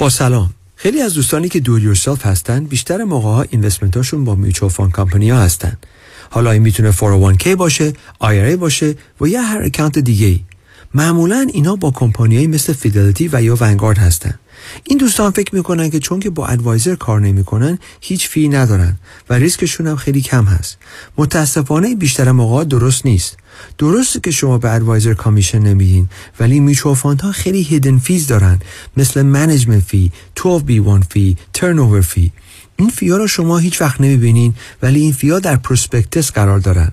با سلام. خیلی از دوستانی که do it yourself هستن بیشتر موقع ها investment اشون با mutual fund company ها هستن. حالا این می‌تونه 401k باشه IRA باشه و یا هر account دیگه ای معمولا اینا با کمپانیایی مثل Fidelity و یا Vanguard هستن. این دوستان فکر می‌کنن که چون که با advisor کار نمی‌کنن هیچ fee ندارن و ریسکشون هم خیلی کم هست. متاسفانه بیشتر موقع درست نیست. درسته که شما به advisor commission نمیدین ولی میچو ها خیلی hidden fees دارن. مثل management fee 12B1 fee turn fee این fee آ رو شما هیچ وقت نمی‌بینین ولی این fee آ در prospectus قرار دارن.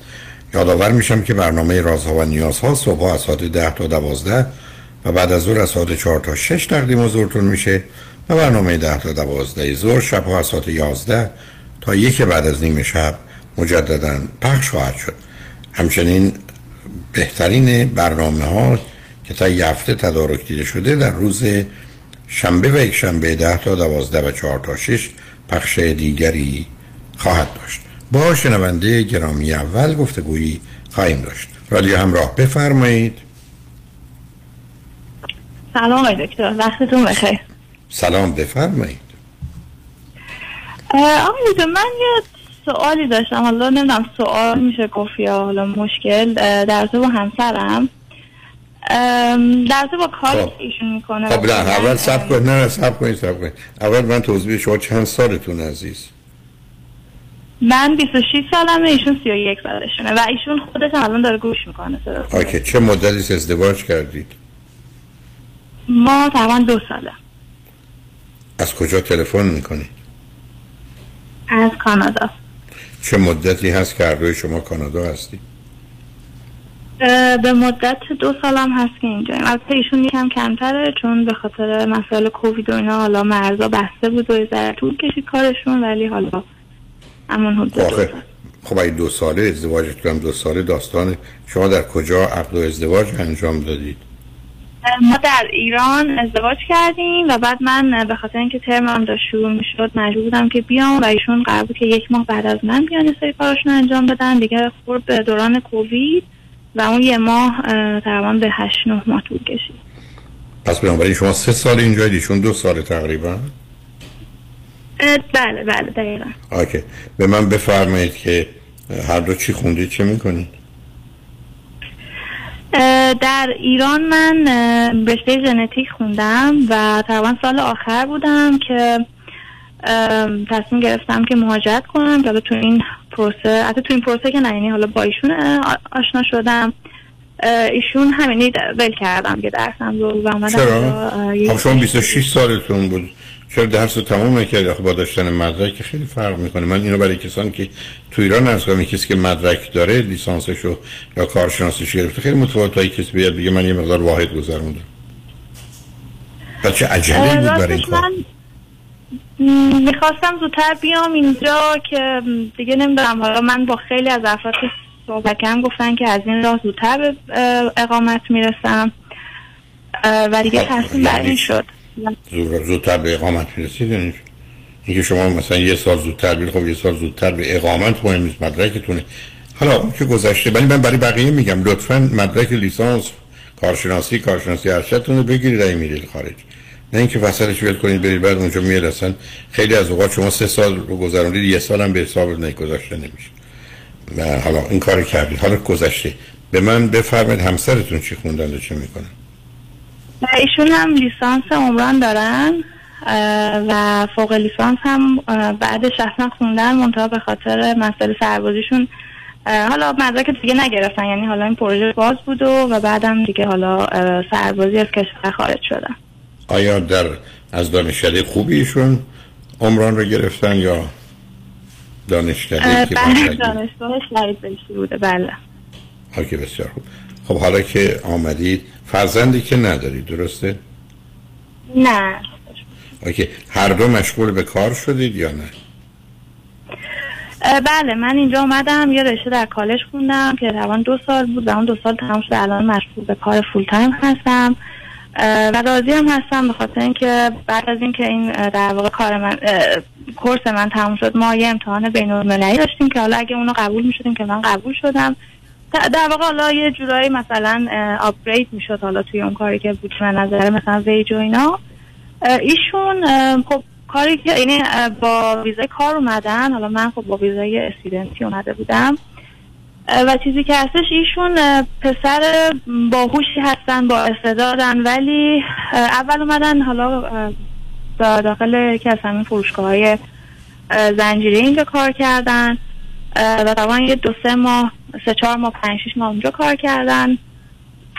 یادآور میشم که برنامه رازها و نیازها صبح از ساعت 10 تا 12 و بعد از ظهر از ساعت 4 تا 6 تقدیم حضورتون میشه و برنامه 10 تا 12 ظهر شب از ساعت 11 تا یک بعد از نیم شب مجددا پخش خواهد شد. همچنین بهترین برنامه ها که تا یه هفته تدارک دیده شده در روز شنبه و یک شنبه 10 تا 12 و 4 تا 6 پخش دیگری خواهد داشت. با شنونده گرامی اول گفتگویی خواهیم داشت. رادیو همراه بفرمایید. سلام دکتر. وقتتون بخیر. سلام بفرمایید. آقای دکتر من یه سوالی داشتم. حالا نمی‌دونم سوال میشه گفت یا حالا مشکل. در با همسرم. در با کار خب. ایشون می‌کنه. خب نه اول سب کنید نه سب کنید سب کنید. اول من توضیح شما چند سالتون عزیز؟ من 26 سالمه ایشون 31 سالشونه و ایشون خودش الان داره گوش می‌کنه اوکی چه مدتی ازدواج کردید؟ ما تقریبا دو ساله. از کجا تلفن می‌کنید از کانادا. چه مدتی هست که هر شما کانادا هستی؟ به مدت دو سالم هست که اینجا از ایشون یکم کمتره چون به خاطر مسائل کووید و اینا حالا مرزا بسته بود و ذره طول کشید کارشون ولی حالا همون حدود خب اگه دو ساله ازدواجتون هم دو ساله داستان شما در کجا عقد و ازدواج انجام دادید؟ ما در ایران ازدواج کردیم و بعد من به خاطر اینکه ترمم داشت شروع می‌شد مجبور بودم که بیام و ایشون قرار بود که یک ماه بعد از من بیان یه سری کاراشون انجام بدن. دیگه خورد به دوران کووید و اون یه ماه تقریبا به هشت نه ماه طول کشید. پس بنابراین شما سه سال اینجا ایشون دو سال تقریبا؟ بله بله دقیقا. اوکی. به من بفرمایید که هر دو چی خوندید چه می‌کنید؟ در ایران من رشته ژنتیک خوندم و تقریبا سال آخر بودم که تصمیم گرفتم که مهاجرت کنم که تو این پروسه حتی تو این پروسه که نه یعنی حالا با ایشون آشنا شدم. ایشون همینی ول کردم که درسم رو و اومدم چرا؟ خب شما 26 سالتون بود. چرا درس رو تمام نکردید آخه با داشتن مدرک که خیلی فرق می‌کنه. من اینو برای کسانی که تو ایران کنم کسی که مدرک داره لیسانسشو یا کارشناسیش گرفته خیلی متفاوت کسی بیاد بگه من یه مقدار واحد گذروندم. و چه عجله بود برای این کار؟ می‌خواستم زودتر بیام اینجا که دیگه نمی‌دونم. حالا من با خیلی از افراد که صحبت کردم گفتن که از این راه زودتر به اقامت می‌رسم. و دیگه تصمیم بر این شد. زودتر به اقامت می‌رسید یعنی اینکه شما مثلا یه سال زودتر بیل خب یه سال زودتر به اقامت مهم نیست مدرکتونه. حالا اون که گذشته ولی من برای بقیه میگم لطفا مدرک لیسانس کارشناسی کارشناسی ارشدتون رو بگیرید اگه میرید خارج. نه اینکه وسطش ول کنید برید بعد اونجا اصلا خیلی از اوقات شما سه سال رو گذروندید یه سال هم به حساب نگذاشته نمیشه حالا این کار کردید. حالا گذشته. به من بفرمایید همسرتون چی خوندن و چه می‌کنن؟ ایشون هم لیسانس عمران دارن و فوق لیسانس هم اه، بعدش اصلا خوندن منتها به خاطر مسئله سربازیشون. حالا مدرک دیگه نگرفتن یعنی حالا این پروژه باز بود و, و بعدم دیگه حالا سربازی از کشور خارج شدن. آیا در از دانشکده خوبی ایشون عمران رو گرفتن یا دانشکده اه، که بله بعد- دانشگاه شهید بوده بله. okay بسیار خوب. خب حالا که آمدید فرزندی که ندارید درسته؟ نه okay هر دو مشغول به کار شدید یا نه؟ بله من اینجا اومدم یه رشته در کالج خوندم که تقریبا دو سال بود و اون دو سال تمام شده الان مشغول به کار full time هستم و راضی هم هستم به خاطر اینکه بعد از اینکه این در واقع کار من کورس من تموم شد ما یه امتحان بین المللی داشتیم که حالا اگه اونو قبول می‌شدیم که من قبول شدم در واقع حالا یه جورایی مثلا آپگرید می‌شد حالا توی اون کاری که بود من نظر مثلا ویج و اینا. ایشون خب کاری که یعنی با ویزای کار اومدن حالا من خب با ویزای استودنتی اومده بودم. و چیزی که هستش ایشون پسر باهوشی هستن با استعدادن ولی اول اومدن حالا داخل یکی از همین فروشگاه های زنجیره اینجا کار کردن. و طبعا یه دو سه ماه سه چهار ماه پنج شیش ماه اونجا کار کردن.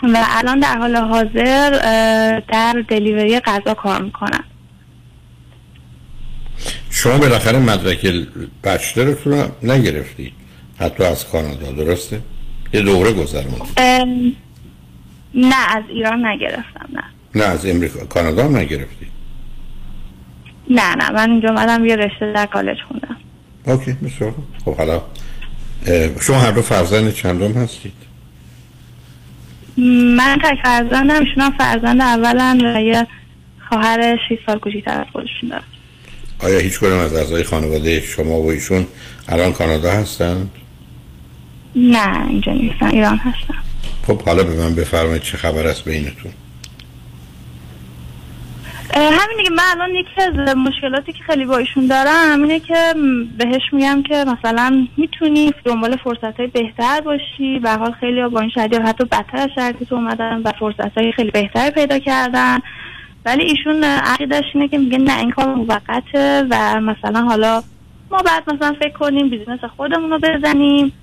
و الان در حال حاضر در دلیوری غذا کار می‌کنن. شما بالاخره مدرک بچلرتون رو نگرفتید حتی از کانادا درسته؟ یه دوره گذروند ام، نه از ایران نگرفتم نه. نه از امریکا کانادا هم نگرفتید نه نه من اینجا اومدم یه رشته در کالج خوندم. اوکی بسیار. خب حالا شما هر دو فرزند چندم هستید؟ من تک فرزندم ایشون هم فرزند اولن و یه خواهر 6 سال کوچیک‌تر از خودشون دارم آیا هیچ کدوم از اعضای خانواده شما و ایشون الان کانادا هستند؟ نه اینجا نیستم ایران هستم خب حالا به من بفرمایید چه خبر است بینتون همین دیگه من الان یکی از مشکلاتی که خیلی با ایشون دارم اینه که بهش میگم که مثلا می‌تونی دنبال فرصت های بهتر باشی به حال خیلی با این شرایط حتی بدتر از تو اومدن و فرصت های خیلی بهتر پیدا کردن. ولی ایشون عقیدش اینه که میگه نه این کار موقته و مثلا حالا ما بعد مثلا فکر کنیم business خودمون رو بزنیم.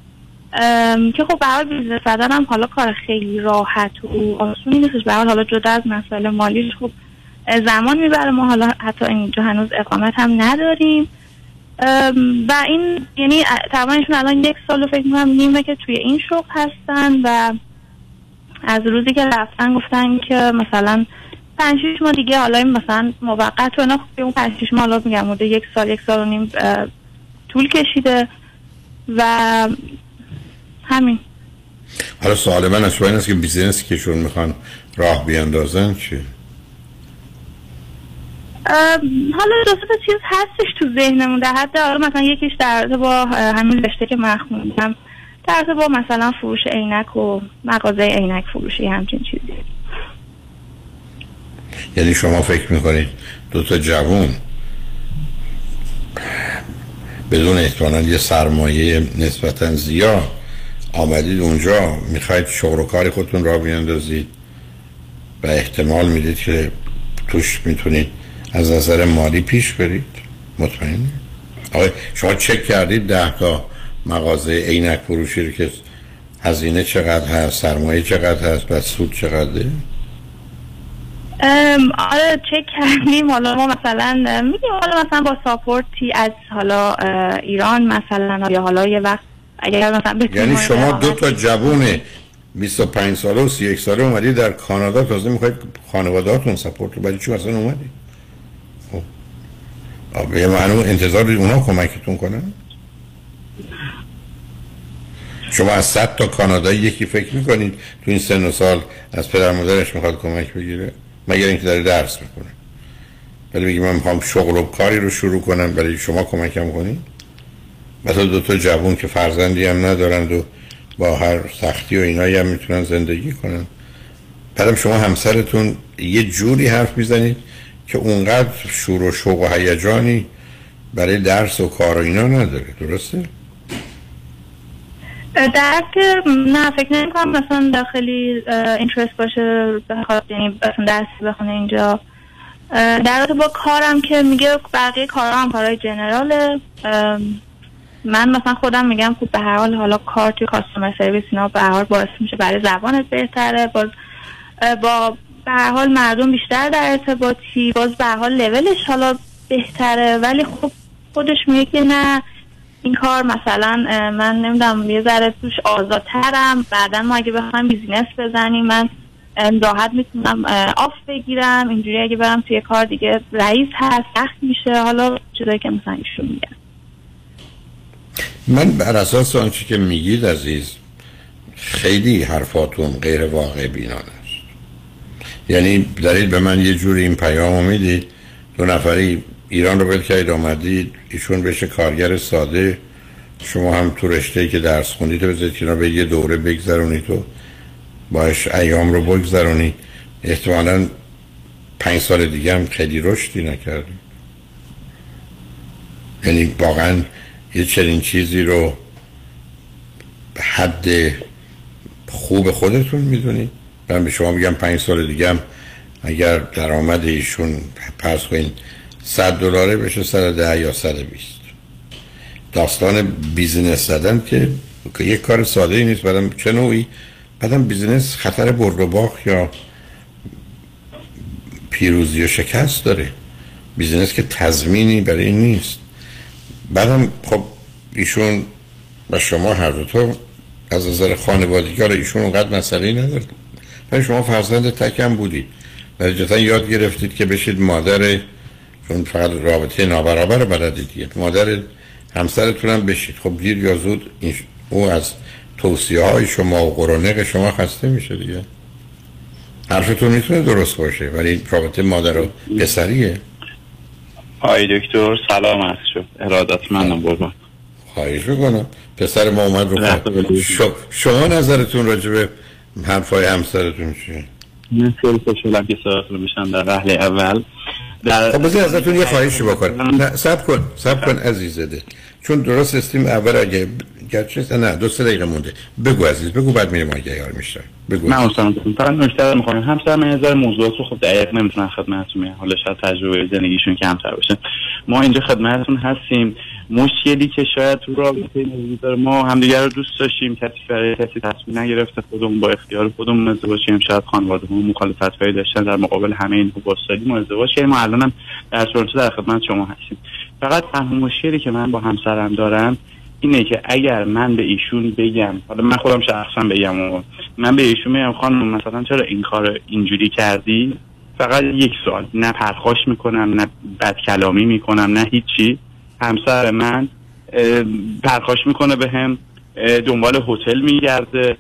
که خب حال business زدن هم حالا کار خیلی راحت و آسونی نیستش. حال حالا جدا از مسئله مالیش خب زمان می‌بره. ما حالا حتی اینجا هنوز اقامت هم نداریم. و این یعنی ایشون الان یک سال فکر می‌کنم نیمه که توی این شغل هستن و از روزی که رفتن گفتن که مثلا پنج ماه دیگه حالا این مثلا موقت و اینا خب اون پنج ماه حالا میگم مورد یک سال یک سال و نیم طول کشیده و همین. حالا سوال من از این است که بیزینسی که شون می‌خوان راه بیاندازن چیه؟ حالا دو تا چیز هستش تو ذهنمون. در حد حالا مثلا یکیش در با همین رشته که من در با مثلا فروش عینک و مغازه عینک فروشی همچین چیزی. یعنی شما فکر می‌کنید دو تا جوون بدون احتمالا یه سرمایه نسبتا زیاد آمدید اونجا می‌خواید شغل و کاری خودتون را بیاندازید و احتمال می‌دید که توش می‌تونید از نظر مالی پیش برید. مطمئن آقای شما چک کردید ده تا مغازه عینک فروشی رو که هزینه چقدر هست سرمایه چقدر هست و سود چقدره؟ آره چک کردیم. حالا ما مثلا میگیم حالا مثلا با ساپورتی از حالا ایران مثلا یا حالا یه وقت اگر مثلا یعنی شما دو تا جوون 25 ساله و 31 ساله اومدی در کانادا تازه می‌خواید خانوادهاتون سپورت رو. برای چی مثلا اومدی؟ به معنی انتظار اونا کمکتون کنن؟ شما از صد تا کانادایی یکی فکر می‌کنید تو این سن و سال از پدر مادرش می‌خواد کمک بگیره؟ مگر اینکه داره درس می‌کنه ولی میگه من می‌خوام شغل و کاری رو شروع کنم برای شما کمکم کنید مثلا دو تا جوون که فرزندی هم ندارند و با هر سختی و اینایی هم می‌تونن زندگی کنن. بعدم شما همسرتون یه جوری حرف می‌زنید که اونقدر شور و شوق و هیجانی برای درس و کار اینا نداره. درسته؟ درس نه فکر نمی کنم مثلا داخلی اینترست باشه بخواد یعنی مثلا درس بخونه اینجا. در با کارم که میگه بقیه کارا هم کارهای جنراله. من مثلا خودم میگم خب به هر حال حالا کار توی customer service اینا به هر حال باعث میشه برای زبانت بهتره. باز با به حال مردم بیشتر در ارتباطی. باز به حال لولش حالا بهتره. ولی خب خودش میگه که نه این کار مثلا من نمی‌دونم یه ذره توش آزادترم. بعدا ما اگه بخوایم business بزنیم من راحت می‌تونم off بگیرم. اینجوری اگه برم توی کار دیگه رئیس هست سخت میشه. حالا چیزایی که مثلا ایشون میگن. من بر اساس آنچه که میگید عزیز خیلی حرفاتون غیر واقع بینانه. یعنی دارید به من یه جوری این پیام می‌دید دو نفری ایران رو ول کردید آمدید ایشون بشه کارگر ساده شما هم تو رشته که درس خوندید بذارید که به یه دوره بگذرونید و باش ایام رو بگذرونید. احتمالا پنج سال دیگه هم خیلی رشدی نکردید یعنی واقعا یه چنین چیزی رو به حد خوب خودتون می‌دونید. من به شما میگم پنج سال دیگه هم اگر درآمد ایشون فرض کنید صد دلاره بشه سر ده یا سر بیست. داستان business زدن که یک کار ساده ای نیست بعدم چه نوعی؟ بعدم business خطر برد و باخت یا پیروزی و شکست داره. بیزینس که تضمینی برای این نیست. بعدم خب ایشون و شما هر دو تا از نظر خانوادگی ایشون اونقدر مسئله نداره ولی شما فرزند تکم بودید. و یاد گرفتید که بشید مادر چون فقط رابطه نابرابر بلدید دیگه. مادر همسرتون هم بشید. خب دیر یا زود او از توصیه های شما و قرانق شما خسته میشه دیگه. حرفتون می‌تونه درست باشه ولی رابطه مادر و پسریه. آی دکتر سلام از شد. ارادت منم برمان خواهیش بکنم پسر ما اومد رو شما نظرتون راجبه حرفای همسرتون چیه؟ من خیلی خوشحالم که رو میشم در رحله اول. در خب بذار ازتون یه خواهشی بکنم. نه سب کن سب کن عزیزده چون درست استیم اول اگه گرچه نه دو سه دقیقه مونده. بگو عزیز بگو بعد میریم اگه یار میشه بگو. من اصلا فقط نکته می‌خوام همسر من هزار موضوعات رو خب دقیق نمی‌تونن خدمتتون حالا شاید تجربه زندگیشون کمتر باشه. ما اینجا خدمتتون هستیم. مشکلی که شاید تو رابطه داره. ما همدیگه رو دوست داشتیم. کسی برای کسی تصمیم نگرفته خودمون با اختیار خودمون ازدواج کنیم. شاید خانواده هم مخالفت هایی داشتن. در مقابل همه این واسطی ما ازدواج کردیم. ما الانم در تورنتو در خدمت شما هستیم. فقط تنها مشکلی که من با همسرم دارم اینه که اگر من به ایشون بگم حالا من خودم شخصا بگم و من به ایشون بگم خانم مثلا چرا این کار اینجوری کردی؟ فقط یک سال نه پرخاش می‌کنم نه بد کلامی می‌کنم نه هیچی. همسر من پرخاش می‌کنه به هم دنبال هتل میگرده.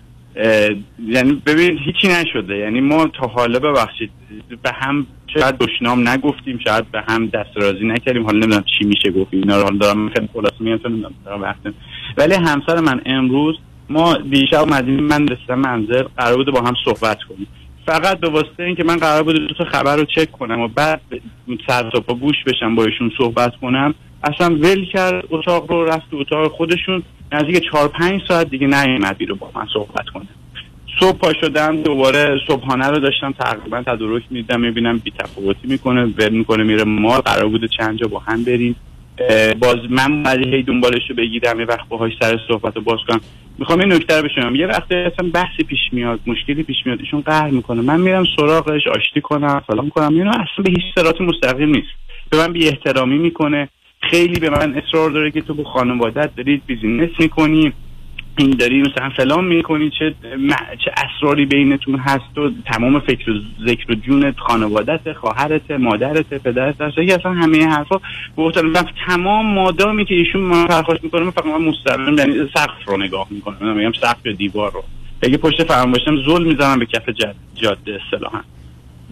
یعنی ببین هیچی نشده. یعنی ما تا حالا ببخشید به هم شاید دشنام نگفتیم شاید به هم دست رازی نکردیم. حالا نمی‌دونم چی میشه گفت اینا رو. حالا دارم خیلی خلاصه میگم نمی‌دونم ولی همسر من امروز ما دیشب اومدیم من رسیدم منزل قرار بوده با هم صحبت کنیم. فقط به واسطه اینکه من قرار بوده دو تا خبر رو چک کنم و بعد سر گوش بشم با ایشون صحبت کنم. اصلا ول کرد اتاق رو رفت اتاق خودشون. نزدیک چهار پنج ساعت دیگه نیومد بیرون با من صحبت کنه. صبح پا شدم دوباره صبحانه رو داشتم تقریبا تدارک میدم می‌بینم بی تفاوتی می‌کنه ول می‌کنه میره ما قرار بوده چند جا با هم بریم. باز من بعد هی دنبالش رو بگیرم یه وقت باهاش سر صحبت رو باز کنم. می‌خوام این نکته رو بشنم یه وقتی اصلا بحثی پیش میاد مشکلی پیش میاد ایشون قهر می‌کنه. من میرم سراغش آشتی کنم فلان کنم. اینا اصلا به هیچ صراط مستقیم نیست. به من بی احترامی می‌کنه. خیلی به من اصرار داره که تو با خانوادت دارید business می‌کنی. این داری مثلا فلان می‌کنی چه چه اسراری بینتون هست و تمام فکر و ذکر و جونت خانوادت خواهرت مادرت پدرت هست که اصلا همه حرفا من تمام مادامی که ایشون من پرخاش می‌کنه من فقط من مستقیم یعنی سقف رو نگاه می‌کنم. من میگم سقف یا دیوار رو. اگه پشت فرم باشم زل می‌زنم به کف جاده اصطلاحا.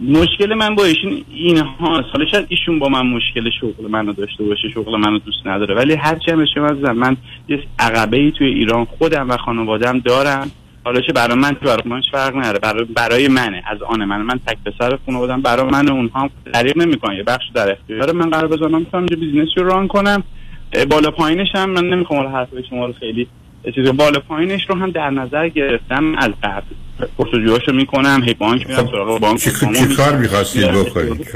مشکل من با ایشون این هاست حالا شاید ایشون با من مشکل شغل منو داشته باشه شغل منو دوست نداره ولی هرچی هم من من یه عقبه ای توی ایران خودم و خانوادم دارم. حالا چه برای من برای منش فرق نداره. برای, برای منه از آن من من تک پسر خانوادم برای من اونها هم دریغ نمی‌کنه یه بخش در اختیار من قرار بذارم. می‌تونم اینجا بیزینس رو ران کنم. بالا پایینش هم من نمی‌خوام حرفای شما رو خیلی چیز بالا پایینش رو هم در نظر گرفتم از قبل. پرس‌وجوهاشو می‌کنم هی بانک میرم سراغ بانک چی, کار. می‌خواستید بکنید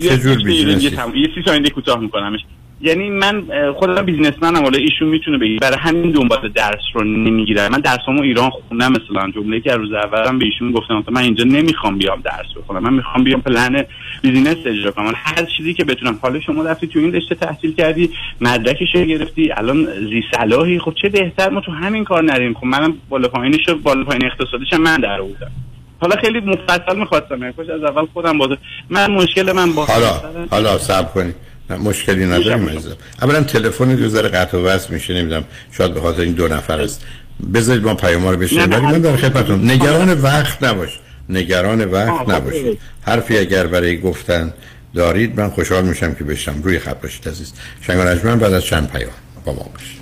چه جور سی- business ی یه سی ثانیه کوتاه میکنمش. یعنی من خودم businessman م حالا ایشون می‌تونه بگی برای همین دنبال درس رو نمی‌گیرم. من درسامو ایران خوندم مثلا جمله که روز اولم به ایشون گفتم من اینجا نمی‌خوام بیام درس بخونم. من می‌خوام بیام پلن بیزینس اجرا کنم. هر چیزی که بتونم. حالا شما رفتی تو این رشته تحصیل کردی مدرکش گرفتی الان زی صلاحی. خب چه بهتر؟ ما تو همین کار نریم. خب منم بالا پایینش بالا پایین اقتصادیش من در آوردم. حالا خیلی مفصل می‌خواستم. یعنی از اول خودم باز من مشکل من با حالا حالا صبر کنید نه مشکلی نداریم میشم. عزیزم اولا تلفن دو ذره قطع و وصل میشه نمی‌دونم شاید به خاطر این دو نفر است. بذارید ما پیام رو بشنویم. ولی من در خدمتتون نگران وقت نباش. نگران وقت خب، نباشید خیلی. حرفی اگر برای گفتن دارید من خوشحال میشم که بشم روی خط باشید عزیز. شنگ من بعد از چند پیام با ما باشید.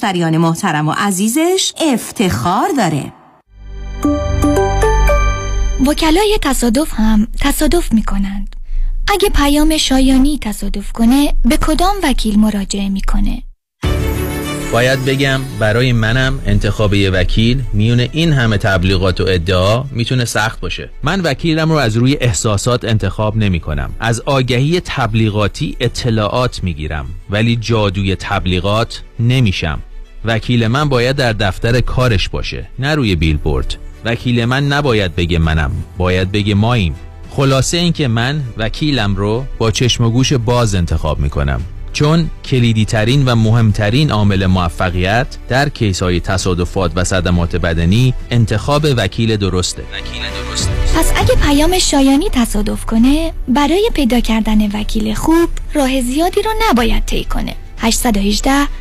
مشتریان محترم و عزیزش افتخار داره وکلای تصادف هم تصادف می کنند. اگه پیام شایانی تصادف کنه به کدام وکیل مراجعه می‌کنه؟ باید بگم برای منم انتخاب یه وکیل میون این همه تبلیغات و ادعا می‌تونه سخت باشه من وکیلم رو از روی احساسات انتخاب نمی کنم از آگهی تبلیغاتی اطلاعات می‌گیرم ولی جادوی تبلیغات نمیشم وکیل من باید در دفتر کارش باشه نه روی بیلبورد. وکیل من نباید بگه منم باید بگه ماییم. خلاصه اینکه من وکیلم رو با چشم و گوش باز انتخاب می‌کنم. چون کلیدی ترین و مهمترین عامل موفقیت در کیس های تصادفات و صدمات بدنی انتخاب وکیل درسته. وکیل درسته. پس اگه پیام شایانی تصادف کنه برای پیدا کردن وکیل خوب راه زیادی رو نباید طی کنه. 818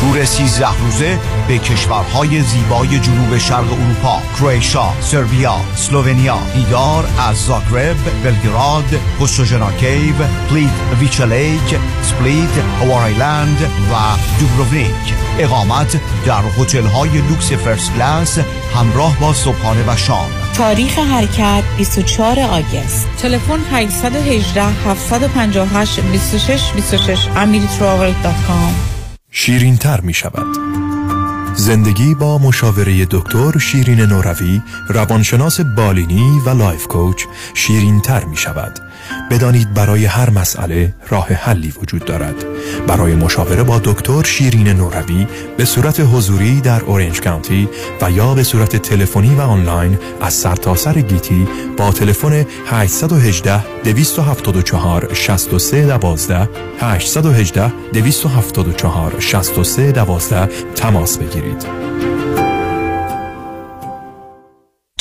تور 13 روزه به کشورهای زیبای جنوب شرق اروپا کرواتیا، سربیا، اسلوونیا دیدار از زاگرب، بلگراد، Postojna Cave، Plitvice Lake، سپلیت، Hvar Island و دوبروونیک. اقامت در هتل های لوکس first class همراه با صبحانه و شام. تاریخ حرکت 24 August. تلفن 818 758 26 26 amiritravel.com شیرین تر می شود زندگی با مشاوره دکتر شیرین نوروی روانشناس بالینی و life coach شیرین تر می شود بدانید برای هر مسئله راه حلی وجود دارد. برای مشاوره با دکتر شیرین نوروی به صورت حضوری در اورنج کانتی و یا به صورت تلفنی و آنلاین از سرتاسر سر گیتی با تلفن 818 274 63 12 818 274 63 12 تماس بگیرید.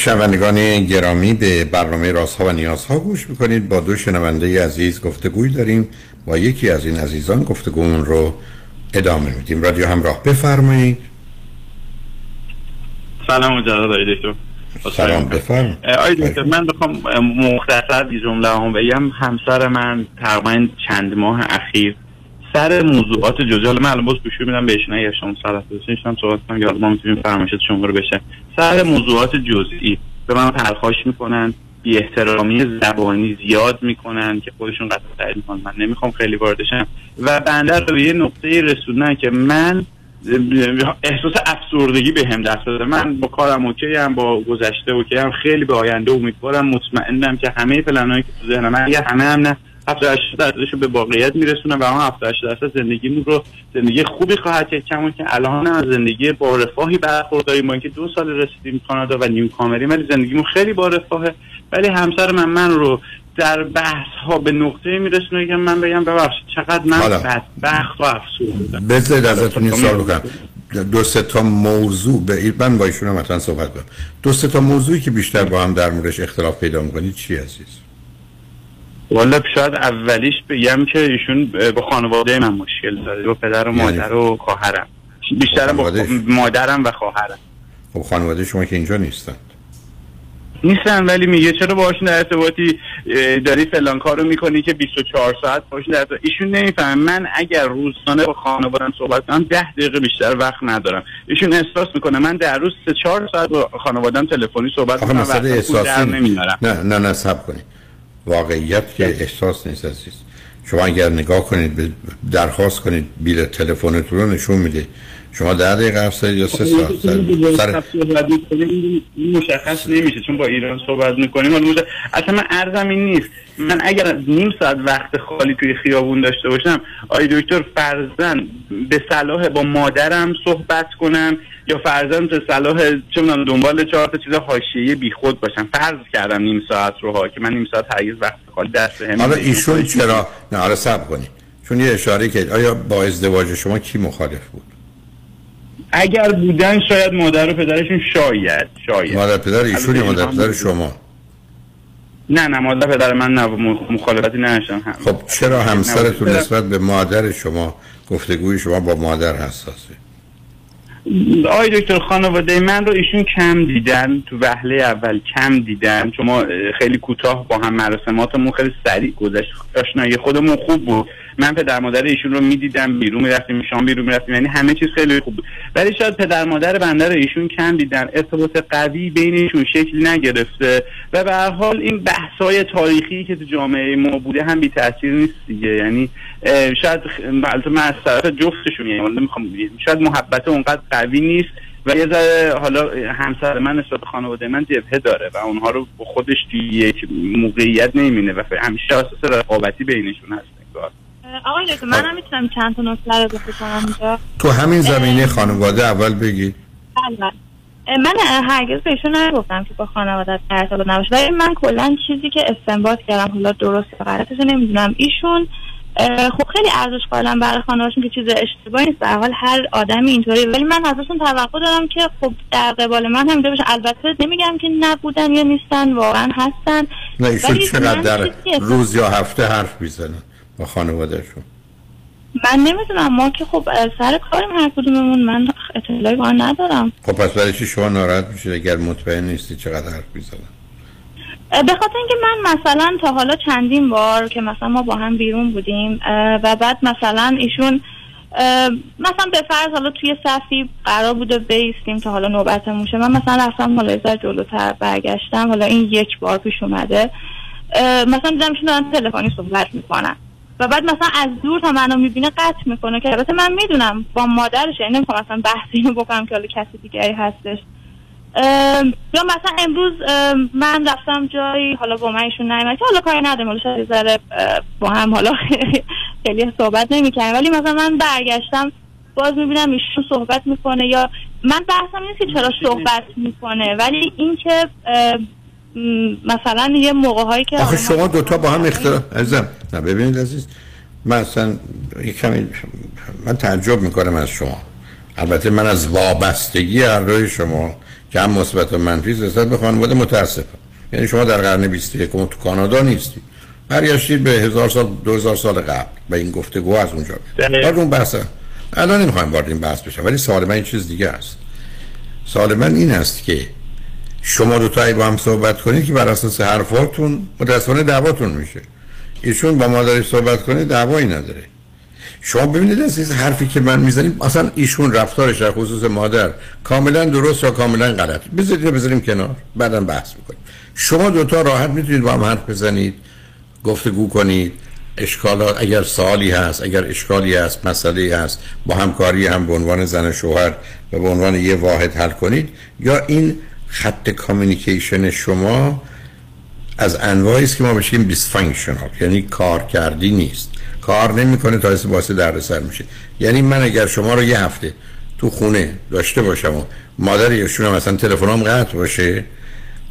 شنوندگان گرامی به برنامه رازها و نیازها گوش می‌کنید. با دو شنونده عزیز گفتگوی داریم. با یکی از این عزیزان گفتگومون رو ادامه میدیم. رادیو همراه بفرمایید. سلام جلال آقای دکتر. سلام بفرم آقای دکتر من بخوام مختصر بی جمله هم بگم. همسر من تقریبا چند ماه اخیر سر موضوعات جزئی من الان باز گوش میدم بهش نه شما سر هم صحبت کنم یا ما می‌تونیم فرمایشات شما رو بشه سر موضوعات جزئی به من پرخاش می‌کنن بی احترامی زبانی زیاد می‌کنن که خودشون قطع تایید می‌کنن. من نمی‌خوام خیلی واردشم و بنده رو به یه نقطه رسوندن که من احساس افسردگی بهم دست داده من با کارم OK ام با گذشته OK ام خیلی به آینده امیدوارم مطمئنم که همه پلنهایی که تو ذهنم اگه همه هم نه. 70 درصدش رو به واقعیت میرسونه و اون 70 درصد زندگیمون رو زندگی خوبی خواهد کرد. کما که الان از زندگی با رفاهی برخورداریم. ما اینکه دو سال رسیدیم کانادا و نیو کامری ولی زندگیمون خیلی با رفاهه. ولی همسر من من رو در بحث ها به نقطه میرسونه که من بگم ببخشید چقدر من بدبخت و افسرده بذارید ازتون این سوال بکنم. دو سه تا موضوع به من با ایشون مثلا صحبت کنم. دو سه تا موضوعی که بیشتر با هم در موردش اختلاف پیدا می‌کنید چی عزیز؟ والا شاید اولیش بگم که ایشون با خانواده من مشکل داره. با پدر و یعنی؟ مادر و خواهرم. بیشتر با مادرم و خواهرم. خب خانواده شما که اینجا نیستن. نیستن ولی میگه چرا باهاشون در ارتباطی داری فلان کارو می‌کنی که 24 ساعت باهاشون در ایشون نمی‌فهمه من اگر روزانه با خانواده‌ام صحبت کنم 10 دقیقه بیشتر وقت ندارم. ایشون احساس می‌کنه من در روز 3 4 ساعت با خانواده‌ام تلفنی صحبت کنم وقت نه نه نه سب کنید. واقعیت که احساس نیست عزیز. شما اگر نگاه کنید درخواست کنید بیل تلفنتون رو نشون میده. شما ده دقیقه یا سه ساعت زدید؟ سر این مشخص نمیشه چون با ایران صحبت می‌کنیم. مشخص- اصلا من ارزم این نیست. من اگر نیم ساعت وقت خالی توی خیابون داشته باشم آی دکتر فرزن به صلاح با مادرم صحبت کنم. یا فرزن به صلاح چه می‌دونم دنبال چهار تا چیز حاشیه‌ای بیخود باشم فرض کردم نیم ساعت رو ها که من نیم ساعت هرگز وقت خالی دست هم حالا ایشون چرا؟ نه حالا صبر کنید. چون یه اشاره که آیا با ازدواج شما کی مخالف بود؟ اگر بودن شاید مادر و پدرشون شاید شاید. مادر پدر ایشون یا مادر پدر شما؟ نه نه مادر پدر من نه مخالفتی هم. خب چرا همسرتون نسبت به مادر شما گفتگوی شما با مادر حساسه؟ آقای دکتر خانواده من رو ایشون کم دیدن تو وهله اول کم دیدن. چون ما خیلی کوتاه با هم مراسماتمون خیلی سریع گذشت. آشنایی خودمون خوب بود. من پدر مادر ایشون رو می‌دیدم بیرون می‌رفتیم شام بیرون می‌رفتیم. یعنی همه چیز خیلی خوب بود. ولی شاید پدر مادر بنده رو ایشون کم دیدن. ارتباط قوی بینشون شکل نگرفته. و به هر حال این بحث‌های تاریخی که تو جامعه ما بوده هم بی تاثیر نیست دیگه. یعنی شاید من از طرف جفتشون یعنی من نمی‌خوام شاید محبت اونقدر قوی نیست و یه ذره حالا همسر من نسبت به خانواده من جبهه داره و اونها رو با خودش توی یک موقعیت نمی‌بینه و همیشه اساس رقابتی بینشون هست انگار. آقای دکتر منم می‌تونم چند تا نکته رو اینجا؟ تو همین زمینه خانواده اول بگی. بله. من هرگز بهشون نگفتم که با خانواده ارتباط نباشه. ولی من کلا چیزی که استنباط کردم حالا درست یا غلطش نمی‌دونم. ایشون خب خیلی ارزش قائلم برای خانوادهشون که چیز اشتباهی نیست. به حال هر آدمی اینطوری. ولی من ازشون توقع دارم که خب در قبال من هم باشه. البته نمیگم که نبودن یا نیستن واقعا هستن. نه ایشون چقدر در روز یا هفته حرف می‌زنن با خانوادهشون؟ من نمی‌دونم. ما که خب سر کاریم هر کدوممون. من اطلاعی با ندارم. خب پس برای چی شما ناراحت میشید اگر مطمئن نیستی چقدر حرف می‌زنن به خاطر اینکه من مثلا تا حالا چندین بار که مثلا ما با هم بیرون بودیم و بعد مثلا ایشون مثلا به فرض حالا توی صفی قرار بوده بیستیم تا حالا نوبتمون شه. من مثلا رفتم حالا ذره جلوتر برگشتم. حالا این یک بار پیش اومده. مثلا دیدم ایشون دارن تلفنی صحبت می‌کنن. و بعد مثلا از دور تا منو می‌بینه قطع می‌کنه که البته من می‌دونم با مادرش یعنی نمی‌خوام مثلا بحثی بکنم که حالا کسی دیگری هستش. یا مثلا امروز ام، من رفتم جایی حالا با من ایشون نیومد که حالا کاری ندارم حالا شاید ذره با هم حالا خیلی صحبت نمی‌کنیم ولی مثلا من برگشتم باز می‌بینم ایشون صحبت می‌کنه یا من بحثم نیست که چرا صحبت می‌کنه. ولی اینکه مثلا یه موقع هایی که آخه شما دوتا با هم اختلاف عزیزم نه ببینید عزیز من اصلا کمی من تعجب می‌کنم از شما. البته من از وابستگی هر شما که هم مثبت و منفی نسبت به خانواده متاسفم. یعنی شما در قرن 21 تو کانادا نیستی. برگشتید به هزار سال دو هزار سال قبل. و این گفتگو از اونجا بله. وارد اون بحث الان نمی‌خوایم وارد این بحث بشم ولی سوال من این چیز دیگه است. سوال من این است که شما دو تایی با هم صحبت کنید که بر اساس حرفاتون متاسفانه دعواتون میشه. ایشون با مادرش صحبت کنه دعوایی نداره. شما ببینید عزیز حرفی که من می‌زنیم اصلا ایشون رفتارش در خصوص مادر کاملا درست یا کاملا غلط؟ بذارید بذاریم کنار بعدا بحث می‌کنیم. شما دوتا راحت می‌تونید با هم حرف بزنید گفتگو کنید. اشکالات اگر سوالی هست اگر اشکالی هست مسئله هست با همکاری هم به عنوان زن و شوهر و به عنوان یه واحد حل کنید. یا این خط communication شما از انواعی است که ما بشیم dysfunctional یعنی کار کردی نیست. کار نمی‌کنه تا اسم باعث دردسر میشه. یعنی من اگر شما رو یه هفته تو خونه داشته باشم و مادر ایشون هم مثلا تلفنم قطع باشه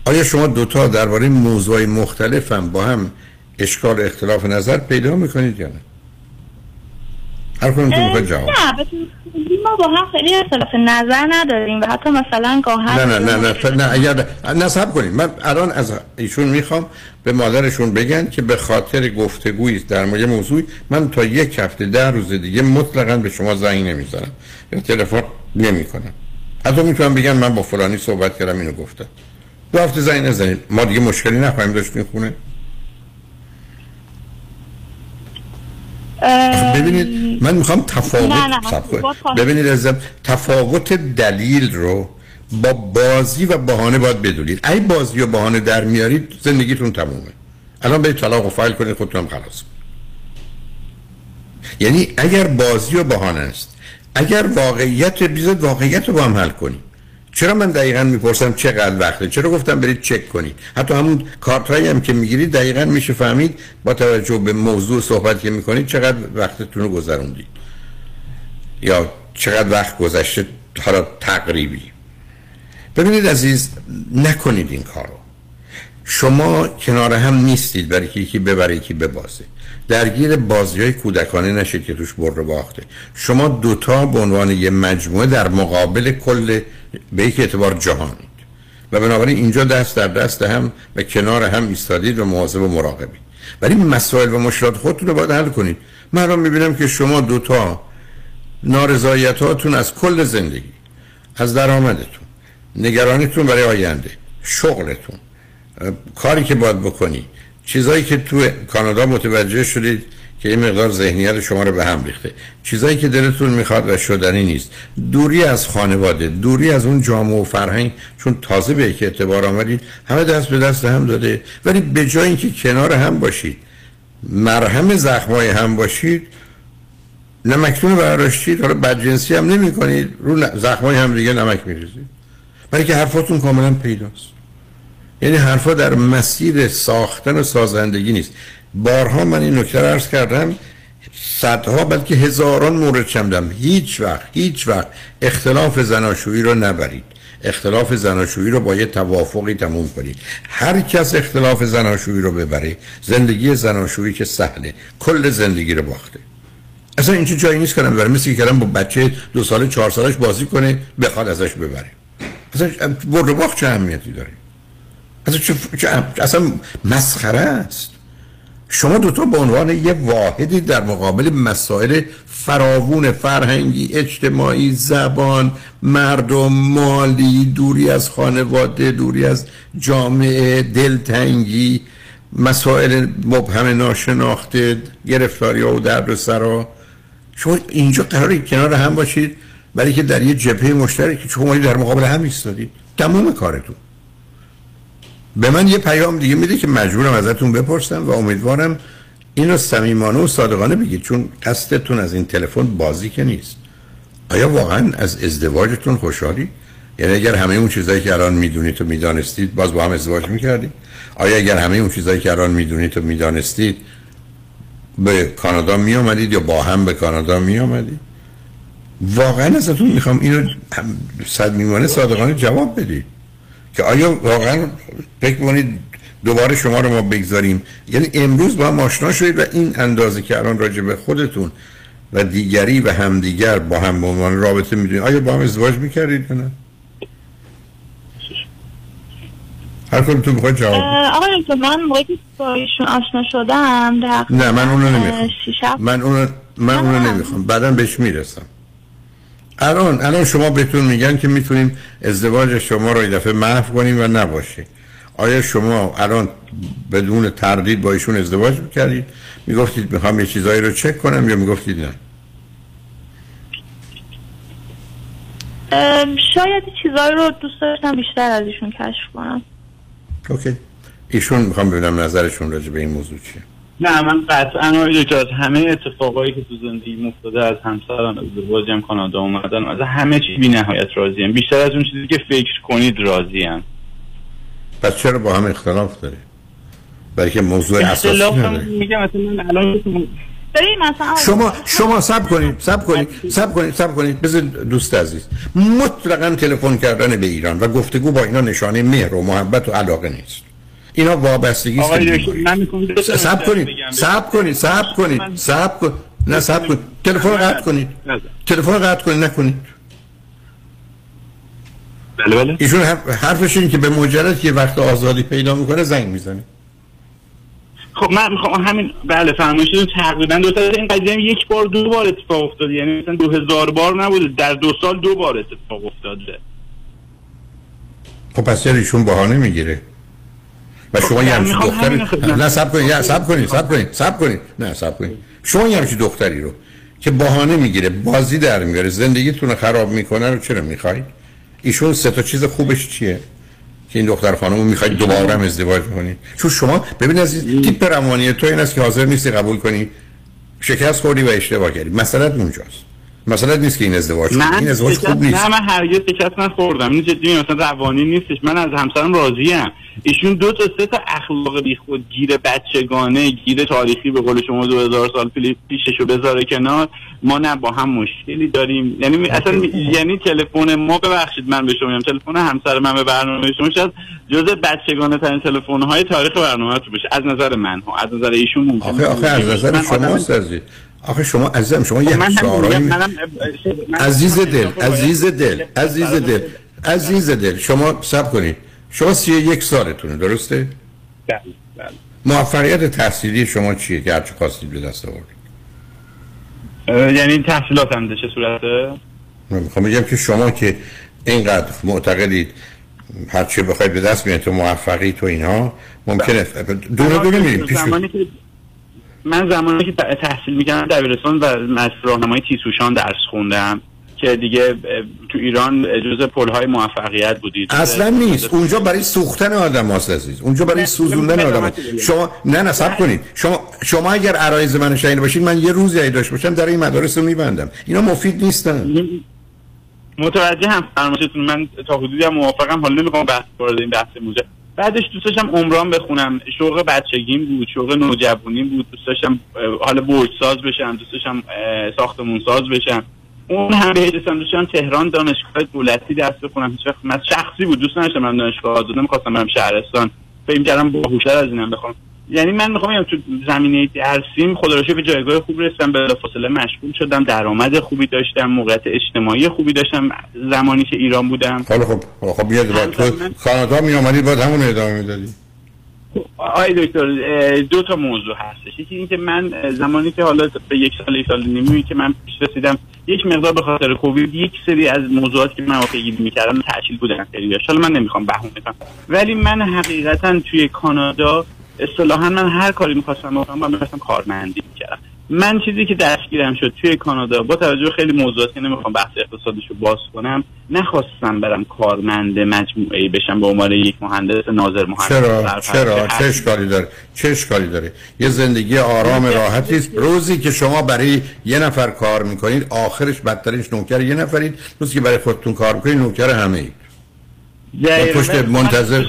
آیا شما دوتا درباره موضوعی مختلف هم با هم اشکال اختلاف نظر پیدا می‌کنید یا نه؟ هر کنون تو جواب نه ما با هم خیلی اختلاف نظر نداریم و حتی مثلا گاهن نه نه نه نه نه اگر نصب کنید من الان از ایشون می‌خوام به مادرشون بگن که به خاطر گفتگویی در مورد موضوعی من تا یک هفته ده روز دیگه مطلقا به شما زنگ نمی‌زنم. یا تلفن نمی‌کنم. حتی می‌تونم بگن من با فلانی صحبت کردم اینو گفتم. دو هفته زنگ نزنید. ما دیگه مشکلی نخواهیم داشت این ببینید من می‌خوام تفاوت نه، نه، کنید. ببینید عزیزم تفاوت دلیل رو با بازی و بهانه باید بدونید. ای بازی و بهانه در میارید زندگیتون تمومه. الان برید طلاق و فایل کنید خودتون هم خلاص. یعنی اگر بازی و بهانه است اگر واقعیت بیزد واقعیت رو با هم حل کنیم چرا من دقیقا می‌پرسم چقدر وقته؟ چرا گفتم برید چک کنید؟ حتی همون کارت هم که می‌گیرید دقیقا میشه فهمید با توجه به موضوع صحبت که می‌کنید چقدر وقتتون رو گذروندید. یا چقدر وقت گذشته حالا تقریبی. ببینید عزیز نکنید این کارو. شما کنار هم نیستید برای که یکی ببره یکی ببازه. درگیر بازی های کودکانه نشید که توش بر باخته. شما دوتا به عنوان یه مجموعه در مقابل کل به یک اعتبار جهانید. و بنابراین اینجا دست در دست هم و کنار هم ایستادید و مواظب و مراقبید. ولی مسائل و مشکلات خودتون رو باید حل کنید. من الان می‌بینم که شما دوتا نارضایتاتون از کل زندگی از درآمدتون نگرانیتون برای آینده شغلتون کاری که باید بکنی. چیزایی که تو کانادا متوجه شدید که این مقدار ذهنیت شما رو به هم ریخته. چیزایی که دلتون می‌خواد و شدنی نیست. دوری از خانواده دوری از اون جامعه و فرهنگ چون تازه به یک اعتبار آمدید همه دست به دست هم داده. ولی به جای اینکه کنار هم باشید مرهم زخمای هم باشید نمکتون برداشتید حالا بدجنسی هم نمی کنید رو زخمای هم دیگه نمک میریزید. برای که حرفاتون کاملا پیداست. یعنی حرفا در مسیر ساختن و سازندگی نیست. بارها من این نکته عرض کردم صدها بلکه هزاران مورد چمدم هیچ وقت هیچ وقت اختلاف زناشویی رو نبرید. اختلاف زناشویی رو با یه توافقی تموم کنید. هر کس اختلاف زناشویی رو ببره زندگی زناشویی که سهله کل زندگی رو باخته. اصلا اینجا جایی نیست کنم ببره مثل که با بچه دو ساله چهار سالش بازی کنه بخواد ازش ببره. اصلا برد باخت چه اهمیتی داره؟ اصلا, مسخره است. شما دوتا به عنوان یه واحدی در مقابل مسائل فراوون فرهنگی اجتماعی زبان مردم مالی دوری از خانواده دوری از جامعه دلتنگی مسائل مبهم ناشناخته گرفتاری و درد سرا شما اینجا قراری کنار هم باشید برای که در یه جبهه مشترک شما در مقابل هم ایستادید. تمام کارتون. به من یه پیام دیگه میده که مجبورم ازتون بپرسم و امیدوارم اینو صمیمانه و صادقانه بگید چون قصدتون از این تلفن بازی که نیست آیا واقعا از ازدواجتون خوشحالی؟ یعنی اگر همه اون چیزایی که الان می‌دونید و می‌دانستید باز با هم ازدواج می‌کردید؟ آیا اگر همه اون چیزایی که الان می‌دونید و می‌دانستید به کانادا میامدید یا با هم به کانادا میامدید؟ واقعا ازتون می‌خوام اینو صد میمانه صادقانه جواب بدید که آیا واقعا فکر کنید دوباره شما رو ما بگذاریم؟ یعنی امروز با هم آشنا شدید و این اندازه که الان راجع به خودتون و دیگری و همدیگر با هم به عنوان رابطه می‌دونید آیا با هم ازدواج می‌کردید یا نه؟ هر کدوم تو بخواید جواب آقای من موقعی که با ایشون آشنا شدم نه من اونو نمی‌خوام. من اونو من اونو نمی‌خوام. بعدا بهش می‌رسم. الان الان شما بهتون میگن که می‌تونیم ازدواج شما رو این دفعه محو کنیم و نباشه آیا شما الان بدون تردید با ایشون ازدواج می‌کردید؟ می‌گفتید می‌خوام یه چیزایی رو چک کنم یا می‌گفتید نه؟ شاید چیزایی رو دوست داشتم بیشتر از ایشون کشف کنم. اوکی. ایشون می‌خوام ببینم نظرشون راجع به این موضوع چیه. نه من قطعا آقای از همه اتفاقایی که تو زندگی افتاده از همسران ازدواجی هم کانادا اومدن از همه چی بی نهایت راضیم بیشتر از اون چیزی که فکر کنید راضیم پس چرا با هم اختلاف داره برای که موضوع اساسی نداره میگم مثلا الان شما شما سب کنید سب کنید سب کنید سب کنید. بذار دوست عزیز مطلقا تلفن کردن به ایران و گفتگو با اینا نشانه مهر و محبت و علاقه نیست. اینا وابستگی است سب کنید سب کنید سب کنید سب کنید نه سب کنید. تلفن قطع کنید. تلفن قطع کنید نکنید. بله بله. ایشون حرفش این که به مجرد که وقت آزادی پیدا می‌کنه زنگ می‌زنه. خب من می‌خوام همین بله فرمایشتون تقریبا دو تا این قضیه یک بار دو بار اتفاق افتاده. یعنی مثلا دو هزار بار نبوده در دو سال دو بار اتفاق افتاده. خب پس ایشون بهانه می‌گیره؟ و شما یه همچین دختری نه سب کنید سب کنید سب کنید سب کنید نه سب کنید شما یه همچین دختری رو که بهانه می‌گیره بازی در میاره زندگیتون رو خراب می‌کنه رو چرا می‌خواید؟ ایشون سه تا چیز خوبش چیه؟ که این دختر خانم می‌خواید دوباره هم ازدواج کنید چون شما ببین از تیپ روانی تو این است که حاضر نیستی قبول کنی. شکست خوردی و اشتباه کردی. مثلا اونجاست مثلا نیست که این ازدواج کنی. این ازدواج خوب نیست. نه من هرگز شکست نخوردم. این جدی مثلا روانی نیستش. من از همسرم راضیم. ایشون دو تا سه تا اخلاق بیخود گیر بچگانه گیر تاریخی به قول شما 2000 سال پیش- پیششو بذاره کنار. ما نه با هم مشکلی داریم. یعنی اصلا یعنی تلفن ما ببخشید من به شما میگم تلفن همسر من به برنامه شما شاید جز بچگانه ترین تلفن های تاریخ برنامه تو بشه از نظر من ها از نظر ایشون ممکنه. آخه آخه از نظر من شما آخه شما عزیزم شما خب یه شعارهایی میگم، می- منم- من- عزیز دل عزیز دل عزیز دل عزیز دل شما سب کنید. شما سی یک سالتونه درسته؟ بله، بله. موفقیت تحصیلی شما چیه که هرچی خواستید به دست آوردید؟ اه، یعنی تحصیلاتم به چه صورته؟ من می‌خوام بگم که شما که اینقدر معتقدید هرچی بخواید به دست بیارید تو موفقی تو اینها ممکنه دونه دونه میریم پیش زمانی که من زمانی که تحصیل می‌کردم دبیرستان و از راهنمای تیسوشان درس خوندم که دیگه تو ایران جز پلهای موفقیت بودید. اصلا نیست. اونجا برای سوختن آدم هاست عزیز. اونجا برای سوزوندن آدم هاست. شما نه نه سب کنید. شما شما اگر عرایز من شنیده باشید من یه روزی اگه داشته باشم در این مدارس رو میبندم. اینا مفید نیستن. متوجه هم فرمایشتون. من تا حدودی هم موافقم. حالا نمی‌خوام بحث وارد این بحث موزه بعدش دوست داشتم عمران بخونم. شوق بچگیم بود شوق نوجوانیم بود. دوست داشتم حالا برج ساز بشم دوست داشتم ساختمون ساز بشم. اون هم به داشتم دوست داشتم تهران دانشگاه دولتی درس بخونم. هیچ وقت من شخصی بود دوست نداشتم من دانشگاه آزاده می‌خواستم برم شهرستان. فکر کردم باهوشتر از اینم بخوام. یعنی من می‌خوام بگم تو زمینه درسیم خدا رو به جایگاه خوب رسیدم به فاصله مشغول شدم درآمد خوبی داشتم موقعیت اجتماعی خوبی داشتم زمانی که ایران بودم. حالا خب خب میاد بعد تو. کانادا می اومدید بعد همون ادامه می‌دادی. آقای دکتر دو تا موضوع هستش. یکی اینکه من زمانی که حالا به یک سال یک سال نیمی که من پیش رسیدم یک مقدار به خاطر کووید یک سری از موضوعاتی که من پیگیری می‌کردم تعطیل بودن خیلیش حالا من نمی‌خوام بهونه کنم. ولی من حقیقتا توی کانادا اصطلاحا من هر کاری می‌خواستم بکنم من می‌خواستم کارمندی می‌کردم. من چیزی که دستگیرم شد توی کانادا با توجه خیلی موضوعاتی که نمی‌خوام بحث اقتصادیش رو باز کنم نخواستم برم کارمند مجموعه ای بشم به عنوان یک مهندس ناظر مهندس چرا. چرا؟ چه اشکالی داره؟ چه اشکالی داره؟ یه زندگی آرام راحتی است. روزی که شما برای یه نفر کار می‌کنید آخرش بدترینش نوکر یه نفرید. روزی که برای خودتون کار می‌کنید نوکر همه اید. پشت منتظر-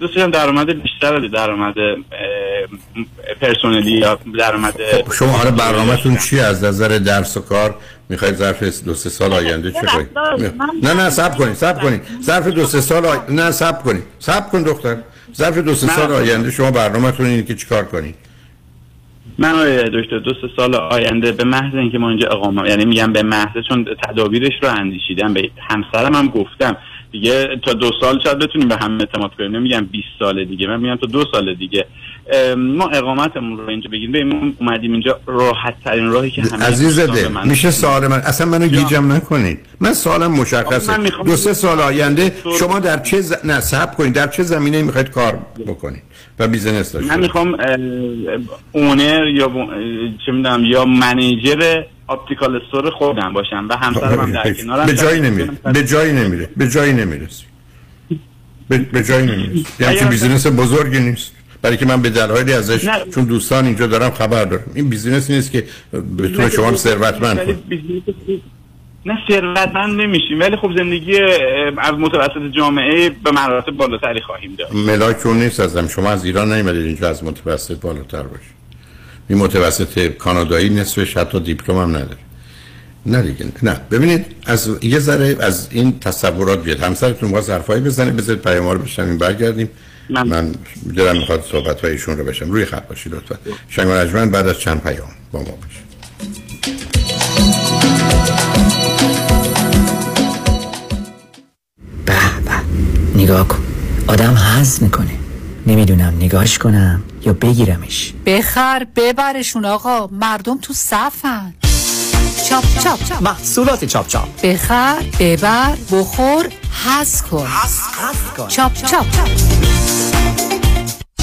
دوست داشتم درآمد بیشتر درآمد اه، پرسنلی یا درآمد خب شما حالا برنامهتون چی؟ از نظر درس و کار می‌خواید ظرف دو سه سال آینده چه کنید نه نه صبر کنید صبر کنید ظرف دو سه سال آی... نه صبر کنید صبر کن دختر. ظرف دو سه. سال آینده شما برنامهتون اینه که چیکار کنید من آقای دکتر دو سه سال آینده به محض اینکه ما اینجا اقامت یعنی میگم به محض چون تدابیرش رو اندیشیدم به همسرم هم گفتم. دیگه تا دو سال شاید بتونیم به هم اعتماد کنیم. نمیگم 20 سال دیگه من میگم تا دو سال دیگه. ما اقامتمون رو اینجا بگیریم ببین اومدیم اینجا راحت ترین راهی که همه عزیز دل میشه سوال من؟ اصلا منو گیجم نکنید. من سوالم مشخصه. من میخوام- دو سه سال آینده شما در چه ز... نه کنید. در چه زمینه می‌خواید کار بکنید و business داشته من می‌خوام owner یا ب- چه می‌دونم یا manager optical store خودم باشم و همسرم هم در کنارم به جایی نمیره. به جایی نمیره. به جایی نمی‌رسی به, جایی نمی‌رسی یعنی business بزرگی نیست. برای که من به دلایلی ازش نه. چون دوستان اینجا دارم خبر دارم. این business نیست که بتونه شما رو ثروتمند کنه. نه ثروتمند نمیشیم. ولی خب زندگی از متوسط جامعه به مراتب بالاتری خواهیم داشت. ملاک اون نیست ازم. شما از ایران نیومدید اینجا از متوسط بالاتر باشید. این متوسط کانادایی نصفش حتی دیپلم هم نداره. نه دیگه نه. ببینید از یه ذره از این تصورات بیاد. همسرتون باز حرفایی بزنه بذارید پیام رو بشنویم برگردیم. من دلم می‌خواد صحبت ایشون رو بشم روی خط باشید لطفا. شنگ رجمن بعد از چند پیام با ما باشید. نگاه کن. آدم حز می‌کنه. نمی‌دونم نگاهش کنم. یا بگیرمش. بخر ببرشون آقا. مردم تو صفن. چاپ چاپ محصولات چاپ چاپ. بخر ببر بخور حظ کن. چاپ چاپ.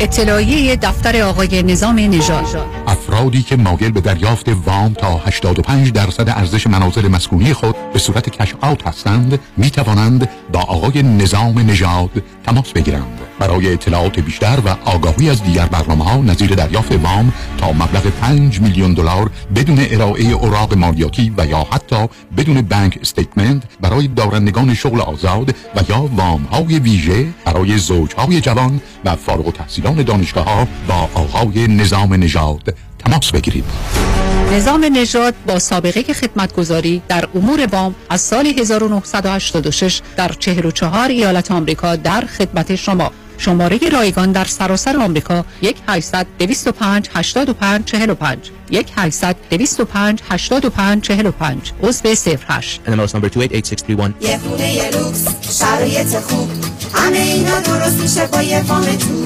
اطلاعیه دفتر آقای نظام نژاد. افرادی که مایل به دریافت وام تا 85 درصد ارزش منازل مسکونی خود به صورت cash out هستند می توانند با آقای نظام نژاد تماس بگیرند. برای اطلاعات بیشتر و آگاهی از دیگر برنامه ها نظیر دریافت وام تا مبلغ 5 میلیون دلار بدون ارائه اوراق مالیاتی و یا حتی بدون بانک استیتمنت برای دارندگان شغل آزاد و یا وام های ویژه برای زوجهای جوان و فارغ التحصیلان دانشگاه ها با آقای نظام نژاد تماس بگیرید. نظام نژاد با سابقه خدمتگذاری در امور وام از سال 1986 در 44 ایالت آمریکا در خدمت شما. شماره رایگان در سراسر آمریکا 1 800 205 85 45 1 800 205 85 45 عضو 08 NMLS number 288631 یه خونه یه لوکس شرایط خوب. همه اینا درست میشه با یه فام تو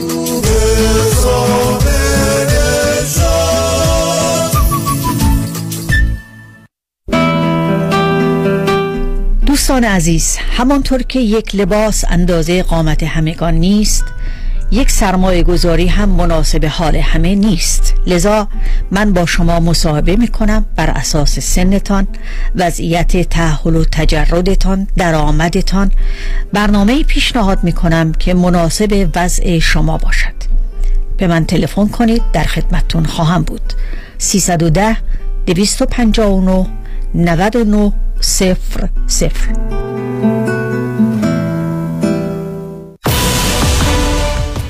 دوستان عزیز همانطور که یک لباس اندازه قامت همگان نیست یک سرمایه گذاری هم مناسب حال همه نیست. لذا من با شما مصاحبه می کنم بر اساس سنتان وضعیت تحول و تجردتان درآمدتان. برنامه پیشنهاد می کنم که مناسب وضع شما باشد. به من تلفن کنید در خدمتتون خواهم بود. 310 259 99 صفر صفر.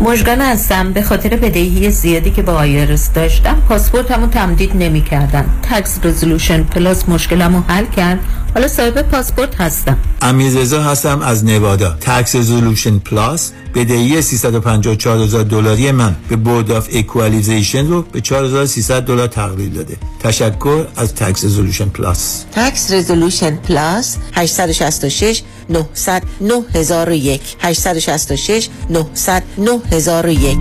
مژگان هستم. به خاطر بدهی زیادی که با IRS داشتم پاسپورتمو تمدید نمی کردن Tax Resolution Plus مشکلمو حل کرد. حالا صاحب پاسپورت هستم. امیررضا هستم از نوادا. Tax Resolution Plus بدهی 354 هزار دلاری من به Board of Equalization رو به 4300 دلار تقلیل داده. تشکر از Tax Resolution Plus Tax Resolution Plus 866 900 9001 866 900 9001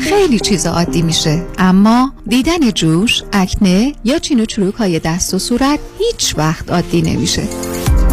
خیلی چیزا عادی میشه اما دیدن جوش، اکنه یا چین و چروک های دست و صورت هیچ وقت عادی نمیشه.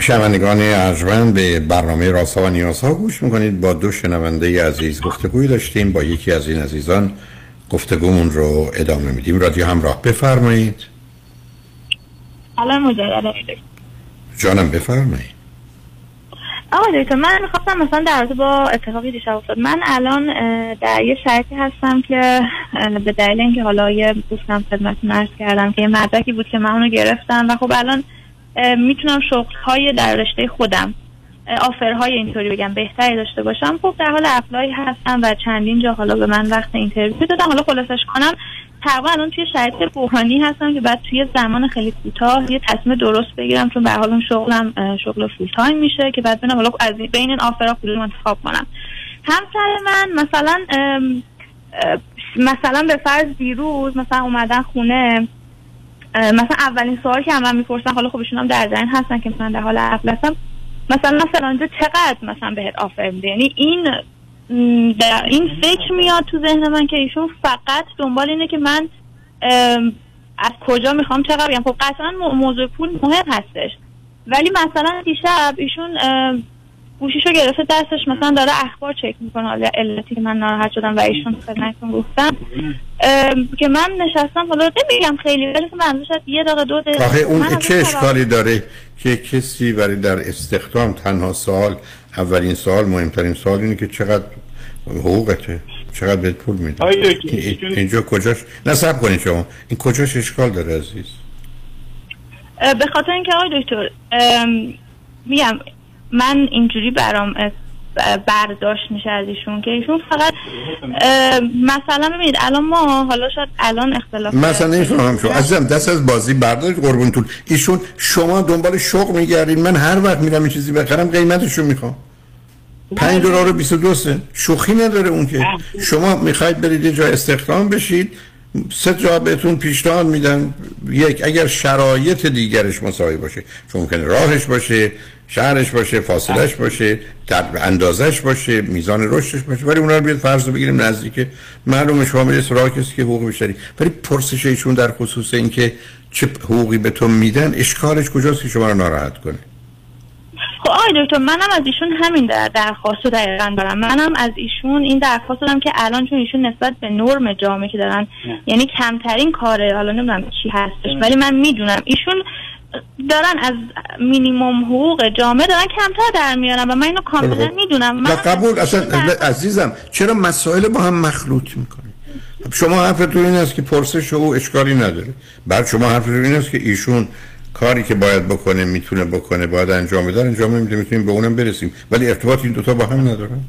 شنوندگان ارجمند به برنامه راسا و نیازها گوش می‌کنید. با دو شنونده عزیز گفتگوی داشتیم. با یکی از این عزیزان گفتگومون رو ادامه میدیم. رادیو همراه. بفرمایید. الان مجدد جانم بفرمایید. آقا دکتر من خواستم مثلا در رابطه با اتفاقی دیشب افتاد من الان در یه شرطی هستم که به دلیل اینکه حالا یه دوستم خدمت مرز کردم که یه مدرکی بود که من اونو گرفتم و خب الان می‌تونم شغل های در رشته خودم offer های اینطوری بگم بهتری داشته باشم. خب در حال apply هستم و چندین جا حالا به من وقت interview دادم حالا خلاصش کنم تقریبا الان توی شرایط بحرانی هستم که بعد توی زمان خیلی کوتاه یه تصمیم درست بگیرم چون به حال شغلم شغل full time میشه که بعد ببینم حالا از بین این offer ها کدوم انتخاب کنم. همسر من مثلا مثلا به فرض دیروز مثلا اومدن خونه مثلا اولین سوال که من می‌پرسن حالا خب ایشون هم در جریان هستن که من در حال عقل هستم مثلا مثلا اینجا چقدر مثلا بهت آفر میده؟ یعنی این در این فکر میاد تو ذهن من که ایشون فقط دنبال اینه که من از کجا می‌خوام چقدر بگم؟ خب قطعا مو- موضوع پول مهم هستش. ولی مثلا دیشب ایشون گوشیشو گرفته دستش مثلا داره اخبار چک می‌کنه. حالا علتی که من ناراحت شدم و ایشون خدمتتون گفتم. که من نشستم حالا نمیگم خیلی ولی که من شاید یه دقیقه دو دقیقه. آخه اون چه اشکالی داره که کسی برای در استخدام تنها سوال اولین سوال مهمترین سوال اینه که چقدر حقوقته؟ چقدر بهت پول میده اینجا کجاش؟ نصب کنید شما. این کجاش اشکال داره عزیز؟ به خاطر اینکه آقای دکتر میگم من اینجوری برام برداشت میشه از ایشون که ایشون فقط مثلا ببینید الان ما حالا شاید الان اختلاف مثلا نمی‌فهمم شما عزیزم دست از بازی برداشت قربونتون ایشون شما دنبال شغل میگردین. من هر وقت میرم این چیزی بخرم قیمتشو می‌خوام. پنج دلار و 22 سنت. شوخی نداره اون که. شما می‌خواید برید یه جا استخدام بشید. سه جا بهتون پیشنهاد میدن. یک اگر شرایط دیگرش مساوی باشه چون ممکنه راهش باشه. شهرش باشه فاصلش باشه در اندازش باشه میزان رشدش باشه. ولی اونا رو بیاد فرض رو بگیریم نزدیک معلومه شما میرید سراغ کسی که حقوق بیشتری. ولی پرسش ایشون در خصوص اینکه چه حقوقی به تو میدن اشکالش کجاست که شما رو ناراحت کنه؟ خب آقای دکتر منم از ایشون همین در درخواست رو دقیقا دارم. منم از ایشون این درخواست دارم که الان چون ایشون نسبت به نرم جامعه که دارن یعنی کمترین کاره حالا نمی‌دونم چی هستش ولی من می‌دونم. ایشون دارن از مینیموم حقوق جامعه دارن کمتر در میارن و من اینو کاملا می‌دونم. و من قبول اصلا عزیزم چرا مسائل با هم مخلوط می‌کنی؟ شما حرفتون این است که پرسش او اشکالی نداره. بعد شما حرفتون این است که ایشون کاری که باید بکنه می‌تونه بکنه باید انجام بده انجام نمیده می‌تونیم به اونم برسیم. ولی ارتباط این دوتا با هم ندارن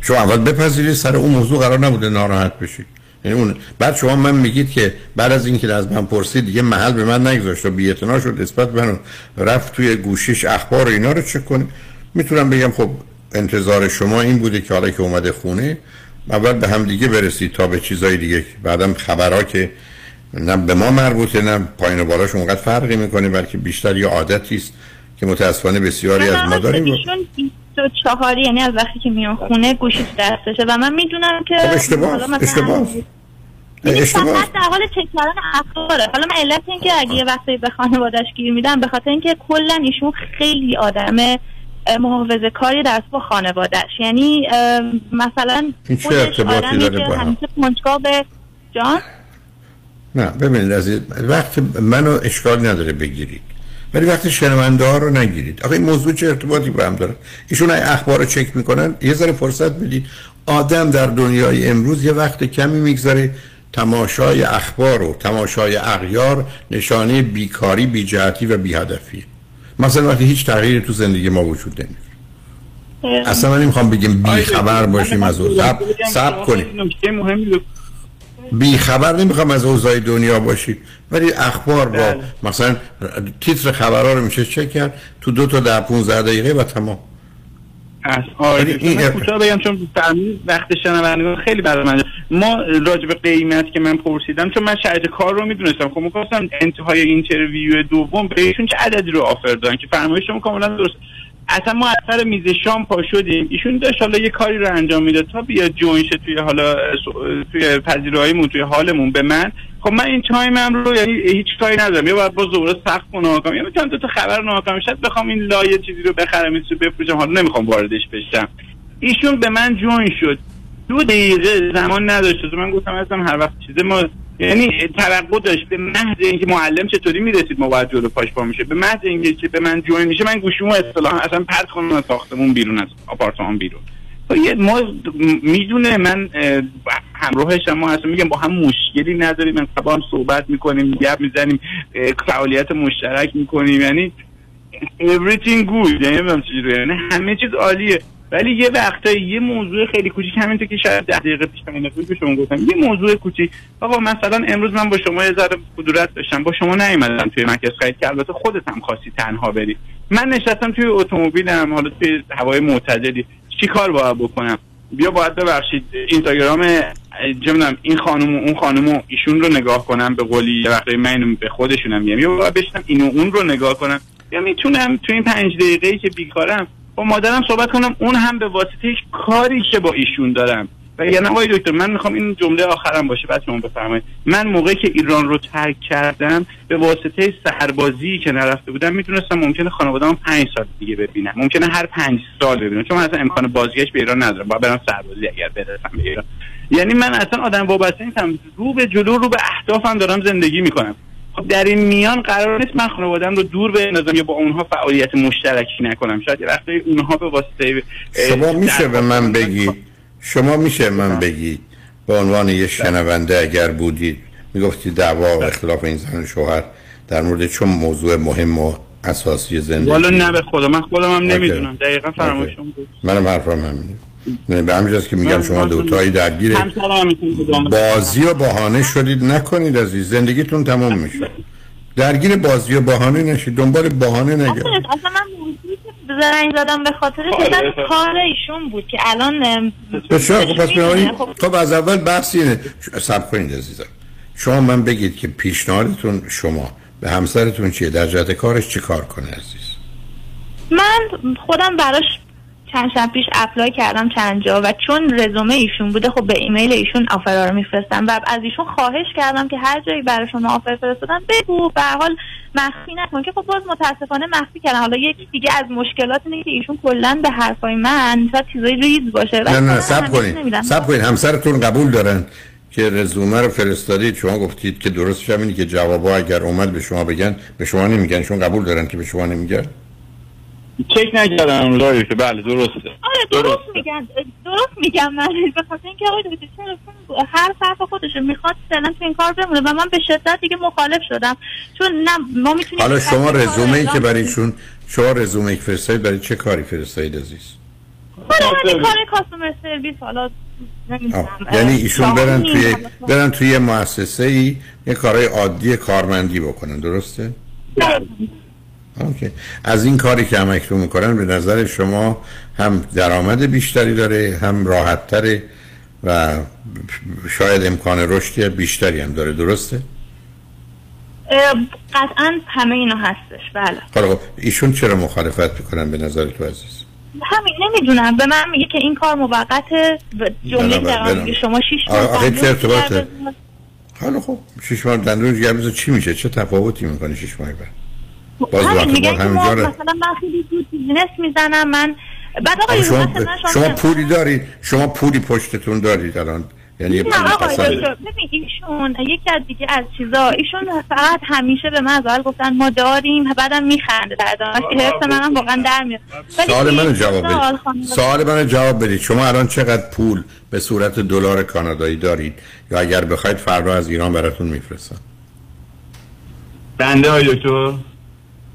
شما اول بپذیرید سر اون موضوع قرار نبوده ناراحت بشید. یعنی اون بعد شما من میگید که بعد از اینکه از من پرسید دیگه محل به من نگذاشت و بی‌اعتنا شد نسبت من رفت توی گوشیش اخبار و اینا رو چک کنه. می‌تونم بگم خب انتظار شما این بوده که حالا که اومده خونه اول به هم دیگه برسید تا به چیزای دیگه. بعدم خبرها که نه به ما مربوطه نه پایین و بالاش اونقدر فرقی می‌کنه بلکه بیشتر یه عادتی است که متاسفانه بسیاری از ما داریم. ایشون 24 یعنی از وقتی که میان خونه گوشی تو دستشه و من می‌دونم که خب اشتباه حالا مثلا- اشتباه. یعنی اشتباه. در حال چک کردن اخباره. حالا من علت این که اگه یه وقتی به خانوادش گیر میدم به خاطر اینکه کلا ایشون خیلی آدم محافظه کاری در با خانوادش یعنی مثلا این چه خودش ارتباطی آدمی داره که با هم؟ همیشه کنجکاو به جان؟ نه ببینید عزیز وقت منو اشکال نداره بگیرید. ولی وقتی شنونده ها رو نگیرید آخه این موضوع چه ارتباطی با هم داره؟ ایشون اخبار رو چک می‌کنن یه ذره فرصت بدید. آدم در دنیای امروز یه وقت کمی می‌گذاره تماشای اخبار و تماشای اغیار نشانه بیکاری بیجهتی و بیهدفی. مثلا وقتی هیچ تغییری تو زندگی ما وجود نمیده اصلا من نمی‌خوام بگیم بی خبر باشیم از اون. سب, سب کنیم بی خبر نمی‌خوام از اوضاع دنیا باشید ولی اخبار با مثلا تیتر خبرها رو میشه چک کرد تو دو تا در 15 دقیقه و تمام. از آره. کوتاه بگم چون فرمود وقت شنوندگان خیلی برای من ما راجع به قیمت که من پرسیدم چون من شرط کار رو می‌دونستم. خب می‌خواستم انتهای interview دوم بهشون چه عددی رو offer دادن که فرمایش شما کاملا درست. اصلا ما از سر میز شام پا شدیم. ایشون داشت حالا یه کاری رو انجام می‌داد تا بیاد join شه توی حالا توی پذیراییمون توی هالمون به من. خب من این time م رو یعنی هیچ کاری ندارم. یا باید با زوره سخت کنم کنم یا می‌تونم دو تا خبر ناکام. شد بخوام این لایه چیزی رو بخرم این بفروشم. حالا نمی‌خوام واردش بشم. ایشون به من جوین شد. دو دقیقه زمان نداشت. من گفتم اصلا هر وقت چیزه ما یعنی توقع داشت. به محض اینکه معلم چطوری می‌رسید ما باید جلو پاش پا میشه؟ به محض اینکه که به من جوین میشه من گوشیمو اصطلاحا اصلا پرت کنم از ساختمون بیرون از آپارتمان بیرون. خب یه ما می‌دونه من اه، همراهشم ما اصلا میگم با هم مشکلی نداریم. من با هم صحبت می‌کنیم گپ می‌زنیم فعالیت مشترک می‌کنیم. یعنی everything good. یعنی یعنی همه چیز عالیه. ولی یه وقتایی یه موضوع خیلی کوچیک همینطور که شاید ده دقیقه پیش من به شما گفتم یه موضوع کوچیک. آقا مثلا امروز من با شما یه ذره کدورت داشتم با شما نیومدم توی مرکز خرید که البته خودت هم خواستی تنها بری. من نشستم توی اتومبیلم حالا توی هوای معتدلی. چی کار باید بکنم؟ بیا باید ببخشید اینستاگرام جمعم این خانم و اون خانم و ایشون رو نگاه کنم به قولی یه وقتی من به خودشونم میگم. یا باید بشنم اینو اون رو نگاه کنم. یا می‌تونم تو این پنج دقیقه که بیکارم با مادرم صحبت کنم. اون هم به واسطه کاری که با ایشون دارم. و یعنی آقای دکتر من می‌خوام این جمله آخرم باشه. بعد شما بفرمایید. من موقعی که ایران رو ترک کردم به واسطه سربازی که نرفته بودم می‌تونستم ممکنه خانواده‌ام پنج سال دیگه ببینم. ممکنه هر پنج سال ببینم. چون من اصلا امکان بازگشت به ایران ندارم. باید برم سربازی اگر برسم به ایران. یعنی من اصلا آدم وابسته نیستم. رو به جلو رو به اهدافم دارم زندگی می‌کنم. خب در این میان قرار نیست من خانوادم رو دور بندازم یا با اونها فعالیت مشترکی نکنم. شاید یه وقتی اونها به واسطه شما میشه به من بگی؟ شما میشه من بگید به عنوان یه شنونده اگر بودید می‌گفتید دعوا و اختلاف این زن و شوهر در مورد چون موضوع مهم و اساسی زندگی؟ والا نه به خدا من خودم هم نمی‌دونم. دقیقا فرمایشون بود. منم حرفم همینه. نه به همین که میگم شما دوتایی درگیر بازی و بهانه شدید نکنید عزیز زندگیتون تموم میشه. درگیر بازی و بهانه نشید دنبال بهانه نگرد. اصلا من زنگ زدم به خاطر که کار ایشون بود که الان بسیار خب پس خب. از اول بحث اینه. سب کنید عزیزم. شما من بگید که پیشنهادتون شما به همسرتون چیه؟ در جهت کارش چی کار کنه عزیز؟ من خودم براش چند شب پیش apply کردم چند جا و چون رزومه ایشون بوده خب به ایمیل ایشون offer رو میفرستم و از ایشون خواهش کردم که هر جایی برای شما offer فرستادن بگو. به حال مخفی نکن که خب باز متاسفانه مخفی کردن حالا یکی دیگه از مشکلات اینه که ایشون کلا به حرفای من شاید چیزای ریز باشه. نه نه صبر کنید صبر کنید همسرتون قبول دارن که رزومه رو فرستادید. شما گفتید که هم اینه که جوابا اگر اومد به شما بگن. به شما نمیگن. چون قبول دارن که به شما نمیگن. چک نکردم رای که بله درسته. آره درست میگن. درست میگم من به خاطر اینکه آقای دکتر هر حرف خودش می‌خواد فعلا تو این کار بمونه و من به شدت دیگه مخالف شدم. چون نه ما می‌تونیم حالا شما رزومه ای که برای ایشون شما رزومه ای فرستادید برای چه کاری فرستادید عزیز؟ برای کار کاستومر سرویس حالا یعنی ایشون برن توی برن توی مؤسسه ای یه کارهای عادی کارمندی بکنن درسته؟ اوکی. از این کاری که هم اکنون می‌کنن به نظر شما هم درآمد بیشتری داره هم راحت تره و شاید امکان رشدی بیشتری هم داره درسته؟ قطعا همه اینا هستش بله خب ایشون چرا مخالفت می‌کنن به نظر تو عزیز؟ همین نمی‌دونم به من میگه که این کار موقت جمله در شما شیش ماه چه ارتباطه؟ حالا خب شیش ماه دندون چی میشه چه تفاوتی می‌کنه شیش ماه بعد؟ باز همین میگن که ما مثلا من خیلی زود business می‌زنم من بعد آقای شما, شما پولی دارید شما پولی پشتتون دارید الان. یعنی نه آقای دکتر ببین ایشون یکی از دیگه از چیزا ایشون فقط همیشه به من از اول گفتن ما داریم بعدم میخنده در که حرص منم واقعا در میاد. سوال منو جواب بدید. سوال منو جواب بدید. شما الان چقدر پول به صورت دلار کانادایی دارید؟ یا اگر بخواید فردا از ایران براتون میفرستم. بنده های دکتر.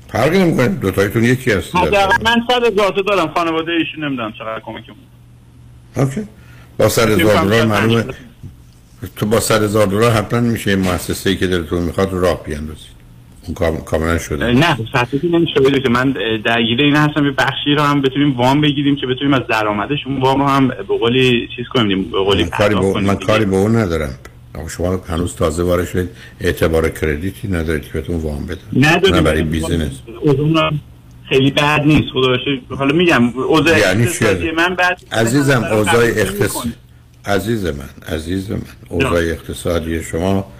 فرقی نمی‌کنه دو تایتون یکی هست. من صد هزار دارم خانواده ایشون نمی‌دونم چقدر کمک OK. با صد هزار دلار معلومه تو با صد هزار دلار حتما میشه مؤسسه ای که دلتون می‌خواد رو راه بیاندازید. اون کاملا شده. نه سطحی نمیشه که من درگیر این هستم به بخشی رو هم بتونیم وام بگیریم که بتونیم از درآمدش اون وام هم به قولی چیز کنیم به قولی من کاری به اون ندارم. شما هنوز تازه وارد شدید اعتبار کردیتی ندارید که بهتون وام بده نه برای بیزینس خیلی بد نیست. خدا حالا میگم اوضاع یعنی من بعد عزیزم اوضاع اقتصادی عزیز من عزیز من اوضاع اقتصادی شما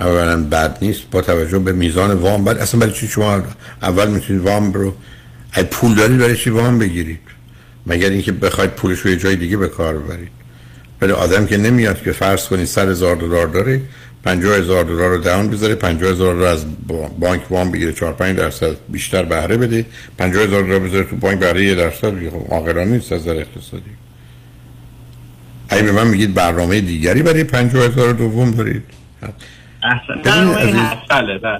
اولا بد نیست. با توجه به میزان وام بعد اصلا برای چی شما اول می‌تونید وام رو ای پول دارید برای چی وام بگیرید؟ مگر اینکه بخواید پولش رو یه جای دیگه به کار ببرید. ولی آدم که نمیاد که فرض کنید 100 هزار دلار داره 50 هزار دلار رو دهان بذاره 50 هزار رو از بانک وام بگیره 4 5 درصد بیشتر بهره بده 50 هزار دلار بذاره تو بانک بهره 1 درصد. خب عاقلانه نیست از نظر اقتصادی. اگه به من میگید برنامه دیگری برای 50 هزار دوم دارید؟ احسن. بله. بله.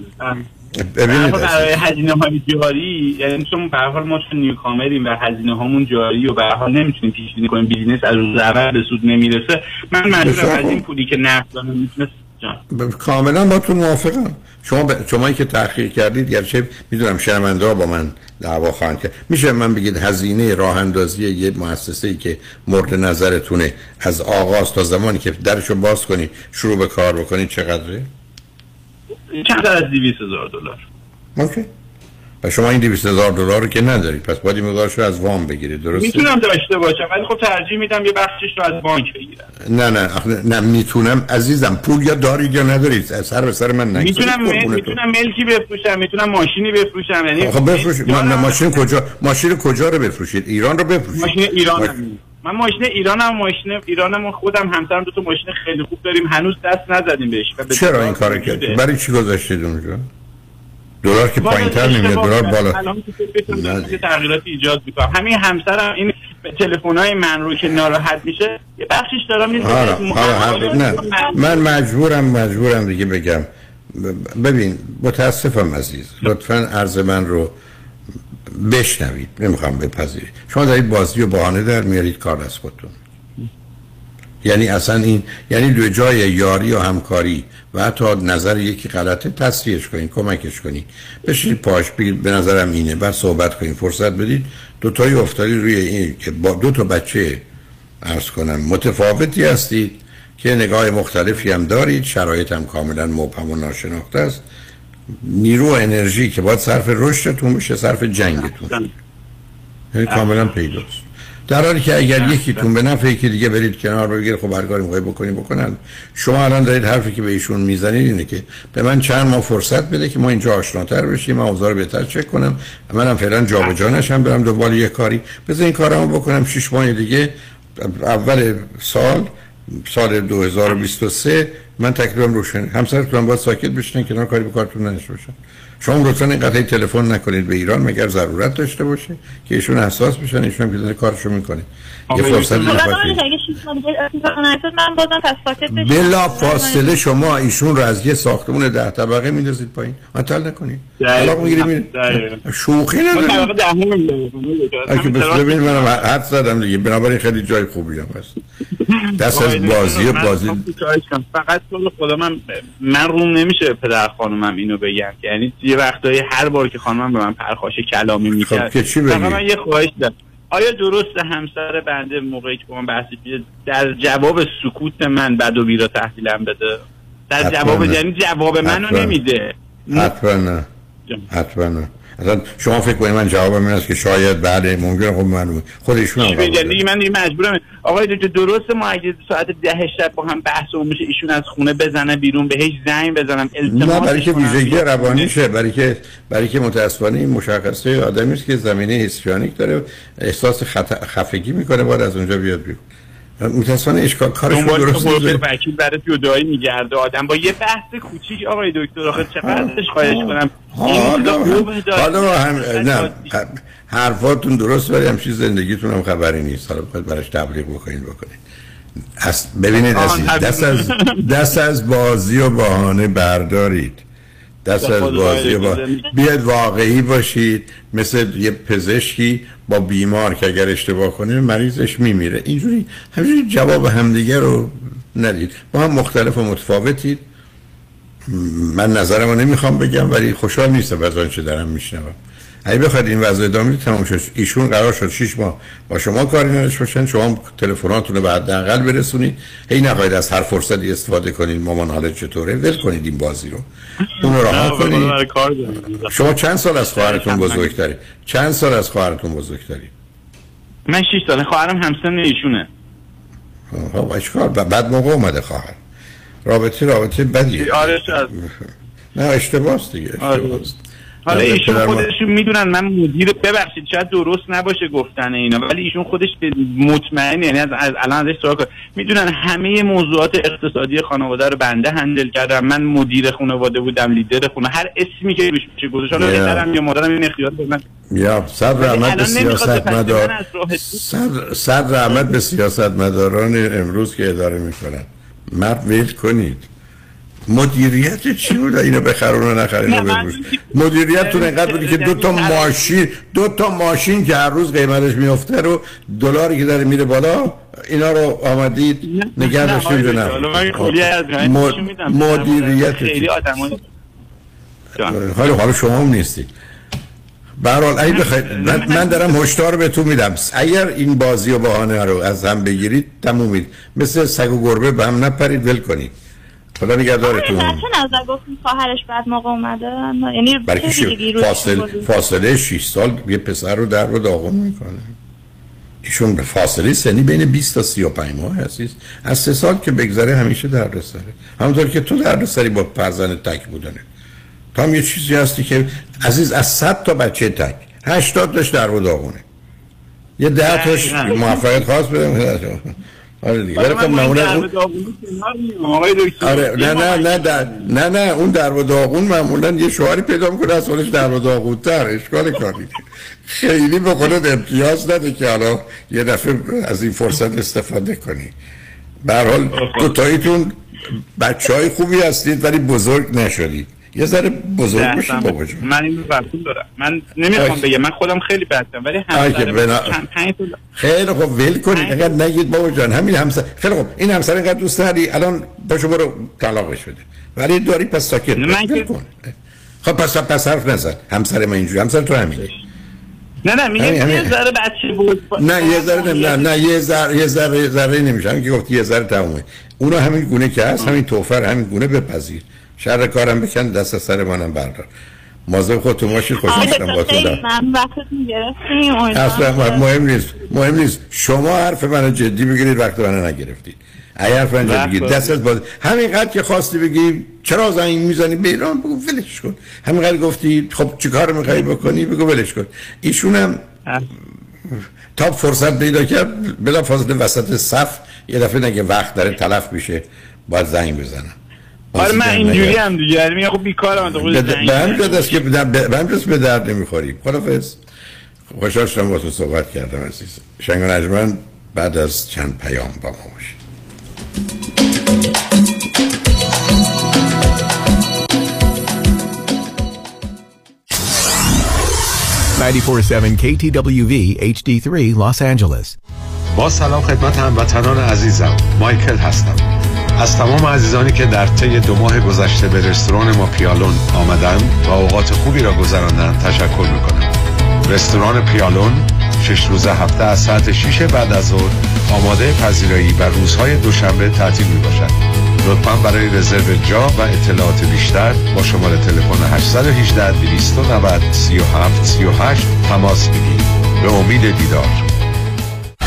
ببینید برای هزینه های جاری یعنی چون به هر حال ما چون نیوکامریم و هزینه هامون جاری و به حال نمی‌تونیم پیش بینی کنیم بیزینس از روز اول به سود نمی‌رسه من مجبورم از این پولی که نقد ب- کاملا با تو موافقم. شما ب... شمایی که تحقیق کردید گرچه می‌دونم شرمنده ها با من دعوا خواهند کرد. میشه من بگید هزینه راه اندازی یه مؤسسه ای که مورد نظرتونه از آغاز تا زمانی که درشو باز کنی شروع به کار بکنید چقدره؟ چند از 200 هزار دلار. اوکی. و شما این 200 هزار دلار رو که ندارید پس باید این مقدارش رو از وام بگیرید درسته؟ می‌تونم داشته باشم ولی خب ترجیح میدم یه بخشش رو از بانک بگیرم. نه نه نه, می‌تونم عزیزم پول یا دارید یا ندارید سر به سر من نگذارید می‌تونم. می‌تونم ملکی بفروشم می‌تونم ماشینی بفروشم یعنی خب بفروش ما- نه، ماشین کجا ماشین کجا رو بفروشید؟ ایران رو بفروشید. ماشین ایرانم من ماشین ایرانم ماشین ایرانم خودم همسرم دو تا ماشین خیلی خوب داریم. هنوز دست نزدیم بهش به چرا این کارو. کردید برای چی گذاشتید اونجا؟ دلار که پایینتر نمیاد دلار. بالا. الان تغییراتی ایجاد می‌کنم. همین همسرم این تلفن های من رو که ناراحت میشه یه بخشش دارم حالا حالا حالا نه. من مجبورم مجبورم دیگه بگم. ببین متاسفم عزیز. لطفا عرض من رو بشنوید. نمی‌خوام بپذیرید. شما دارید بازی و بهانه در میارید کار از خودتون. یعنی اصلا این یعنی دو جای یاری و همکاری و حتی نظر یکی غلطه تصحیحش کنین کمکش کنین بشین پاش به نظرم اینه. بعد صحبت کنین فرصت بدید. دو تایی افتادید روی این که با دو تا بچه ارز کنم متفاوتی هستید که نگاه مختلفی هم دارید. شرایط هم کاملا مبهم و ناشناخته است. نیرو و انرژی که باید صرف رشدتون بشه صرف جنگتون. یعنی کاملا پیداست. در حالی که اگر یکیتون به نفع یکی دیگه برید کنار بگیر خب هر کاری می‌خوای بکنی بکنن. شما الان دارید حرفی که به ایشون می‌زنید اینه که به من چند ماه فرصت بده که ما اینجا آشناتر بشیم من اوضاع رو بهتر چک کنم. منم فعلا جابجا نشم برم دنبال یه کاری. بذار این کارمو بکنم شش ماه دیگه. اول سال سال 2023 من تکلیفم روشن همسرتون هم باید ساکت بشینن کنار کاری به کارتون نداشته باشن. شما لطفا این قطعه تلفن نکنید به ایران مگر ضرورت داشته باشه که ایشون احساس بشن ایشون که داره کارشو می‌کنه. یه فرصت من من بلا فاصله شما ایشون رو از یه ساختمون ده طبقه میندازید پایین. مطل نکنید. طلاق می‌گیری میرید شوخی ما نداریم طبقه دهم اگه بس ببین منم حد زدم دیگه. بنابراین خیلی جای خوبی هم هست. دست از بازی و بازی. فقط خدا من من روم نمیشه پدر خانومم اینو بگم. یعنی یه وقتایی هر بار که خانومم به من پرخاش کلامی می‌کرد خب بگی؟ فقط من یه خواهش دارم آیا درست همسر بنده موقعی که با من بحثی در جواب سکوت من بد و بیرا تحویلم بده در جواب. یعنی جواب منو. نمیده حتما نه حتما نه اصلا شما فکر کنید من جواب من است که شاید بله ممکنه خب من خودشون هم. یعنی من دیگه مجبورم آقای دکتر درسته ما اگه ساعت ده شب با هم بحث و میشه ایشون از خونه بزنه بیرون بهش زنگ بزنم نه التماس برای که. ویژگی روانیشه برای که برای که متاسفانه این مشخصه آدمی است که زمینه هیستریانیک داره احساس خط... خفگی می‌کنه باید از اونجا بیاد بیرون متاسفانه اشکال کارش درست حقوق نیست. وکیل برای جدایی میگرده. آدم با یه بحث کوچیک آقای دکتر آخه چقدرش خواهش کنم. حالا هم نه حرفاتون درست ولی همچین زندگیتون هم خبری نیست. حالا باید براش تبلیغ بکنین از ببینید تبلیغ. دست از دست از بازی و بهانه بردارید. دست از بازی با... بیاید واقعی باشید مثل یه پزشکی با بیمار که اگر اشتباه کنه مریضش میمیره. اینجوری همینجوری جواب همدیگه رو ندید. با هم مختلف و متفاوتید. من نظرمو نمی‌خوام بگم ولی خوشحال نیستم از آنچه دارم میشنوم. اگه بخواید این وضع ادامه بدید تمام شد. ایشون قرار شد 6 ماه با شما کاری نداشته باشن. شما تلفناتون رو به حداقل برسونید. هی نخواهید از هر فرصتی استفاده کنید. مامان حالت چطوره؟ ول کنید این بازی رو. اون برای کنید. شما چند سال از خواهرتون بزرگتری؟ چند سال از خواهرتون بزرگتری؟ من 6 ساله. خواهرم همسن ایشونه. خب اشکال ب- بعد موقع اومده خواهر. رابطه رابطه بدیه. آره شاید نه اشتباهست دیگه آره. حالا ایشون خودشون می‌دونن من مدیر ببخشید شاید درست نباشه گفتن اینا ولی ایشون خودش مطمئن یعنی از, از الان ازش سوال می‌دونن همه موضوعات اقتصادی خانواده رو بنده هندل کردم من مدیر خانواده بودم لیدر خونه هر اسمی که روش میشه گذاشت. حالا. پدرم یا مادرم این اختیار دادن یا صد رحمت به سیاست مدار من صد, صد رحمت به سیاست مداران امروز که اداره می‌کنن. مرد ویل کنید. مدیریت چی بود؟ اینو بخرون و نخرین رو بفروش مدیریتتون اینقدر بودی که دو تا ماشین دو تا ماشین که هر روز قیمتش میفته رو دلاری که داره میره بالا اینا رو آمدید نگه داشتید نه؟ مدیریت حالا حالا شما هم نیستی. برحال اگه بخواید من, من دارم هشدار بهتون میدم. اگر این بازی و بهانه رو از هم بگیرید تمومید. مثل سگ و گربه به هم نپرید ول کنید. خدا نگهدارتون. چه نظر؟ گفتیم خواهرش بعد موقع اومده. یعنی فاصله فاصله 6 سال یه پسر رو در رو داغون می‌کنه. ایشون به فاصله سنی بین 20 تا 35 ماه هستید از سه سال که بگذره همیشه در سره همونطور که تو در سری با فرزند تک بودنه. تو هم یه چیزی هستی که عزیز از 100 تا بچه تک. 80 تاش در و داغونه یه ده تاش موفقیت خاص بده. آره دیگه. خب معمولا اون آره نه نه نه در... نه نه اون در و داغون معمولا یه شوهری پیدا می‌کنه از اونش در و داغون تر اشکال کاری خیلی به خودت امتیاز نده که حالا یه دفعه از این فرصت استفاده کنی. به هر حال دو تاییتون بچه های خوبی هستید ولی بزرگ نشدید. یه ذره بزرگ بشین بابا جون من این بحثون دارم. من نمی‌خوام بگم. من خودم خیلی بچم ولی همسر بنا... خیلی خوب. ول کنید. اگر نگید بابا جان همین همسر خیلی خوب. این همسر اینقدر دوست داری الان با شما رو طلاقش بده. ولی داری پس ساکت من که... خب پس پس حرف نزن. همسر من اینجوری. همسر تو همین نه نه میگم یه ذره بچه بود. نه یه ذره نه نه یه ذره یه ذره ذره نمیشه. همین که گفتی یه ذره تمومه. اونو همین گونه که هست همین توفر همین گونه بپذیر. شر کارم بکن دست سر منم بردار. مازم خودتون باشید خوشحال شدم با تو اصلا مهم نیست مهم نیست. شما حرف منو جدی بگیرید وقت منو نگرفتید. اگر حرف من جدی بگیرید دست از باز همینقدر که خواستی بگی چرا زنگ می‌زنی؟ به ایران بگو ولش کن. همینقدر گفتی خب چیکار می‌خوای بکنی؟ بگو ولش کن. ایشونم تا فرصت پیدا کرد. بلا فاصله وسط صف یه دفعه نگه وقت داره تلف میشه باید زنگ بزنم. آره من اینجوری هم دیگه یعنی میگم خب بیکارم به به است که به هم به درد نمی‌خوریم خدافظ. خوشحال شدم با تو صحبت کردم عزیز. شنگ نجمن بعد از چند پیام با ما باشید. KTWV HD3 Los Angeles. با سلام خدمت هموطنان عزیزم. مایکل هستم. از تمام عزیزانی که در طی دو ماه گذشته به رستوران ما پیالون آمدن و اوقات خوبی را گذراندن تشکر می‌کنم. رستوران پیالون شش روز هفته از ساعت 6 بعد از ظهر آماده پذیرایی و روزهای دوشنبه تعطیل می باشد لطفا برای رزرو جا و اطلاعات بیشتر با شماره تلفن 818 290 37 38 تماس بگیرید. به امید دیدار.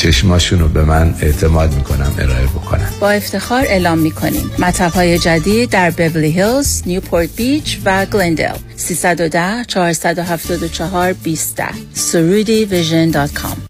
چشماشون رو به من اعتماد می‌کنم ارائه بکنم با افتخار اعلام می‌کنیم. مطب های جدید در بورلی هیلز، نیوپورت بیچ و گلندل 310 474 20 سرودی Vision dot com.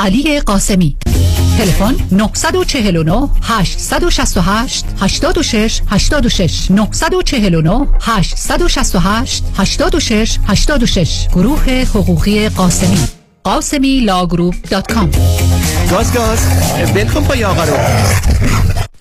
علی قاسمی. تلفن 949 868 86 86 949 868 86 86 گروه حقوقی قاسمی. قاسمی Law Group dot com. گاز گاز. ول کن پای آقا رو.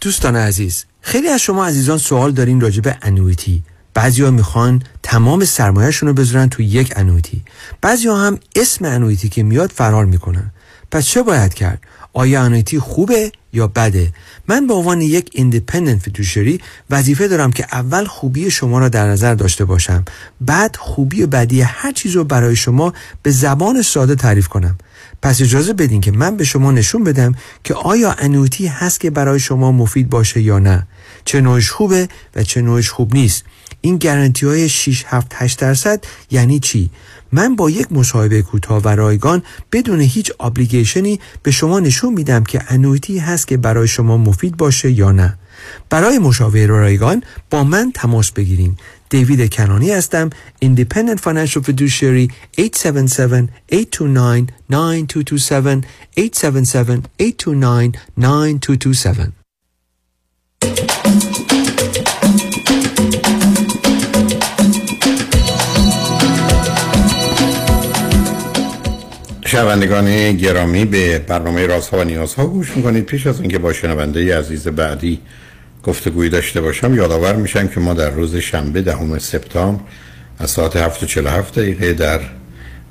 دوستان عزیز خیلی از شما عزیزان سوال دارین راجع به annuity بعضی ها می‌خوان تمام سرمایهشون رو بذارن تو یک annuity بعضی ها هم اسم annuity که میاد فرار می‌کنن. پس چه باید کرد؟ آیا annuity خوبه یا بده؟ من به عنوان یک independent fiduciary وظیفه دارم که اول خوبی شما را در نظر داشته باشم بعد خوبی و بدی هر چیز رو برای شما به زبان ساده تعریف کنم پس اجازه بدین که من به شما نشون بدم که آیا انویتی هست که برای شما مفید باشه یا نه چه نوعش خوبه و چه نوعش خوب نیست این گارانتی های 6 7 8 درصد یعنی چی من با یک مصاحبه کوتاه و رایگان بدون هیچ ابلیگیشنی به شما نشون میدم که انویتی هست که برای شما مفید باشه یا نه. برای مشاوره رایگان با من تماس بگیرین. دیوید کنانی هستم Independent Financial Fiduciary 877-829-9227 877-829-9227 شنوندگان گرامی به برنامه رازها و نیازها گوش می‌کنید. پیش از اینکه با شنونده عزیز بعدی گفتگویی داشته باشم یادآور میشم که ما در روز شنبه دهم سپتامبر از ساعت 7:47 دقیقه در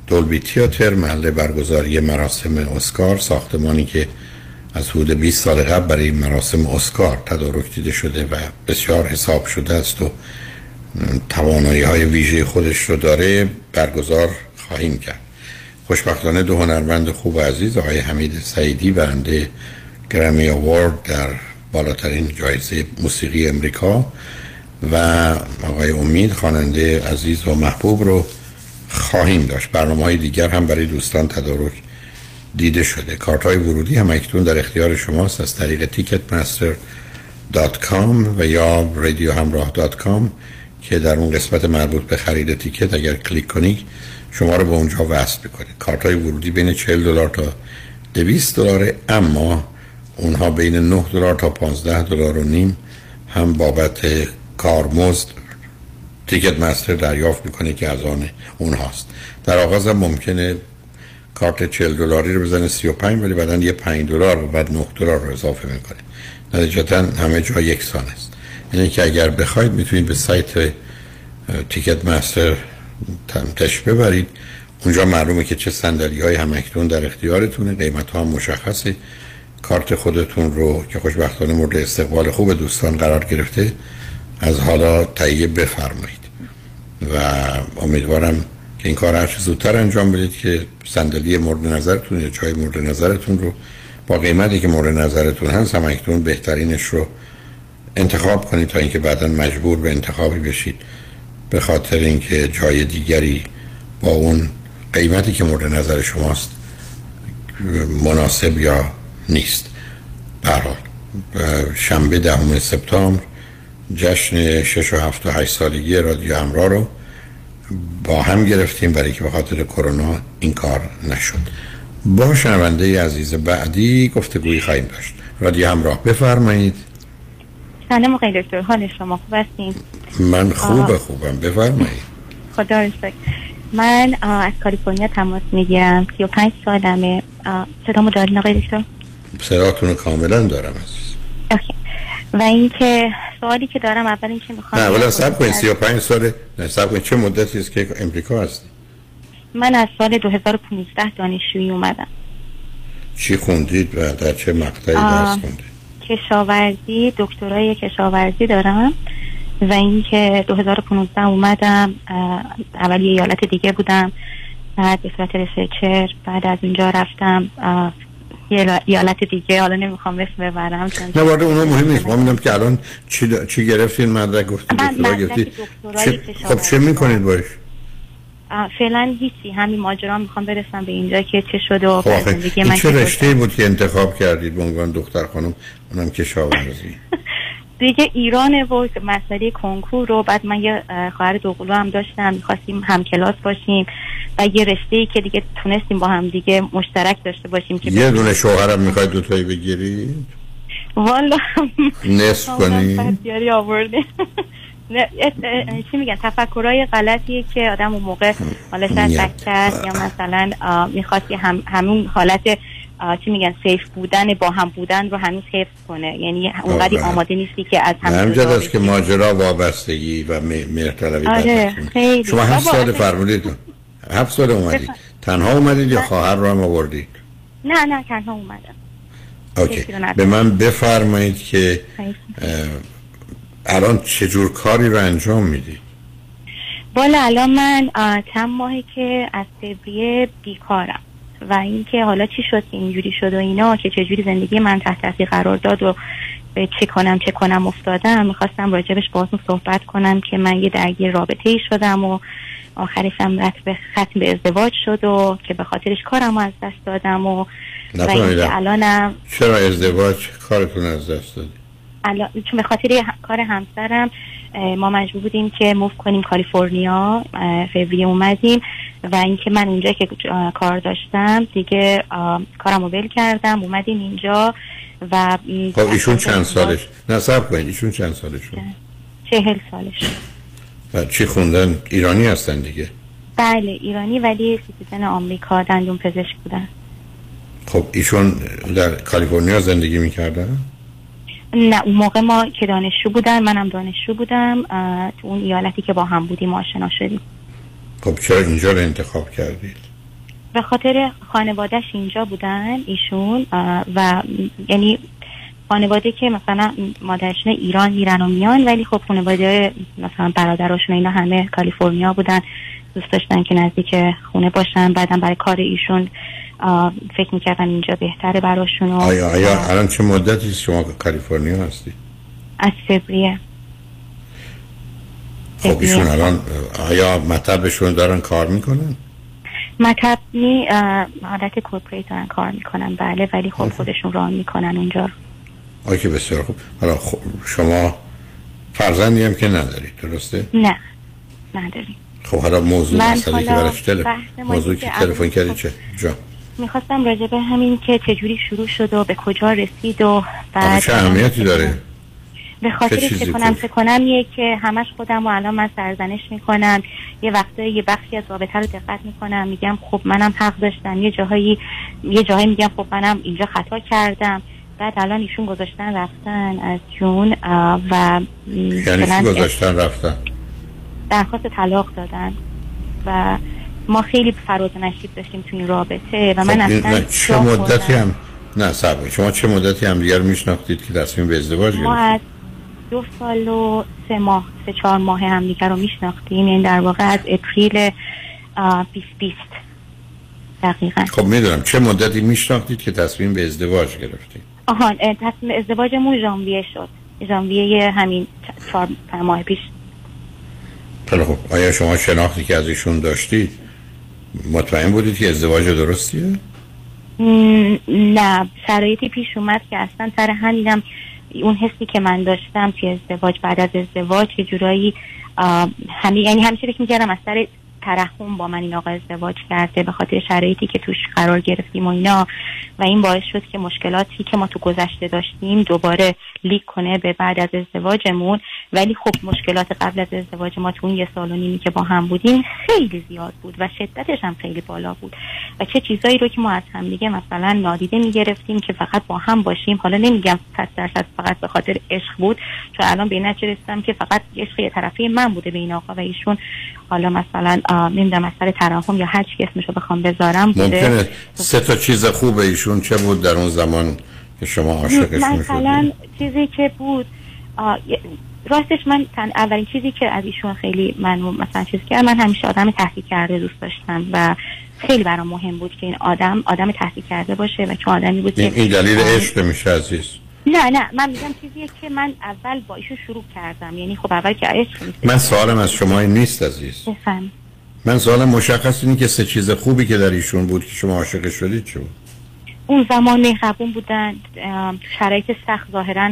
دولبی تیاتر محل برگزاری مراسم اسکار ساختمانی که از حدود 20 سال قبل برای مراسم اسکار تدارک دیده شده و بسیار حساب شده است و توانایی های ویژه خودش رو داره برگزار خواهیم کرد. خوشبختانه دو هنرمند خوب و عزیز آقای حمید سعیدی برنده Grammy Award در بالاترین جایزه موسیقی امریکا و آقای امید خواننده عزیز و محبوب رو خواهیم داشت. برنامه های دیگر هم برای دوستان تدارک دیده شده. کارت های ورودی هم اکنون در اختیار شماست. از طریق Ticketmaster dot com و یا رادیو همراه dot com که در اون قسمت مربوط به خرید ticket اگر کلیک کنید شما رو به اونجا وصل می‌کنه کارت های ورودی بین 40 دلار تا 200 دلار اما اونها بین 9 دلار تا 15 دلار و نیم هم بابت کارمزد تیکت مستر دریافت می‌کنه که از آن اونهاست. در آغاز هم ممکنه کارت 40 دلاری رو بزنه 35 ولی بعدا یه 5 دلار و بعد 9 دلار رو اضافه می‌کنه. نتیجتا همه جا یکسان است. یعنی که اگر بخواید می‌تونید به سایت تیکت مستر تش ببرید. اونجا معلومه که چه صندلی های همکتون در اختیارتونه. قیمت ها مشخصه. کارت خودتون رو که خوشبختانه مورد استقبال خوب دوستان قرار گرفته از حالا تهیه بفرمایید. و امیدوارم که این کار هر زودتر انجام بدید که صندلی مورد نظرتون یا جای مورد نظرتون رو با قیمتی که مورد نظرتون هست همکتون بهترینش رو انتخاب کنید تا اینکه بعدا مجبور به انتخابی بشید. به خاطر اینکه جای دیگری با اون قیمتی که مورد نظر شماست مناسب یا نیست. برحال شنبه دهم سپتامبر جشن 6 و 7 و 8 سالگی رادیو همراه رو با هم گرفتیم برای که به خاطر کرونا این کار نشد. با شنونده عزیز بعدی گفتگویی خواهیم داشت. رادیو همراه. بفرمایید. سلام آقای دکتر حال شما خوب هستین؟ من خوب خوبم بفرمایید. خدا من از کالیفرنیا تماس می‌گیرم 35 سالمه. صدامو دارین آقای دکتر؟ صداتون کاملا دارم عزیز. و اینکه سوالی که دارم اول اینکه می‌خوام نه اولا سب کنید 35 ساله. نه سب کنید چه مدتی است که امریکا هستی؟ من از سال 2015 دانشجویی اومدم. چی خوندید و در چه مقطعی. درس خوندید؟ کشاورزی دکترای کشاورزی دارم و اینکه 2015 اومدم اه، اول یه ایالت دیگه بودم بعد به صورت ریسرچر بعد از اونجا رفتم یه ایالت دیگه. حالا نمی‌خوام اسم ببرم نه وارد اونا مهم نیست ما می‌دونم که الان چی, دا... چی گرفتین مدرک گفتید من دکترا گرفتید چه... کشاورزی خب چه می‌کنید باش؟ فعلا هیچی. همین ماجرا می‌خوام برسم به اینجا که چه شده و خب زندگی من چه رشته بود که انتخاب کردید به عنوان دختر خانم؟ اونم کشاورزی دیگه ایرانه و مسئله کنکور رو بعد من یه اه، خواهر دوقلو هم داشتم می‌خواستیم هم کلاس باشیم و یه رشته ای که دیگه تونستیم با هم دیگه مشترک داشته باشیم که یه دونه شوهرم می‌خواید دوتایی بگیرید؟ والا. نصف کنی؟ یاری آورده. چی میگن؟ تفکرهای غلطیه که آدم اون موقع حالا شاید یا مثلا می‌خواست هم همون حالت چی میگن سیف بودن با هم بودن رو هنوز حفظ کنه. یعنی اونقدی بله. آماده نیستی که از هم همینجا است که ماجرا وابستگی و مهرطلبی آره،. خیلی. شما هفت سال فرمودید. هفت سال اومدید. تنها اومدید یا خواهر رو هم آوردید؟ نه نه تنها اومدم. اوکی. به من بفرمایید که الان چه جور کاری رو انجام می‌دید؟ بالا الان من چند ماهه که از فوریه بیکارم. و اینکه حالا چی شد که اینجوری شد و اینا که چجوری زندگی من تحت تاثیر قرار داد و چه کنم چه کنم افتادم. می‌خواستم راجبش باهاتون صحبت کنم که من یه درگیر رابطه ای شدم و آخرش هم رد به ختم به ازدواج شد و که به خاطرش کارم از دست دادم و و الانم چرا ازدواج؟ کارتون از دست دادید الان چون به خاطر کار همسرم ما مجبور بودیم که move کنیم کالیفرنیا فوریه اومدیم و اینکه من اونجا که کار داشتم دیگه کارم رو ول کردم اومدیم اینجا و خب ایشون چند سالش؟ نه صبر کنید ایشون چند سالشون؟ چهل سالش. و چی خوندن؟ ایرانی هستن دیگه. بله ایرانی ولی citizen آمریکا دندون پزشک بودن. خب ایشون در کالیفرنیا زندگی می‌کردن؟ نه اون موقع ما که دانشجو بودن منم دانشجو بودم تو اون ایالتی که با هم بودیم آشنا شدیم. خب چرا اینجا رو انتخاب کردید؟ به خاطر خانوادهش اینجا بودن ایشون و یعنی خانواده که مثلا مادرشون ایران میرن و میان ولی خب خانواده مثلا برادراشون اینا همه کالیفرنیا بودن دوست داشتن که نزدیک خونه باشن بعدم برای کار ایشون فکر می‌کردن اینجا بهتره براشون و آیا آیا الان چه مدتی شما کالیفرنیا هستی؟ از فوریه. خب ایشون الان آیا مطبشون دارن کار می‌کنن؟ مطبنی اه، حالت کورپریت دارن کار می‌کنن بله ولی خب خودشون ران می‌کنن اونجا. رو. آیا که بسیار خوب. حالا خب شما فرزندی هم که ندارید درسته؟ نه. نداریم. خب حالا موضوع مسئله که ما موضوعی اینه که تلفن کردی خب- چه؟ جا می‌خواستم راجع به همین که چجوری شروع شد و به کجا رسید و بعد چه اهمیتی داره؟ به خاطر چه کنم کن؟ چه کنم یه که همش خودم و الان من سرزنش می‌کنم. یه وقتایی یه بخشی از رابطه رو دقت می‌کنم. میگم خب منم حق داشتم. یه جاهایی یه جاهایی میگم خب منم اینجا خطا کردم. بعد الان ایشون گذاشتن رفتن از جون و یعنی چی گذاشتن رفتن؟ درخواست طلاق دادن. و ما خیلی فراز نشیب داشتیم تو این رابطه و من خب این- اصلا چه مدتی. هم نه صبر شما چه مدتی هم دیگر میشناختید که تصمیم به ازدواج ما گرفتید؟ از دو سال و سه ماه سه چهار ماه همدیگه رو میشناختیم. یعنی در واقع از اپریل آه، 2020 دقیقا. خب می‌دونم چه مدتی میشناختید که تصمیم به ازدواج گرفتید؟ آهان اه، تصمیم ازدواجمون ژانویه شد. ژانویه همین چهار ماه پیش. خیلی خب آیا شما شناختی که از ایشون داشتید مطمئن بودید که ازدواج درستیه؟ نه. شرایطی پیش اومد که اصلا سر همینم اون حسی که من داشتم توی ازدواج بعد از ازدواج یه جورایی آه، همین یعنی همیشه فکر می‌کردم از سر ترحم با من این آقا ازدواج کرده به خاطر شرایطی که توش قرار گرفتیم و اینا. و این باعث شد که مشکلاتی که ما تو گذشته داشتیم دوباره لیک کنه به بعد از ازدواجمون. ولی خب مشکلات قبل از ازدواج ما تو اون یه سال و نیمی که با هم بودیم خیلی زیاد بود و شدتش هم خیلی بالا بود. و چه چیزایی رو که ما از هم دیگه مثلا نادیده می‌گرفتیم که فقط با هم باشیم. حالا نمیگم صد درصد فقط به خاطر عشق بود. چون الان به این رسیدم که فقط عشق یه طرفی من بوده به این آقا و ایشون. حالا مثلا نمی‌دونم از سر ترحم یا هر چی اسمشو بخوام بذارم بوده ممکنه سه تا چیز خوب ایشون چه بود در اون زمان که شما عاشقشون مثلا چیزی که بود راستش من تن اولین چیزی که از ایشون خیلی منو مثلا چیز کرد من همیشه آدم تحقیق کرده دوست داشتم و خیلی برام مهم بود که این آدم آدم تحقیق کرده باشه و چون آدمی بود این, که این دلیل عشق میشه عزیز. نه نه من میگم چیزیه که من اول با ایشون شروع کردم. یعنی خب اول که عشق من سوالم از شما این نیست عزیز. بفهم. من سوالم مشخص اینه که سه چیز خوبی که در ایشون بود که شما عاشق شدید چه بود؟ اون زمان مهربون بودن شرایط سخت ظاهرا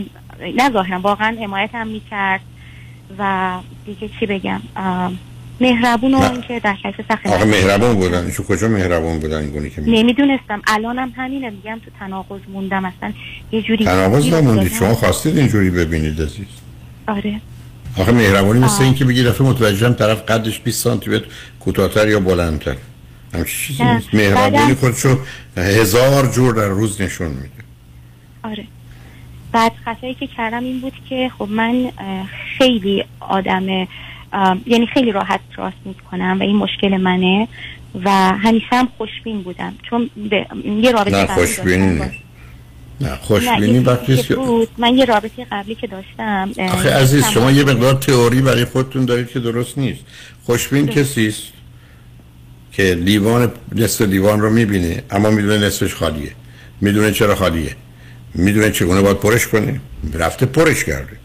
نه ظاهرا واقعا حمایت هم می‌کرد. و دیگه چی بگم؟ مهربون و اینکه در شرایط سخت آقا مهربون بودن. ایشون کجا مهربون بودن این گونه که می نمی‌دونستم. الانم همینه. میگم تو تناقض موندم. اصلا یه جوری تناقض نموندید افتادم. شما خواستید اینجوری ببینید عزیز. آره. آخه مهربانی مثل آه. این که بگی دفعه متوجهم طرف قدش 20 سانتی متر کوتاهتر یا بلندتر. همچین چیزی. نیست. مهربانی بعدم- خودشو هزار جور در روز نشون میده. آره. بعد خطایی که کردم این بود که خب من خیلی آدم یعنی خیلی راحت راست می‌کنم و این مشکل منه و همیشه هم خوشبین بودم. چون به یه رابطه نه داشتم. نه خوشبینی وقتی که بود من یه رابطه قبلی که داشتم آخه عزیز شما یه مقدار تئوری برای خودتون دارید که درست نیست. خوشبین کسی است که لیوان نصف لیوان رو می‌بینه اما می‌دونه نصفش خالیه. می‌دونه چرا خالیه. می‌دونه چگونه باید پرش کنه. رفته پرش کرده.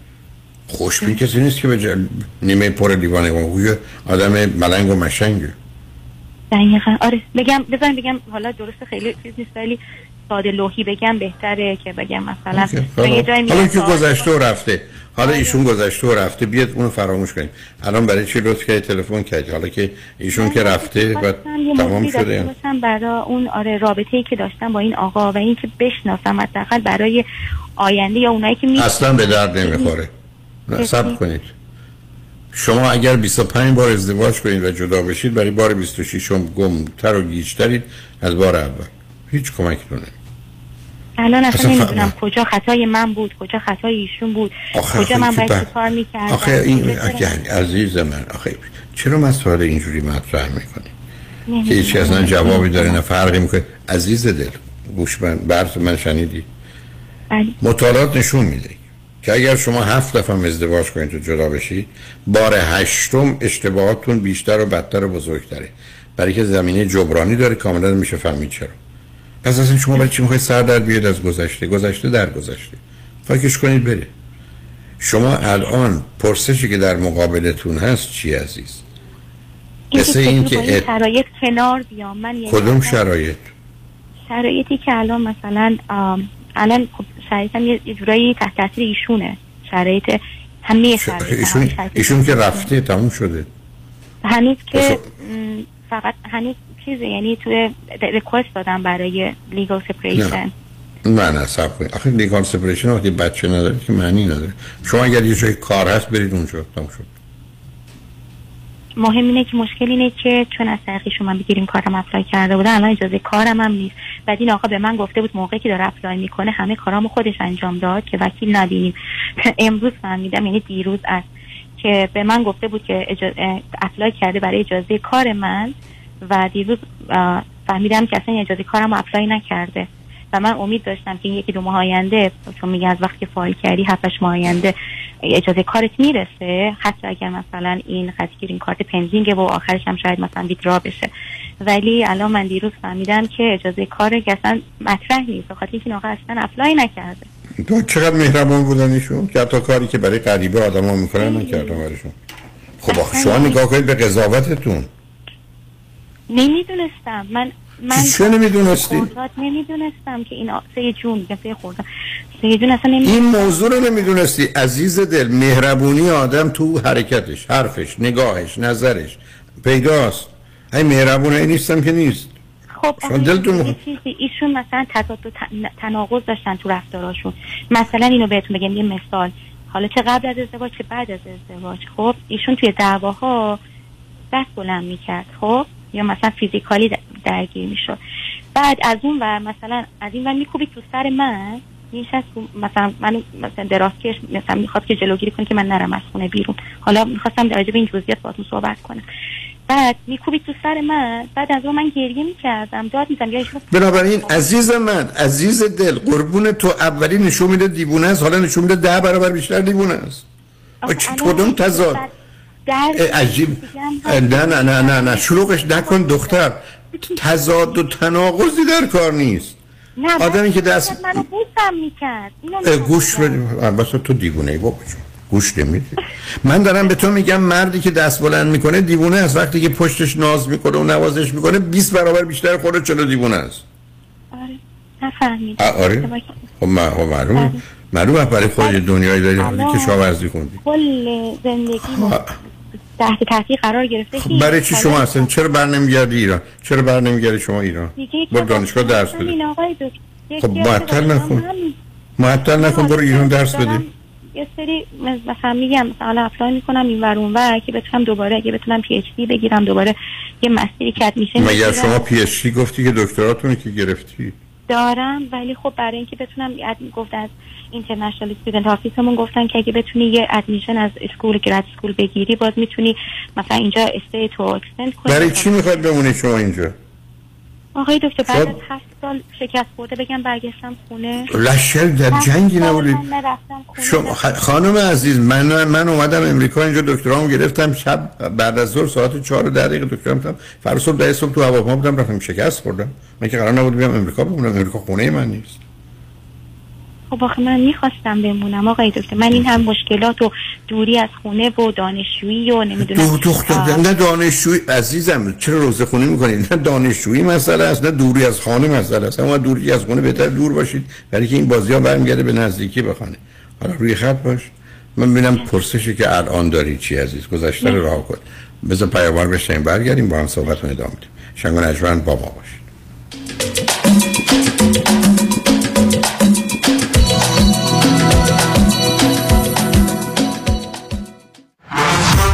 خوشبین کسی نیست که به جا- نیمه پر لیوان نگاه آدم ملنگ و مشنگه. دقیقا. آره بگم بزن بگم حالا درست خیلی چیز نیست ولی ساده لوحی بگم بهتره که بگم مثلا یه حالا که گذشته و رفته. حالا ایشون گذشته و رفته بیاد اونو فراموش کنیم. الان برای چی لطف کردی؟ تلفن کردی. حالا که ایشون که رفته و تمام شده. برای اون آره رابطه ای که داشتم با این آقا و اینکه بشناسم حداقل برای آینده یا اونایی که می اصلا به درد نمی‌خوره. صبر کنید. شما اگر 25 بار ازدواج کنید و جدا بشید برای بار 26 هم گمتر و گیجترید از بار اول. هیچ کمکتون نمی‌کنه. الان اصلا اصلا نمی‌دونم فهم. کجا خطای من بود کجا خطای ایشون بود کجا آخه من باید بر- چیکار می‌کردم؟ آخه این آخه عزیز من آخه چرا مسائل اینجوری مطرح می‌کنی؟ که هیچ اصلا جوابی داره نه فرقی می‌کنه. عزیز دل گوش من برف من شنیدی؟ بله. مطالعات نشون میده که اگر شما هفت دفعه ازدواج کنید و جدا بشید بار هشتم اشتباهاتتون بیشتر و بدتر و بزرگتره. برای که زمینه جبرانی داره کاملا میشه فهمید چرا. پس اصلا شما برای چی می‌خواید سر در بیاد از گذشته؟ گذشته در گذشته. فکرش کنید بره. شما الان پرسشی که در مقابلتون هست چی عزیز؟ مثل این که ات- شرایط کنار بیام. من کدوم شرایط؟ شرایطی که الان مثلا آم، الان خب شرایطم یه یه جورایی تحت تاثیر ایشونه. شرایط همه شرایط ایشون, ایشون که رفته تموم شده. هنوز که فقط هنوز چیزه یعنی توی request دادم برای legal separation نه. نه صبر کنید. آخه legal separation وقتی بچه نداره که معنی نداره. شما اگر یه جای کار هست برید اونجا. تموم شد. مهم اینه که مشکل اینه که چون از طریق شما بگیریم کارم apply کرده بودم الان اجازه کارم هم نیست. بعد این آقا به من گفته بود موقعی که داره apply می‌کنه همه کارامو خودش انجام داد که وکیل نگیریم امروز فهمیدم یعنی دیروز از که به من گفته بود که اجازه apply کرده برای اجازه کار من و دیروز فهمیدم که اصلا اجازه کارم apply نکرده. و من امید داشتم که این یکی دو ماه آینده چون میگه از وقتی فایل کردی هفتش ماه آینده اجازه کارت می‌رسه حتی اگر مثلا این خود گرین کارت pending ه و آخرش هم شاید مثلا withdraw بشه. ولی الان من دیروز فهمیدم که اجازه کار که اصلا مطرح نیست به خاطر اینکه این آقا اصلا اپلای نکرده. تو چقدر مهربان بودن ایشون؟ که حتی کاری که برای غریبه آدم ها می‌کنن نکردن برایشون. خب آخه شما نگاه کنید به قضاوتتون. نمی‌دونستم. من من چه نمی‌دونستی؟ نمی‌دونستم که این سه جون سه خوردم سه جون اصلا این نمی‌دونستم موضوع رو نمی‌دونستی؟ عزیز دل مهربونی آدم تو حرکتش حرفش نگاهش نظرش پیداست. این مهربونه این نیستم که نیست. خب دلتون ایشون مثلا تضاد تناقض داشتن تو رفتاراشون. مثلا اینو بهتون بگم یه مثال. حالا چه قبل از ازدواج چه بعد از ازدواج. خب ایشون توی دعواها دست بلند می‌کرد. خب یا مثلا فیزیکالی درگیر می‌شد. بعد از اون ور مثلا از این ور میکوبید تو سر من میشست مثلا من مثلا دراز کش مثلا می‌خواد که جلوگیری کنه که من نرم از خونه بیرون. حالا می‌خواستم در به این جزئیات باهاتون صحبت کنم. بعد میکوبید تو سر من بعد از اون من گریه می‌کردم داد میزم یا ایشون بنابراین عزیز من عزیز دل قربون تو اولی نشون میده دیوونه است حالا نشون میده ده برابر بیشتر دیوونه است. کدوم تضاد؟ اه، عجیب. نه نه نه نه نه شلوغش نکن دختر. تضاد و تناقضی در کار نیست. نه آدمی که دست منو بوسم می‌کرد. گوش البته تو دیوونه ای بابا. گوش نمیدی من دارم به تو میگم مردی که دست بلند می‌کنه دیوونه است. وقتی که پشتش ناز می‌کنه و نوازش می‌کنه 20 برابر بیشتر خود چلو دیوونه است. نفهمیدم. آ- آره. خب ما- خب معلومه. معلومه برای خود یه دنیایی داری. الان که شاورزی خوندی. کل زندگی تحت تاثیر قرار گرفته خب برای چی شما اصلا چرا بر نمیگردی ایران؟ چرا بر نمیگردی شما ایران؟ برو دانشگاه درس بده. خب معطل نکن. معطل نکن برو ایران درس بده یه سری مثلا میگم مثلا apply می‌کنم این ور اون ور که بتونم دوباره اگه بتونم PhD بگیرم دوباره یه مسیری که میشه مگر شما P HD گفتی که دکتراتونی که گرفتی؟ دارم ولی خب برای اینکه بتونم گفت از international student office مون گفتن که اگه بتونی یه admission از school grad school بگیری باز می‌تونی مثلا اینجا stay تو extend کنی. برای چی می‌خواد بمونی شما اینجا؟ آقای دکتر بعد خب. از هفت سال شکست خورده بگم برگشتم خونه. لشکر در جنگی نبودید. شما خانم عزیز من من اومدم امریکا اینجا دکترامو گرفتم. شب بعد از ظهر ساعت 4 و 10 دقیقه دکترام بودم فردا صبح ده صبح تو هواپیما بودم رفتم شکست خوردم. من که قرار نبود بیام امریکا بمونم امریکا خونه من نیست. خب آخه من می‌خواستم بمونم. آقای دکتر من این هم مشکلات و دوری از خونه و دانشجویی و نمی‌دونم دو دختر نه دانشجویی عزیزم چرا روزه خونی می‌کنید نه دانشجویی مسئله است نه دوری از خانه مسئله است. اما دوری از خونه بهتر دور باشید برای که این بازی ها برمیگرده به نزدیکی بخونه حالا روی خط باش. من ببینم پرسشی که الان داری چی عزیز؟ گذشته رو راه کن. بذار پیاموار بشیم برگردیم با هم صحبت ادامه بدیم. شنگ و نجمن با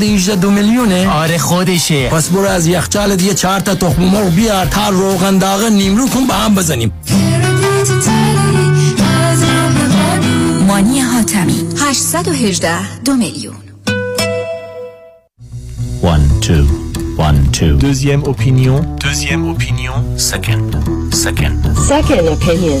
818 دو میلیونه آره خودشه پس برو از یخچال یه چهار تا تخم مرغ بیار تا روغن داغ نیمرو کن با هم بزنیم مانی حاتمی 818 دو میلیون One, two, one, two. Deuxième opinion. Deuxième opinion. Second, second. Second opinion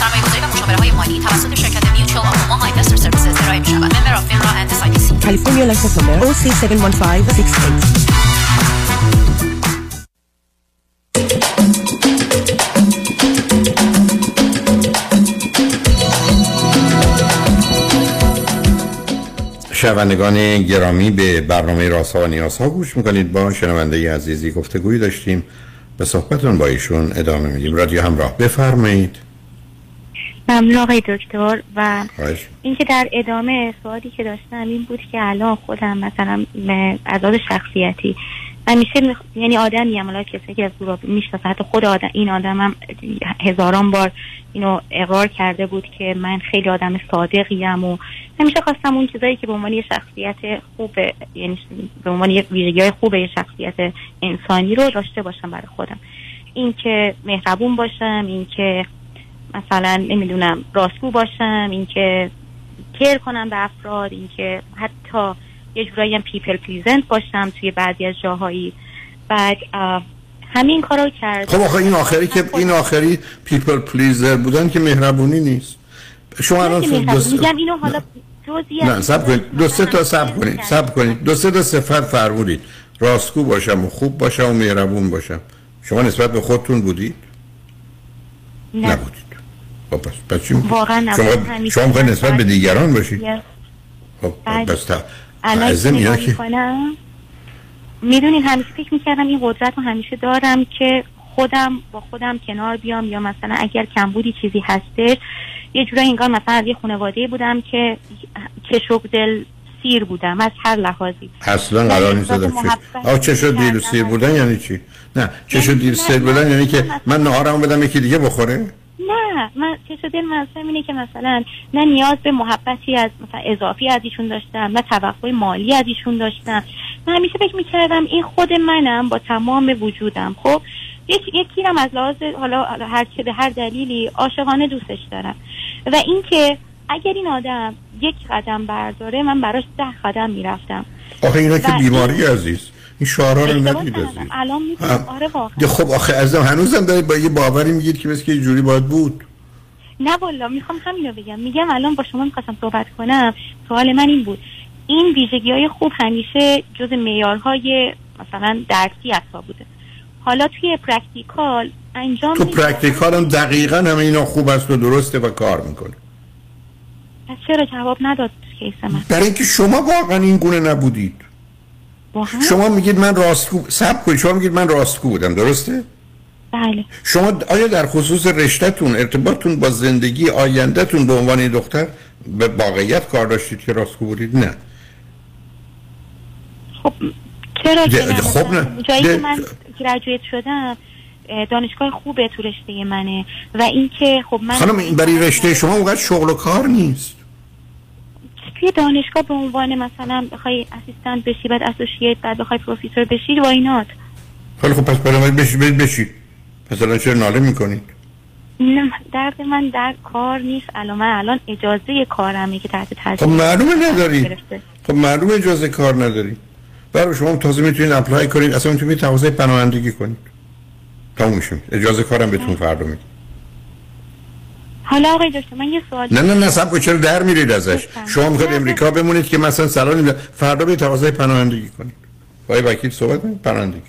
سرمایه‌گذاری و مشاوره های مالی توسط شرکت Mutual of Investor Services ارائه می شود. Member of FINRA and SIPC. California license number OC71568 شنوندگان گرامی به برنامه راسا و نیاسا گوش می‌کنید. با شنونده عزیزی گفتگویی داشتیم. به صحبتون با ایشون ادامه میدیم. رادیو همراه. بفرمایید. ممنون آقای دکتر. و اینکه در ادامه سوالی که داشتم این بود که الان خودم مثلا عذاب شخصیتی همیشه میخ... یعنی آدمی هم حالا کسی که از دور می‌شناسه حتی خود آدم این آدم هم هزاران بار اینو اقرار کرده بود که من خیلی آدم صادقیم و همیشه خواستم اون چیزایی که به عنوان یه شخصیت خوبه یعنی به عنوان یه ویژگی های خوب یه شخصیت انسانی رو داشته باشم برای خودم. اینکه مهربون باشم اینکه مثلا نمی‌دونم راستگو باشم اینکه care کنم به افراد اینکه حتی یه جورایی هم people pleaser باشم توی بعضی از جاهایی. بعد همین کارو کرد خب آخه این آخری که این آخری people pleaser بودن که مهربونی نیست. شما الان میگم اینو حالا نه. سب کنید. دو سه تا سب کنید سب کنید. دو سه تا صفت فرمودید. راستگو باشم و خوب باشم و مهربون باشم. شما نسبت به خودتون بودید؟ نه. نبودید. پس پس چی؟ واقعا. شما شما نسبت به دیگران باشید یه- خب بعد- بس تا الان از اینا که می‌دونین همیشه فکر می‌کردم این قدرت رو همیشه دارم که خودم با خودم کنار بیام یا مثلا اگر کمبودی چیزی هستش یه جورایی انگار مثلا از یه خانواده بودم که کشوک دل سیر بودم از هر لحاظی. اصلا قرار نیست آه چه شد دیر سیر بودن یعنی چی؟ نه چه شد دیر سیر بودن یعنی که من نهارمو بدم یکی دیگه بخوره؟ نه من چه دل منظورم اینه که مثلا نه نیاز به محبتی از مثلا اضافی از ایشون داشتم نه توقع مالی از ایشون داشتم. من همیشه فکر می‌کردم این خود منم با تمام وجودم. خب یک یکی رم از لحاظ حالا هر چه به هر دلیلی عاشقانه دوستش دارم. و اینکه اگر این آدم یک قدم برداره من براش ده قدم می‌رفتم. آخه اینا که بیماری عزیز. این شعارها رو. عزیز الان می‌تونم. آره واقعا. خب آخه عزیزم هنوزم دارید با یه باوری میگید که مثل که یه جوری باید بود. نه والا می‌خوام همینو بگم. میگم الان با شما می‌خواستم صحبت کنم. سوال من این بود. این ویژگی های خوب همیشه جز معیارهای مثلا درسی اصلا بوده. حالا توی practical انجام تو. practical هم دقیقا همه اینا خوب است و درسته و کار می‌کنه. پس چرا جواب نداد case من؟ برای اینکه شما واقعا این گونه نبودید. شما میگید من راستگو صبر کنید. شما میگید من راستگو بودم. درسته؟ بله. شما آیا در خصوص رشتهتون ارتباطتون با زندگی آیندهتون به عنوان دختر به واقعیت کار داشتید که راستگو بودید؟ نه. چرا که؟ خب نه. جایی که من گرجویت شدم اه، دانشگاه خوبه تو رشته منه. و اینکه خب من خانم این برای رشته شما اونقدر شغل و کار نیست. توی دانشگاه به عنوان مثلا بخوای اسیستنت بشی بعد اسوسییت بعد بخوای پروفسور بشی واینات خیلی خب پس برای بشید برید بشید پس الان چرا ناله می‌کنید نه درد من در کار نیست. الان من الان اجازه کارمه که تحت تاثیر خب معلومه نداری. خب معلومه اجازه کار نداری. برای شما تازه می‌تونید اپلای کنید. اصلا می‌تونید تقاضای پناهندگی کنید. تموم میشه اجازه کارم بهتون فردا میده حالا آقای دکتر من یه سوال نه نه نه سب چرا در میرید ازش. شما می‌خواید امریکا بمونید که مثلا میده فردا به تقاضای پناهندگی کنید. با یه وکیل صحبت کنید. پناهندگی.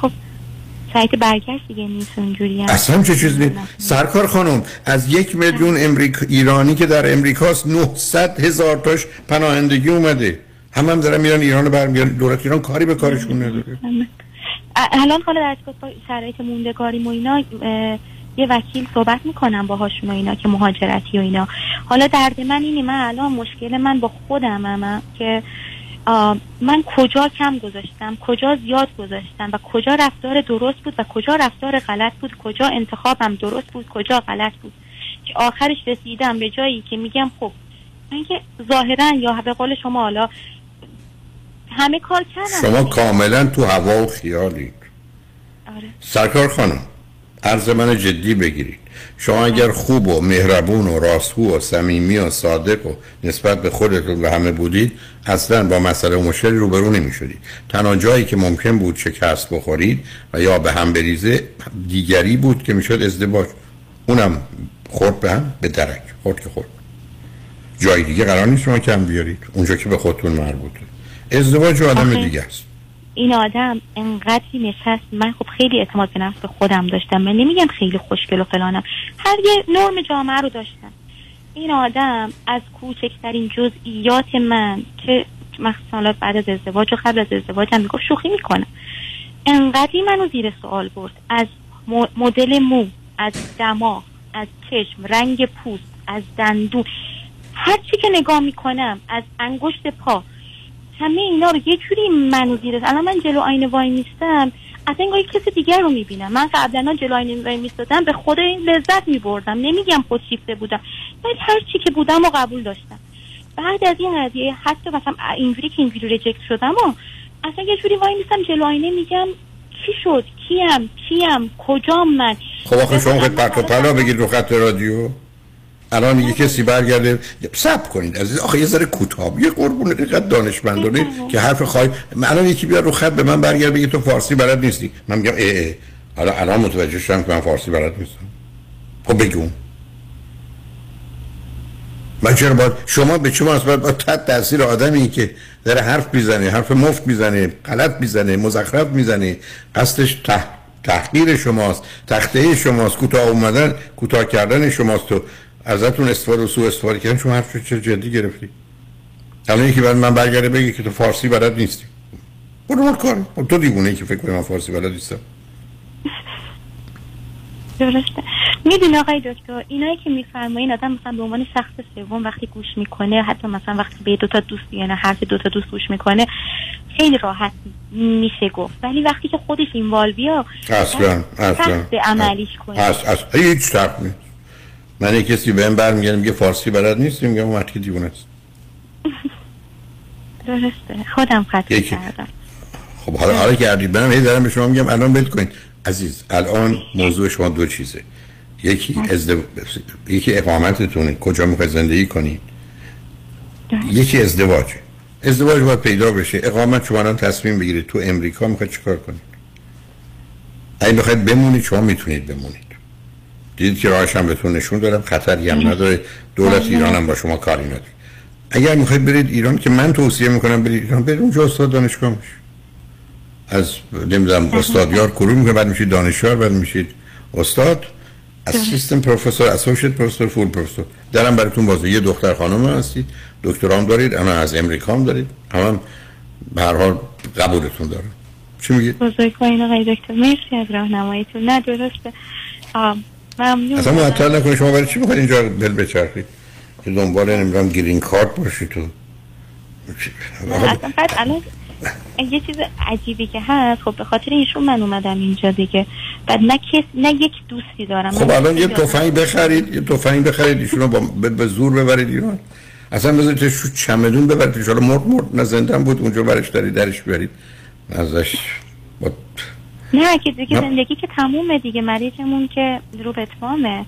خب سایت برگشت دیگه نیست اونجوری. اصلا چه چیزی؟ نیست سرکار خانم از یک میلیون امریک... ایرانی که در امریکاست 900 هزار تاش پناهندگی اومده. هم هم دارن میرن ایران برمیگردن. دولت ایران کاری به کارشون نداره. الان حالا در شرایط موندگاری و اینا یه وکیل صحبت می‌کنم باهاشون و اینا که مهاجرتی و اینا. حالا درد من اینه من الان مشکل من با خودم هم که من کجا کم گذاشتم کجا زیاد گذاشتم و کجا رفتار درست بود و کجا رفتار غلط بود کجا انتخابم درست بود کجا غلط بود. که آخرش رسیدم به جایی که میگم خب من که ظاهرا یا به قول شما حالا همه کار کردم شما کاملا تو هوا و خیالید. آره. سرکار خانم عرض من جدی بگیرید. شما اگر خوب و مهربون و راستگو و صمیمی و صادق و نسبت به خودتون و همه بودید اصلا با مسئله و مشکلی روبرو نمی شدید تنها جایی که ممکن بود شکست بخورید و یا به هم بریزه دیگری بود که می‌شد ازدواج. اونم خورد به هم به درک. خورد که خورد. جای دیگه قرار نیست شما کم بیارید. اونجا که به خودتون مربوطه. ازدواج و آدم دیگه است این آدم انقدری نشست. من خب خیلی اعتماد به نفس به خودم داشتم. من نمیگم خیلی خوشگل و فلانم. هر یه نرم جامعه رو داشتم. این آدم از کوچکترین جزئیات من که مخصوصا بعد از ازدواج و قبل از ازدواج هم می‌گفت شوخی می‌کنم انقدری منو زیر سوال برد. از مدل مو از دماغ از چشم رنگ پوست از دندون. هر چی که نگاه می‌کنم از انگشت پا همه اینا رو یه جوری منو زیر الان من جلو آینه وای میستم اصلا انگار کسی دیگر رو می‌بینم. من قبلا جلو آینه وای میستادم به خود این لذت میبردم. نمیگم خودشیفته بودم. ولی هر چی که بودم و قبول داشتم. بعد از این قضیه حتی مثلا اینجوری که اینجوری ریجکت شدم و اصلا یه جوری وای میستم جلو آینه میگم کی شد؟ کیم؟ کیم؟ کجام من؟ خب آخه شما خیلی پرت و پلا بگید رو خط رادیو. الان یه کسی برگرده. سب کنید عزیز. آخه یه ذره کوتاه. یه قربون دقیقت دانشمندانه که حرف خواهی. الان یکی بیاد رو خط به من برگرده بگه تو فارسی بلد نیستی. من میگم اه اه. حالا الان متوجه شدم که من فارسی بلد نیستم. خب بگو. من چرا باید شما به چه مناسبت با تحت تاثیر آدمی که داره حرف می‌زنه حرف مفت می‌زنه غلط می‌زنه مزخرف می‌زنه قصدش ته... تحقیر شماست تخته شماست کوتاه اومدن کوتاه کردن شماست تو ازتون استفاده و سوء استفاده کردن شما حرف چه جدی گرفتی. الان یکی بعد من برگرده بگه که تو فارسی بلد نیستی. برو مال کار. تو دیوونه که فکر کنی من فارسی بلد نیستم. درسته. می‌دونی آقای دکتر اینایی که میفرمایین آدم مثلا به عنوان شخص سوم وقتی گوش می‌کنه حتی مثلا وقتی به دو تا دوست یعنی حرف دو تا دوست گوش می‌کنه خیلی راحت میشه گفت. ولی وقتی که خودش این والویا اصلا اصلا. عملیش کنه. از هیچ نیست. من یه کسی بهم برمیگرده میگه فارسی بلد نیستی؟ میگم اون که دیوونه است. درسته. خودم خطا. کردم خب حالا حالا کردید. منم هی دارم به شما میگم الان بل کنید. عزیز الان موضوع شما دو چیزه. یکی ازدو... یکی اقامتتونه. کجا می‌خوای زندگی کنید یکی ازدواج ازدواج باید پیدا بشه. اقامت شما الان تصمیم بگیرید. تو امریکا می‌خواید چیکار کنید؟ اگه بخواید بمونید شما می‌تونید بمونید. دیدید که راهش هم بهتون نشون دادم. خطری هم نداره. دولت ایران هم با شما کاری نداره. اگر می‌خواید برید ایران که من توصیه می‌کنم برید ایران برید اونجا استاد دانشگاه میشه از نمی‌دونم استادیار کرو می‌کنه بعد میشید دانشیار بعد میشید استاد. اسیستنت پروفسور اسوسییت پروفسور فول پروفسور. درم براتون بازه. یه دختر خانم هستید. دکترام دارید. اما از امریکا هم دارید. هم به هر حال قبولتون داره چی میگید؟ بزرگ پایین آقای دکتر مرسی از راهنماییتون. نه درسته. ممنون. اصلا معطل نکنید شما برای چی می‌خواید اینجا دل بچرخید؟ که دنبال نمی‌دونم گرین کارت باشید تو. اصلا بعد الان یه چیز عجیبی که هست خب به خاطر ایشون من اومدم اینجا دیگه. بعد نه کس نه یک دوستی دارم. خب الان یه تفنگ بخرید یه تفنگ بخرید ایشونو با به به زور ببرید ایران. اصلا بذارید شو چمدون ببرید ان مرد مرد نه زنده بود اونجا برش دارید درش بیارید. ازش با نه که دیگه. زندگی که تمومه دیگه مریضمون که رو به اتمامه.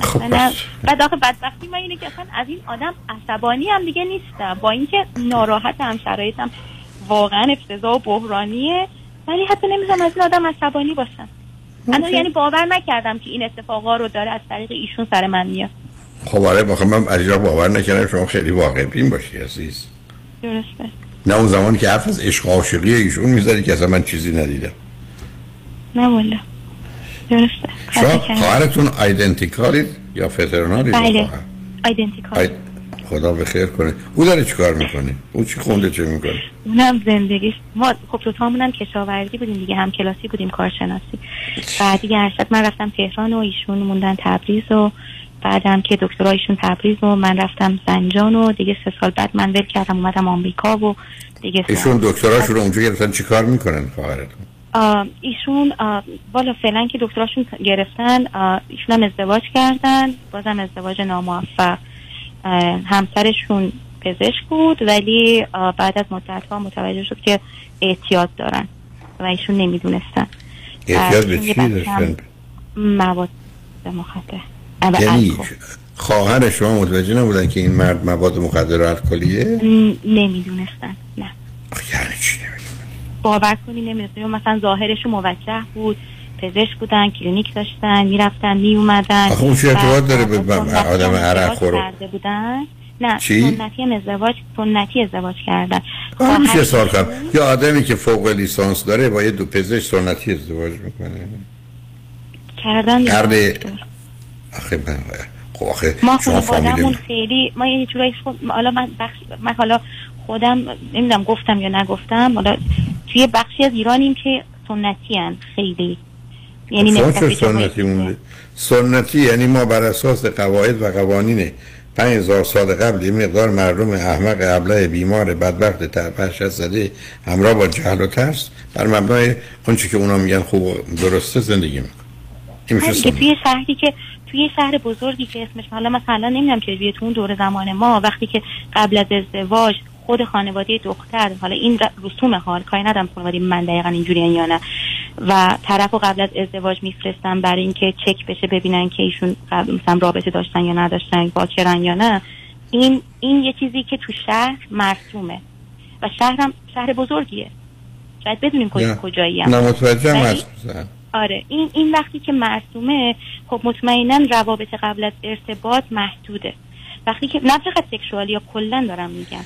خب نه- بعد آخه بدبختی ما اینه که اصلا از این آدم عصبانی هم دیگه نیستم. با اینکه ناراحت هم شرایطم واقعا افتضاح و بحرانیه ولی حتی نمی‌تونم از این آدم عصبانی باشم. انا یعنی باور نکردم که این اتفاقا رو داره از طریق ایشون سر من میاد خب آره من از اینجا باور نکردم شما خیلی واقع بین باشی عزیز. درسته. نه اون زمان که حرف از عشق عاشقی ایشون می‌ذاری که اصلا من چیزی ندیدم. نه والا. درسته. شما خواهرتون ایدنتیکالید یا فترنالید بله. آیدنتیکال آی... خدا به خیر کنه. او داره چیکار می‌کنه؟ او چی خونده چه می‌کنه؟ اونم زندگیش. ما خب تو هم کشاورزی بودیم دیگه هم کلاسی بودیم کارشناسی. بعد دیگه ارشد من رفتم تهران و ایشون موندن تبریز و بعدم که دکترا ایشون تبریز و من رفتم زنجان و دیگه سه سال بعد من ول کردم اومدم آمریکا و دیگه ایشون دکتراشون رو اونجا گرفتن چیکار می‌کنن خواهرتون؟ ایشون والا فعلا که دکتراشون گرفتن ایشون هم ازدواج کردن. بازم ازدواج ناموفق. همسرشون پزشک بود ولی بعد از مدت ها متوجه شد که اعتیاد دارن و ایشون نمی‌دونستن. احتیاط به چی داشتن؟ مواد مخدر. یعنی. خواهر شما متوجه نبودن که این مرد مواد مخدر الکلیه؟ نمی‌دونستن. نه. یعنی چی؟ باور کنی نمی‌دونستن مثلا ظاهرشون موجه بود پزشک بودن کلینیک داشتن می‌رفتن میومدن آخه اون چه ارتباط داره به آدم عرق خورو. بودن. نه چی؟ سنتی ازدواج سنتی ازدواج کردن. میشه سال کنم. یا آدمی که فوق لیسانس داره با یه دو پزشک سنتی ازدواج می‌کنه. کردن کرده. آخه من خب آخه ما فامیلی خیلی ما یه جورایی خود حالا من بخش من حالا خودم نمی‌دونم گفتم یا نگفتم. حالا توی بخشی از ایرانیم که سنتی هن خیلی. یعنی چه جاهای سنتی مونده سنتی یعنی ما بر اساس قواعد و قوانین 5000 سال قبل یه مقدار مردم احمق ابله بیمار بدبخت ترپش زده همراه با جهل و ترس بر مبنای اونچه که اونا میگن خوب و درسته زندگی می‌کنه این میشه آره. توی شهری که توی شهر بزرگی که اسمش حالا مثلا نمی‌دونم چجوریه تو اون دور زمان ما وقتی که قبل از ازدواج خود خانواده دختر. حالا این رسوم حال کاری ندارم خانواده من دقیقا اینجوری یا نه. و طرف رو قبل از ازدواج میفرستن برای اینکه چک بشه ببینن که ایشون مثلا رابطه داشتن یا نداشتن باکرن یا نه. این این یه چیزی که تو شهر مرسومه. و شهرم شهر بزرگیه. شاید بدونیم. کجا کجایی هم نه متوجه آره. این این وقتی که مرسومه خب مطمئنا روابط قبل از ارتباط محدوده. وقتی که نه فقط سکشوالی یا کلا دارم میگم.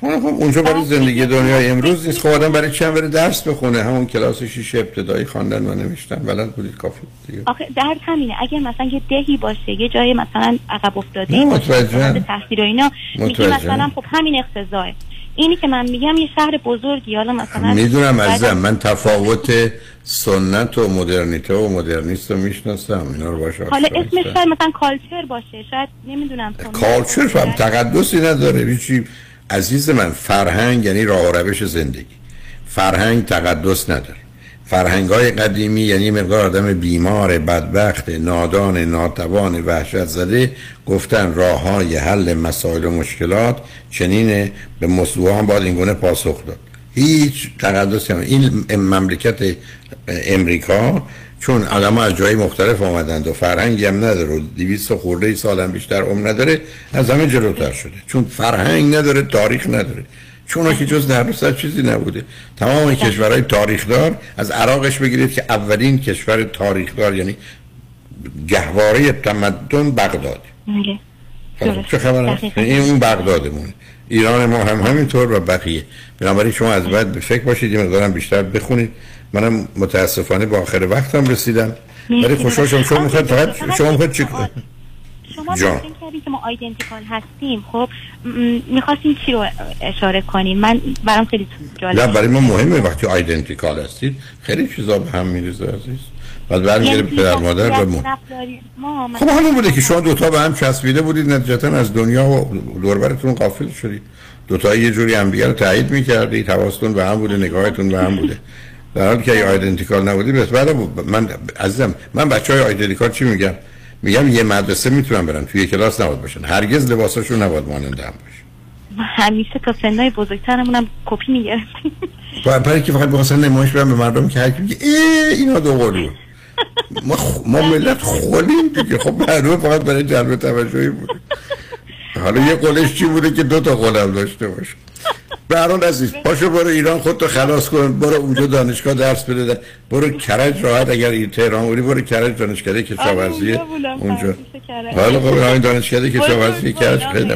خب اونجا برای زندگی دنیای امروز نیست. خب. آدم برای چند بره درس بخونه؟ همون کلاس شیشه ابتدایی خواندن و نوشتن. بلد بودید کافی دیگه. آخه درد همینه. اگر مثلا یه دهی باشه یه جای مثلا عقب افتاده باشه تحصیل و اینا متوجهم. مثلا خب همین اقتضاه اینی که من میگم یه شهر بزرگی حالا مثلا می‌دونم عزیزم من تفاوت سنت و مدرنیته و مدرنیست رو می‌شناسم اینا رو باش حالا اسمش. شاید مثلا کالچر باشه شاید نمی‌دونم کالچر فهم تقدسی نداره هیچی عزیز من فرهنگ یعنی راه و روش زندگی. فرهنگ تقدس نداره. فرهنگ های قدیمی یعنی مقدار آدم بیمار بدبخت نادان ناتوان وحشت زده گفتن راه های حل مسائل و مشکلات چنین به موضوع هم باید اینگونه پاسخ داد. هیچ تقدسی هم این مملکت امریکا چون آدم از جای مختلف آمدند و فرهنگی هم نداره. و دیویست خورده ای سال هم بیشتر عمر نداره از همه جلوتر شده. چون فرهنگ نداره تاریخ نداره. چون که جز در چیزی نبوده. تمام کشورهای تاریخدار از عراقش بگیرید که اولین کشور تاریخدار یعنی گهواره تمدن بغداد. بله. چه خبر هست؟ این اون بغدادمونه ایران ما هم همینطور و بقیه. بنابراین شما از بعد به فکر باشید یه مقدارم بیشتر بخونید. منم متاسفانه با آخر وقتم رسیدم. ولی خوشحال شما شما می‌خواید فقط شما می‌خواید چی شما کردی که ما آیدنتیکال هستیم. خب می‌خواستیم چی رو اشاره کنیم؟ من برام خیلی جالب نه برای ما مهمه وقتی آیدنتیکال هستید. خیلی چیزا به هم میریزه عزیز. بعد برمیگره یعنی پدر مادر و ما خب همون بوده که شما دوتا به هم چسبیده بودید نتیجتا از دنیا و دوربرتون غافل شدید. دوتا یه جوری هم رو تایید می‌کردید. حواستون به هم بوده نگاهتون به هم بوده. در حالی که آیدنتیکال نبودی بس بعد من عزیزم من بچه های آیدنتیکال چی میگم؟ میگم یه مدرسه می‌تونن برن. توی کلاس نباید باشن. هرگز لباساشون نباید مانند هم باشه. همیشه تا سنهای بزرگترمون هم کپی می‌گرفتیم. برای که فقط بخواستن نمایش بدن به مردم که هر کی میگه ای اینا دو قلو ما خ... ما ملت خولیم دیگه. خب معلومه فقط برای جلب توجهی بوده. حالا یه قلش چی بوده که دو تا قلم داشته باشه. حال عزیز پاشو برو ایران خودتو خلاص کن. برو اونجا دانشگاه درس بده. برو کرج راحت اگر این تهران بودی برو کرج دانشکده کشاورزی اونجا حالا خب همین دانشکده کشاورزی کرج خیلی.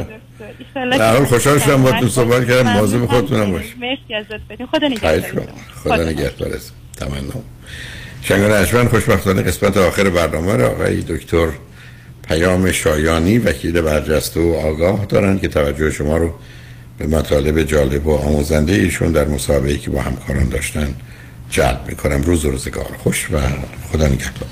در حال خوشحال شدم با تو صحبت کردم. مواظب خودتونم باش مرسی ازت. خدا نگهدار خدا نگهدار. تمام شنگان اجمن خوشبختانه قسمت آخر برنامه را آقای دکتر پیام شایانی وکیل برجسته و آگاه دارند که توجه شما رو به مطالب جالب و آموزنده ایشون در مسابقه که با همکاران داشتن جلب می‌کنم. روز و روزگار خوش و خدا نگهدار.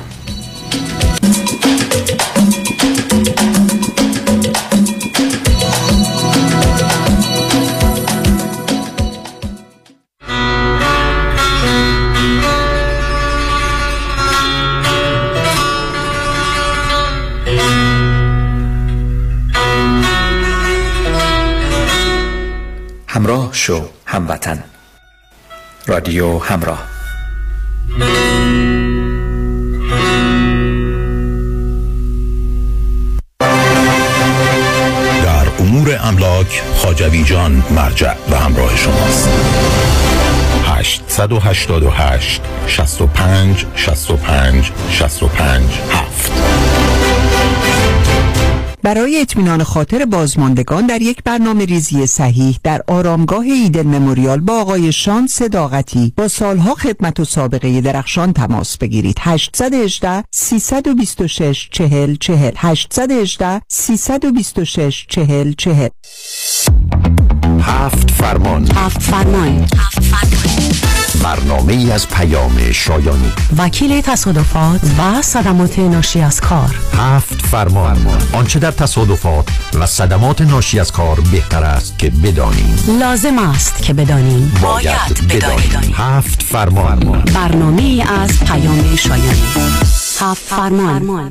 همراه شو هموطن. رادیو همراه. در امور املاک خاجوی جان مرجع و همراه شماست. 888 65 65 65 7 برای اطمینان خاطر بازماندگان در یک برنامه ریزی صحیح در آرامگاه ایدن مموریال با آقای شان صداقتی با سالها خدمت و سابقه درخشان تماس بگیرید. 818 326 40 40 818 326 40 40 هفت فرمان. هفت فرمان. برنامه ای از پیام شایانی. وکیل تصادفات و صدمات ناشی از کار. هفت فرمان. آنچه در تصادفات و صدمات ناشی از کار بهتر است که بدانیم. لازم است که بدانیم. باید بدانیم. هفت فرمان. برنامه از پیام شایانی. هفت فرمان.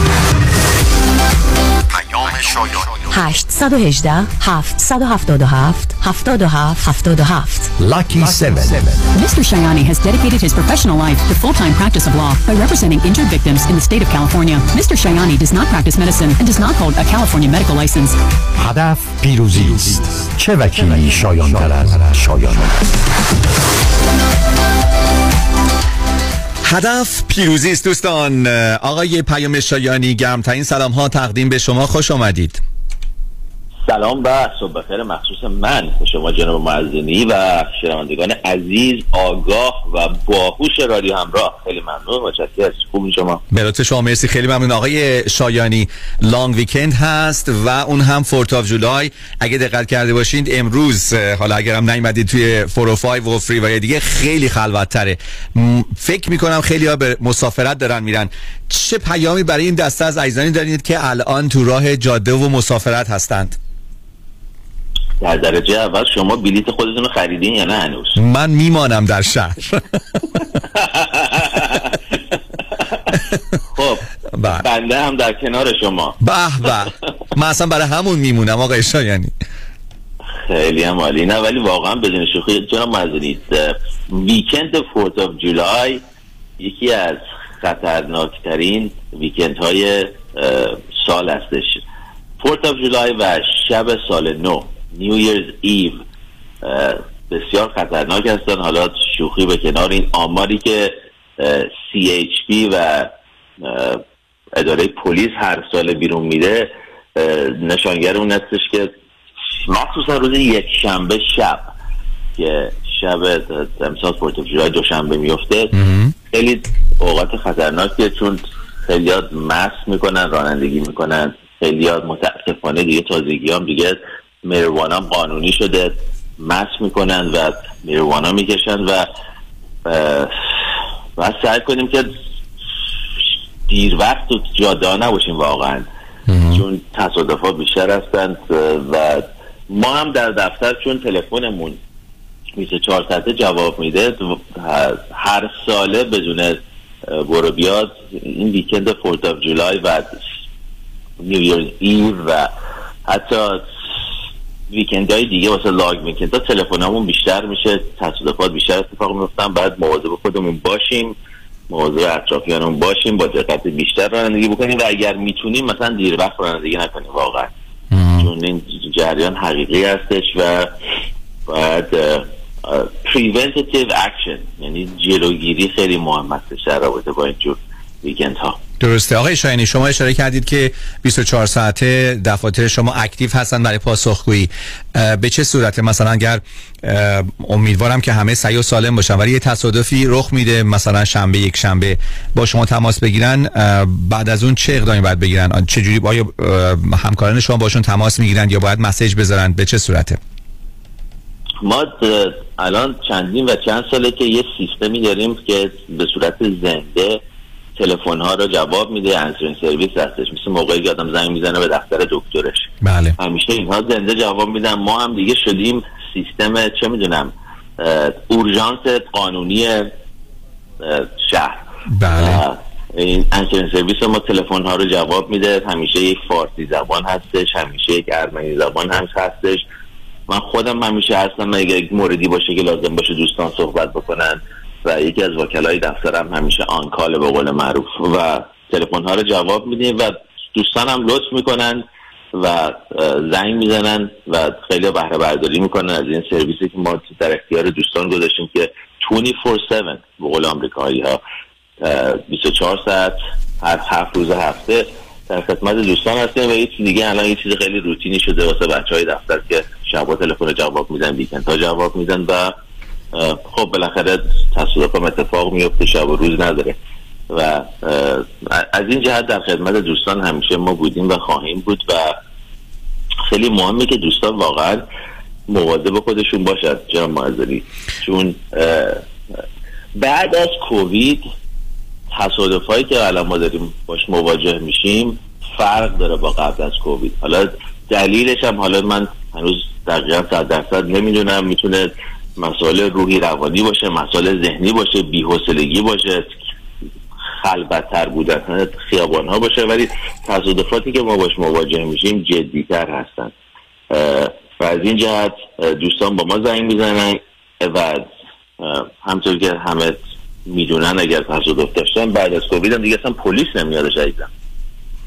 هوزه پیام شایانی 818 777 77 77 Lucky 7 Mr. Shayani has dedicated his professional life to full-time practice of law by representing injured victims in the state of California. Mr. Shayani does not practice medicine and does not hold a California medical license. هدف پیروزی است چه وکیلی شایان تر از شایان هدف؟ پیروزی است دوستان. آقای پیام شایانی گرمترین سلام ها تقدیم به شما. خوش آمدید. سلام و صبح بخیر. مخصوص من شما جناب معزنی و شنوندگان عزیز آگاه و باهوش رادیو همراه. خیلی ممنون و چکر خوب شما؟ لطف شما مرسی. خیلی ممنون. آقای شایانی لانگ ویکند هست و اون هم فورت آف جولای اگه دقت کرده باشید امروز حالا اگرم نیومدید توی 405 و فری و دیگه خیلی خلوت تره فکر می‌کنم خیلی ها به مسافرت دارن میرن. چه پیامی برای این دسته از عزیزانی دارید که الان تو راه جاده و مسافرت هستند؟ در درجه اول شما بلیت خودتون رو خریدین یا نه هنوز؟ من میمانم در شهر. خب بله. بنده هم در کنار شما. به به. من اصلا برای همون میمونم آقای شایانی خیلی هم عالی. نه ولی واقعا بدون شوخی جناب معزنی weekend Fourth of July یکی از خطرناکترین weekend های سال هستش Fourth of July و شب سال نو New Year's Eve. بسیار خطرناک هستن. حالا شوخی به کنار این آماری که CHP و اداره پلیس هر سال بیرون میده نشانگر اون هستش که مخصوصا روز یک شنبه شب که شب امسال فورت آف جولای دوشنبه میفته. خیلی اوقات خطرناکیه چون خیلی مست می‌کنن رانندگی می‌کنن. خیلی متاسفانه دیگه تازگی هم دیگه مریوانا هم قانونی شده. مست می‌کنن و مریوانا می‌کشن و و سعی کنیم که دیر وقت تو جاده نباشیم واقعا. چون تصادفات بیشتر هستند و ما هم در دفتر چون تلفنمون 24 ساعته جواب میده. هر ساله بدون برو بیاد این ویکند فورت آف جولای و New Year's Eve و حتی weekend های دیگه واسه long weekend ها تلفنمون بیشتر میشه تصادفات بیشتر اتفاق میفتن بعد مواظب خودمون باشیم مواظب اطرافیانمون باشیم با دقت بیشتر رانندگی بکنیم و اگر می‌تونیم مثلا دیر وقت رانندگی نکنیم واقعا. چون این جریان حقیقی هستش و باید preventive action یعنی جلوگیری خیلی مهم هستش در رابطه با اینجور ویکند ها درسته. آقای شاینی شما اشاره کردید که 24 ساعته دفاتر شما اکتیو هستن برای پاسخگویی. به چه صورت؟ مثلا اگر امیدوارم که همه سعی و سالم باشن ولی یه تصادفی رخ میده مثلا شنبه یک شنبه با شما تماس بگیرن بعد از اون چه اقدامی باید بگیرن؟ چه جوری آیا همکاران شما باشون تماس می‌گیرن یا باید مسیج بذارن؟ به چه صورته؟ ما الان چندین و چند ساله که یه سیستمی داریم که به صورت زنده تلفن ها رو جواب میده answering service هستش مثل موقعی که آدم زنگ می‌زنه به دفتر دکترش. بله. همیشه اینها زنده جواب میدن. ما هم دیگه شدیم سیستم چه می‌دونم اورژانس قانونی شهر. بله. این answering service ما تلفن ها رو جواب میده. همیشه یک فارسی زبان هستش همیشه یک ارمنی زبان هم هستش. من خودم همیشه هستم یک موردی باشه که لازم باشه دوستان صحبت بکنن و یکی از وکلای دفترم همیشه آنکال به قول معروف و تلفن ها رو جواب میدیم و دوستان هم لطف می‌کنن و زنگ می‌زنن و خیلی بهره برداری می‌کنن از این سرویسی که ما در اختیار دوستان گذاشتیم که 24/7 به قول آمریکایی ها اه، 24 ساعت هر هفت روز هفته در خدمت دوستان هستیم و یه چیز دیگه الان یه چیز خیلی روتینی شده واسه بچه های دفتر که شبا تلفن جواب میدن ویکند ها جواب میدن و خب بالاخره تصادف هم اتفاق میفته شب و روز نداره. و از این جهت در خدمت دوستان همیشه ما بودیم و خواهیم بود و خیلی مهمه که دوستان واقعا مواظب خودشون باشد جناب معذری چون بعد از کووید تصادف هایی که الان ما داریم باش مواجه میشیم فرق داره با قبل از کووید. حالا دلیلش هم حالا من هنوز دقیقا صد درصد نمی‌دونم. می‌تونه مسائل روحی روانی باشه مسائل ذهنی باشه بی‌حوصلگی باشه. خلبتتر بودن خیابان ها باشه. ولی تصادفاتی که ما باش مواجه میشیم جدیتر هستن. و از این جهت دوستان با ما زنگ می‌زنن و همطور که همه می‌دونن اگر تصادف داشتن بعد از کووید هم دیگه اصلا پلیس نمیادش عزیزم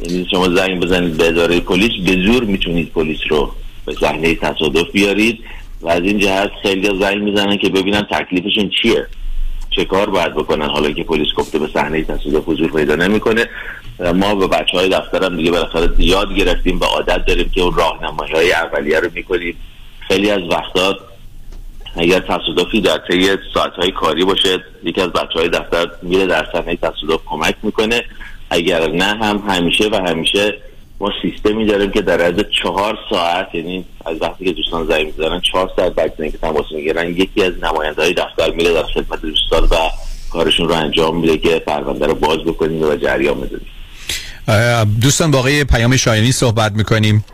یعنی شما زنگ بزنید به اداره پلیس به زور می‌تونید پلیس رو به صحنه تصادف بیارید و از این جهت خیلی زنگ می‌زنن که ببینن تکلیفشون چیه. چه کار باید بکنن؟ حالا که پلیس گفته به صحنه تصادف حضور پیدا نمی‌کنه ما به بچه های دفترم دیگه بالاخره یاد گرفتیم و عادت داریم که اون راهنمایی های اولیه رو می‌کنیم. خیلی از وقتا اگر تصادفی در طی ساعت های کاری باشه یکی از بچه های دفتر میره در صحنه تصادف کمک می‌کنه. اگر نه هم همیشه و همیشه ما سیستمی داریم که در عرض چهار ساعت یعنی از وقتی که دوستان زنگ می‌زنن چهار ساعت بعد از اینکه تماس می‌گیرن یکی از نماینده های دفتر میره در خدمت دوستان و کارشون رو انجام میده که پرونده رو باز بکنیم و جریان بدیم دوستان با آقای پیام شایانی صحبت می‌کنیم.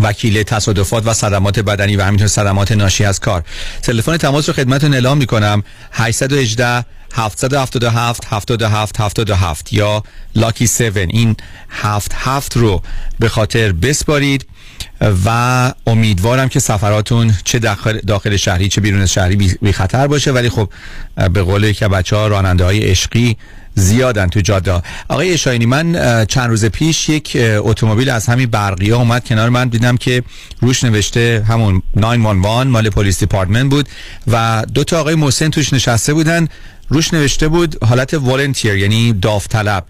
وکیل تصادفات و صدمات بدنی و همینطور صدمات ناشی از کار. تلفن تماس رو خدمتتون اعلام می‌کنم. 818 777 77 77 یا لاکی 7 این 77 رو به خاطر بسپارید و امیدوارم که سفراتون چه داخل, داخل شهری چه بیرون شهری بی خطر باشه. ولی خب به قول که بچه ها راننده های عشقی زیادن تو جاده. آقای اشاینی من چند روز پیش یک اتومبیل از همین برقی ها اومد کنار من. دیدم که روش نوشته همون 911 مال پلیس دیپارتمنت بود و دو تا آقای محسن توش نشسته بودن. روش نوشته بود حالت والنتیر یعنی داوطلب.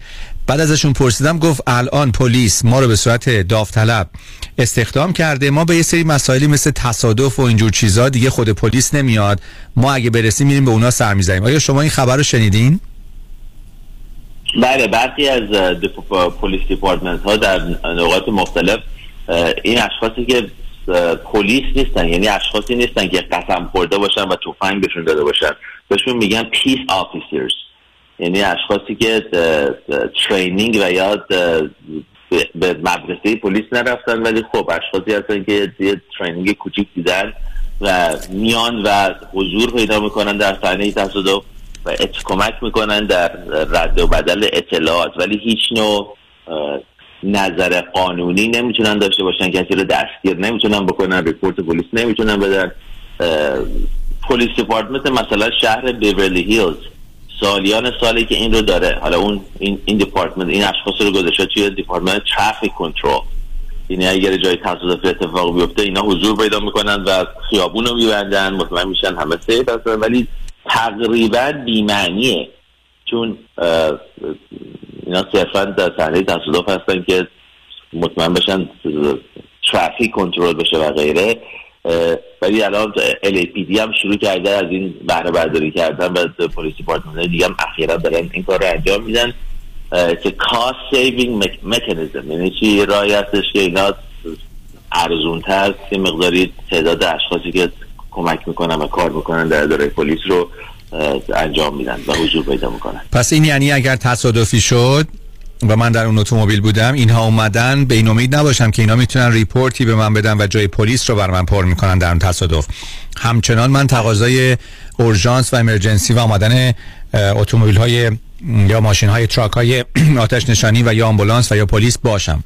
بعد ازشون پرسیدم گفت الان پلیس ما رو به صورت داوطلب استخدام کرده. ما به یه سری مسائلی مثل تصادف و اینجور چیزا دیگه خود پلیس نمیاد. ما اگه برسیم میریم به اونا سر می‌زنیم. آیا شما این خبر رو شنیدین؟ بله برخی از پلیس دیپارتمنت ها در نقاط مختلف این اشخاصی که پلیس نیستن یعنی اشخاصی نیستن که قسم خورده باشن و تفنگ بهشون داده باشن. بهشون میگن peace officers یعنی اشخاصی که training و یا به- مدرسه پلیس نرفتن ولی خب اشخاصی هستن که یه training کوچیک دیدن و میان و حضور پیدا می‌کنن در صحنه تصادف کمک می‌کنن در رد و بدل اطلاعات ولی هیچ نوع نظر قانونی نمی‌تونن داشته باشن. کسی رو دستگیر نمی‌تونن بکنن report پلیس نمی‌تونن بدن. police department مثلا شهر بیورلی هیلز سالیان سالی که این رو داره. حالا اون این این دیپارتمنت این اشخاص رو گذاشته توی department traffic control. یعنی اگر جای تصادف اتفاق بیفته اینا حضور پیدا می‌کنن و خیابون رو میبندن مطمئن میشن همه safe هستن. ولی تقریبا بیمعنیه. چون اینا صرفا در صحنه تصادف هستن که مطمئن بشن ترافیک کنترل بشه و غیره. ولی الان LAPD هم شروع کرده از این بهره برداری کردن و police department دیگه هم اخیرا دارن این کار رو انجام میدن. که cost saving mechanism یعنی چی؟ راهی هستش که اینا ارزونتر یه مقداری تعداد اشخاصی که کمک می‌کنن و کار می‌کنن در اداره پلیس رو انجام میدن و حضور پیدا می‌کنن. پس این یعنی اگر تصادفی شد و من در اون اتومبیل بودم اینها اومدن به این امید نباشم که اینا می‌تونن report ی به من بدن و جای پلیس رو بر من پر می‌کنن در اون تصادف. همچنان من تقاضای اورژانس و emergency و آمدن اتومبیل های یا ماشین های truck های آتش نشانی و یا آمبولانس و یا پلیس باشم.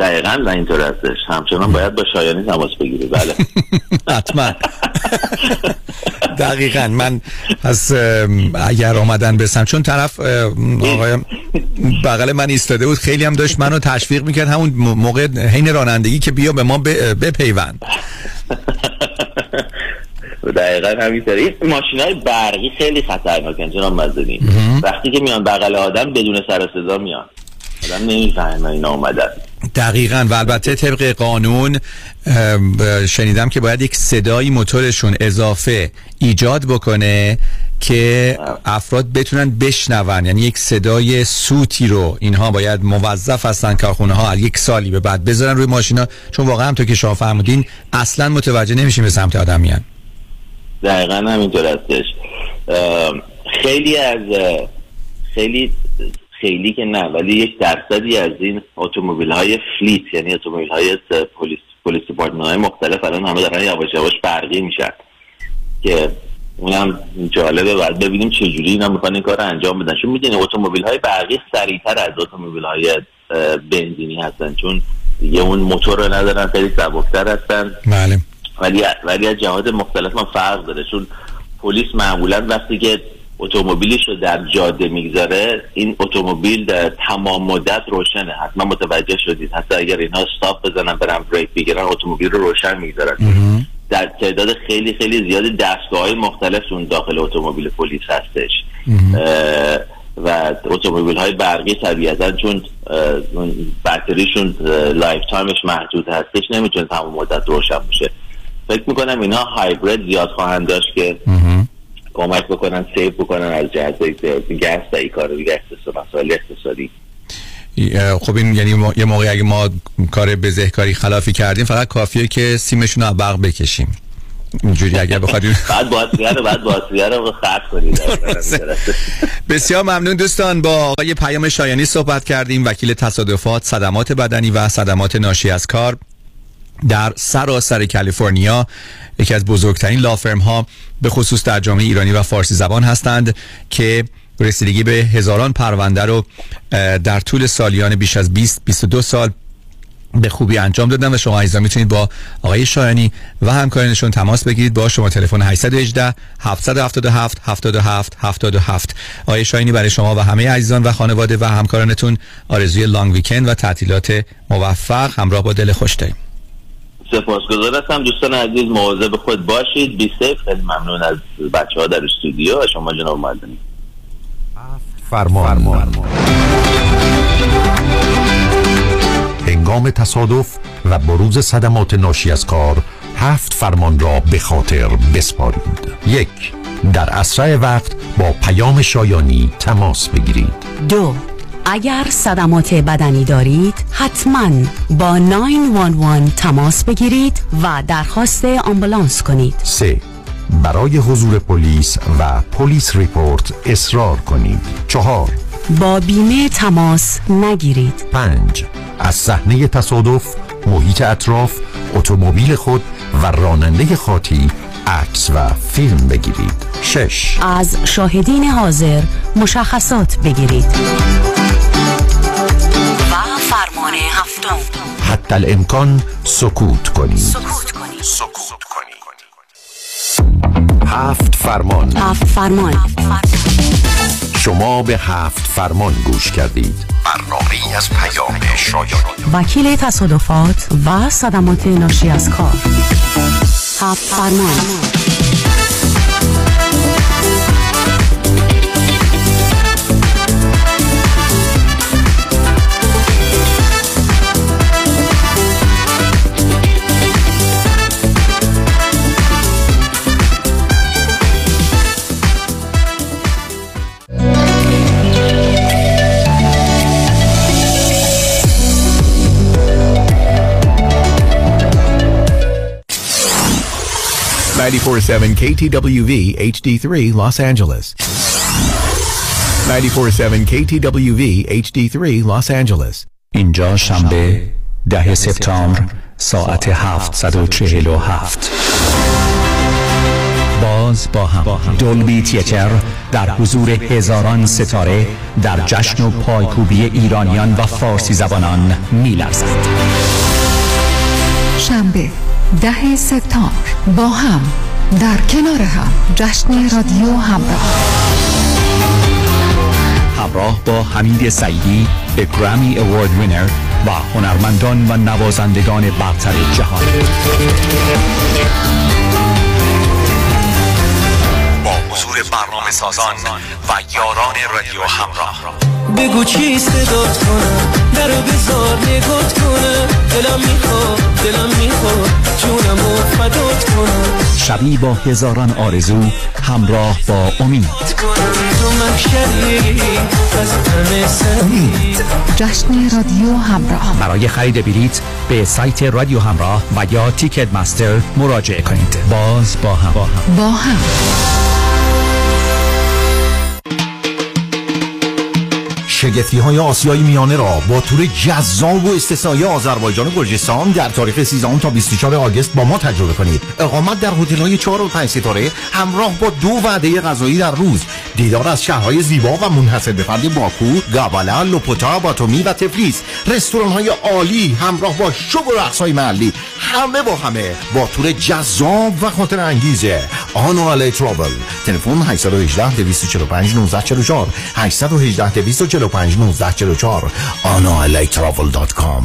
دقیقا و اینطور هستش. همچنان باید با شایانی تماس بگیری. بله. حتما. دقیقا. من از اگر آمدن برسم چون طرف آقای بغل من ایستاده بود. خیلی هم داشت منو تشویق می‌کرد. همون موقع حین رانندگی که بیا به ما بپیوند. دقیقا همینطوری. این ماشین های برقی خیلی خطرناکن جناب مزدنی. وقتی که میان بغل آدم بدون سر و صدا میان. آدم نمی‌فهمه اینا اومدن. دقیقا. و البته طبق قانون شنیدم که باید یک صدایی موتورشون اضافه ایجاد بکنه که افراد بتونن بشنون. یعنی یک صدای سوتی رو اینها باید موظف هستن کارخونه ها یک سالی به بعد بذارن روی ماشینا. چون واقعا هم تو که شما فرمودین اصلا متوجه نمیشیم به سمت آدم میان. دقیقا همینطور هستش. خیلی از خیلی خیلی که نه ولی یک درصدی از این اتومبیل های fleet یعنی اتومبیل های پلیس police department های مختلف الان همه دارن یواش یواش برقی میشن. که اونم جالبه بعد ببینیم چه جوری اینا می‌خوان این کار رو انجام بدن. چون می‌دونی اتومبیل های برقی سریعتر از اتومبیل های بنزینی هستن. چون یه اون موتور رو ندارن خیلی سبکتر هستن. بله. ولی ولی از جهات مختلف هم فرق داره. چون پلیس معمولا وقتی که اتومبیلش رو در جاده می‌گذاره این اتومبیل در تمام مدت روشنه. حتما متوجه شدید. حتی اگر اینها stop بزنن برن break بگیرن اتومبیل رو روشن می‌گذارن. در تعداد خیلی خیلی زیادی دستگاه های مختلف اون داخل اتومبیل پلیس هستش. و اتومبیل های برقی طبیعتا چون باتریشون lifetime ش محدود هستش نمی‌تونه تمام مدت روشن باشه. فکر می‌کنم اینا هایبرید زیاد خواهند داشت که کمک بکنن save بکنن از جهت gas و economy اقتصاد مسائل اقتصادی. خب این یعنی یه موقعی اگه ما کار بزهکاری خلافی کردیم فقط کافیه که سیمشون رو برق بکشیم. اینجوری اگر بخواد بعد باتریه رو بعد باتریه رو خرد کنید. بسیار ممنون دوستان. با آقای پیام شایانی صحبت کردیم. وکیل تصادفات صدمات بدنی و صدمات ناشی از کار. در سراسر کالیفرنیا یکی از بزرگترین لافرم ها به خصوص در جامعه ایرانی و فارسی زبان هستند که رسیدگی به هزاران پرونده رو در طول سالیان بیش از 20 22 سال به خوبی انجام دادن و شما عزیزان می‌تونید با آقای شایانی و همکارانشون تماس بگیرید. با شما تلفن 818 777 77 77 آقای شایانی برای شما و همه عزیزان و خانواده و همکارانتون آرزوی لانگ ویکند و تعطیلات موفق همراه با دل خوش داریم. سپاسگزار هستم دوستان عزیز مواظب خود باشید. بی سیف خیلی ممنون از بچه ها در استودیو و شما جناب مدنی فرمان, هنگام تصادف و بروز صدمات ناشی از کار هفت فرمان را به خاطر بسپارید. یک در اسرع وقت با پیام شایانی تماس بگیرید. دو اگر صدمات بدنی دارید حتما با 911 تماس بگیرید و درخواست آمبولانس کنید. سه برای حضور پلیس و پلیس ریپورت اصرار کنید. چهار با بیمه تماس نگیرید. پنج از صحنه تصادف محیط اطراف اتومبیل خود و راننده خاطی عکس و فیلم بگیرید. شش. از شاهدین حاضر مشخصات بگیرید. فرمان هفتم. حتی الامکان سکوت کنید سکوت کنید هفت فرمان. هفت فرمان. شما به هفت فرمان گوش کردید. برنامه از پیام شایانی وکیل تصادفات و صدمات ناشی از کار. هفت فرمان. Ninety-four-seven KTWV HD3 Los Angeles. Ninety-four-seven KTWV HD3 Los Angeles. اینجا شنبه ده سپتامبر ساعت 747 باز با هم دولبی تیتر در حضور هزاران ستاره در جشن و پایکوبی ایرانیان و فارسی زبانان میلرزد شنبه ده سپتامبر با هم در کنار هم. جشن رادیو همراه. همراه با حمید سعیدی به گرامی اوارد وینر و هنرمندان و نوازندگان برتر جهان. با حضور برنامه سازان و یاران رادیو همراه. بگو چی صدات کنم؟ درو بزار نگات کنم. دلم می‌خواد دلم می‌خواد. جونم و فدات کنم. شبی با هزاران آرزو همراه با امید. جشن رادیو همراه. برای خرید بلیت به سایت رادیو همراه و یا تیکت مستر مراجعه کنید. باز با هم, با هم. با هم. شگفتی های آسیای میانه را با تور جذاب و استثنایی آذربایجان و گرجستان در تاریخ 13 تا 24 آگوست با ما تجربه کنید. اقامت در هتل های 4 و 5 ستاره همراه با دو وعده غذایی در روز. دیدار از شهرهای زیبا و منحصر به فرد باکو گابالا لوپوتا باتومی و تفلیس. رستوران های عالی همراه با شو و رقص های محلی. همه با همه با تور جذاب و خاطره انگیز آنو travel تلفن 818 245 1944 818 245 1944 آنو علی travel dot com.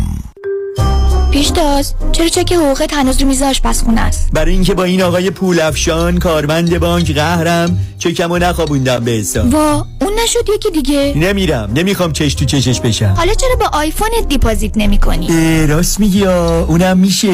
پیشتاز چرا چک حقوقت هنوز رو میز آشپزخونه است؟ برای اینکه با این آقای پولافشان کارمند بانک قهرم چکمو نخوابوندم به حساب. وا اون نشد یکی دیگه. نمیرم نمی‌خوام چش تو چشش بشم. حالا چرا با آیفونت deposit نمی کنی؟ راست میگی اونم میشه.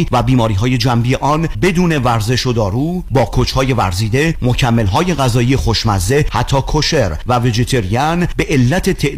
و بیماری های جنبی آن بدون ورزش و دارو با کوچ های ورزیده مکمل های غذایی خوشمزه حتی کوشر و ویژیتریان به علت تعداد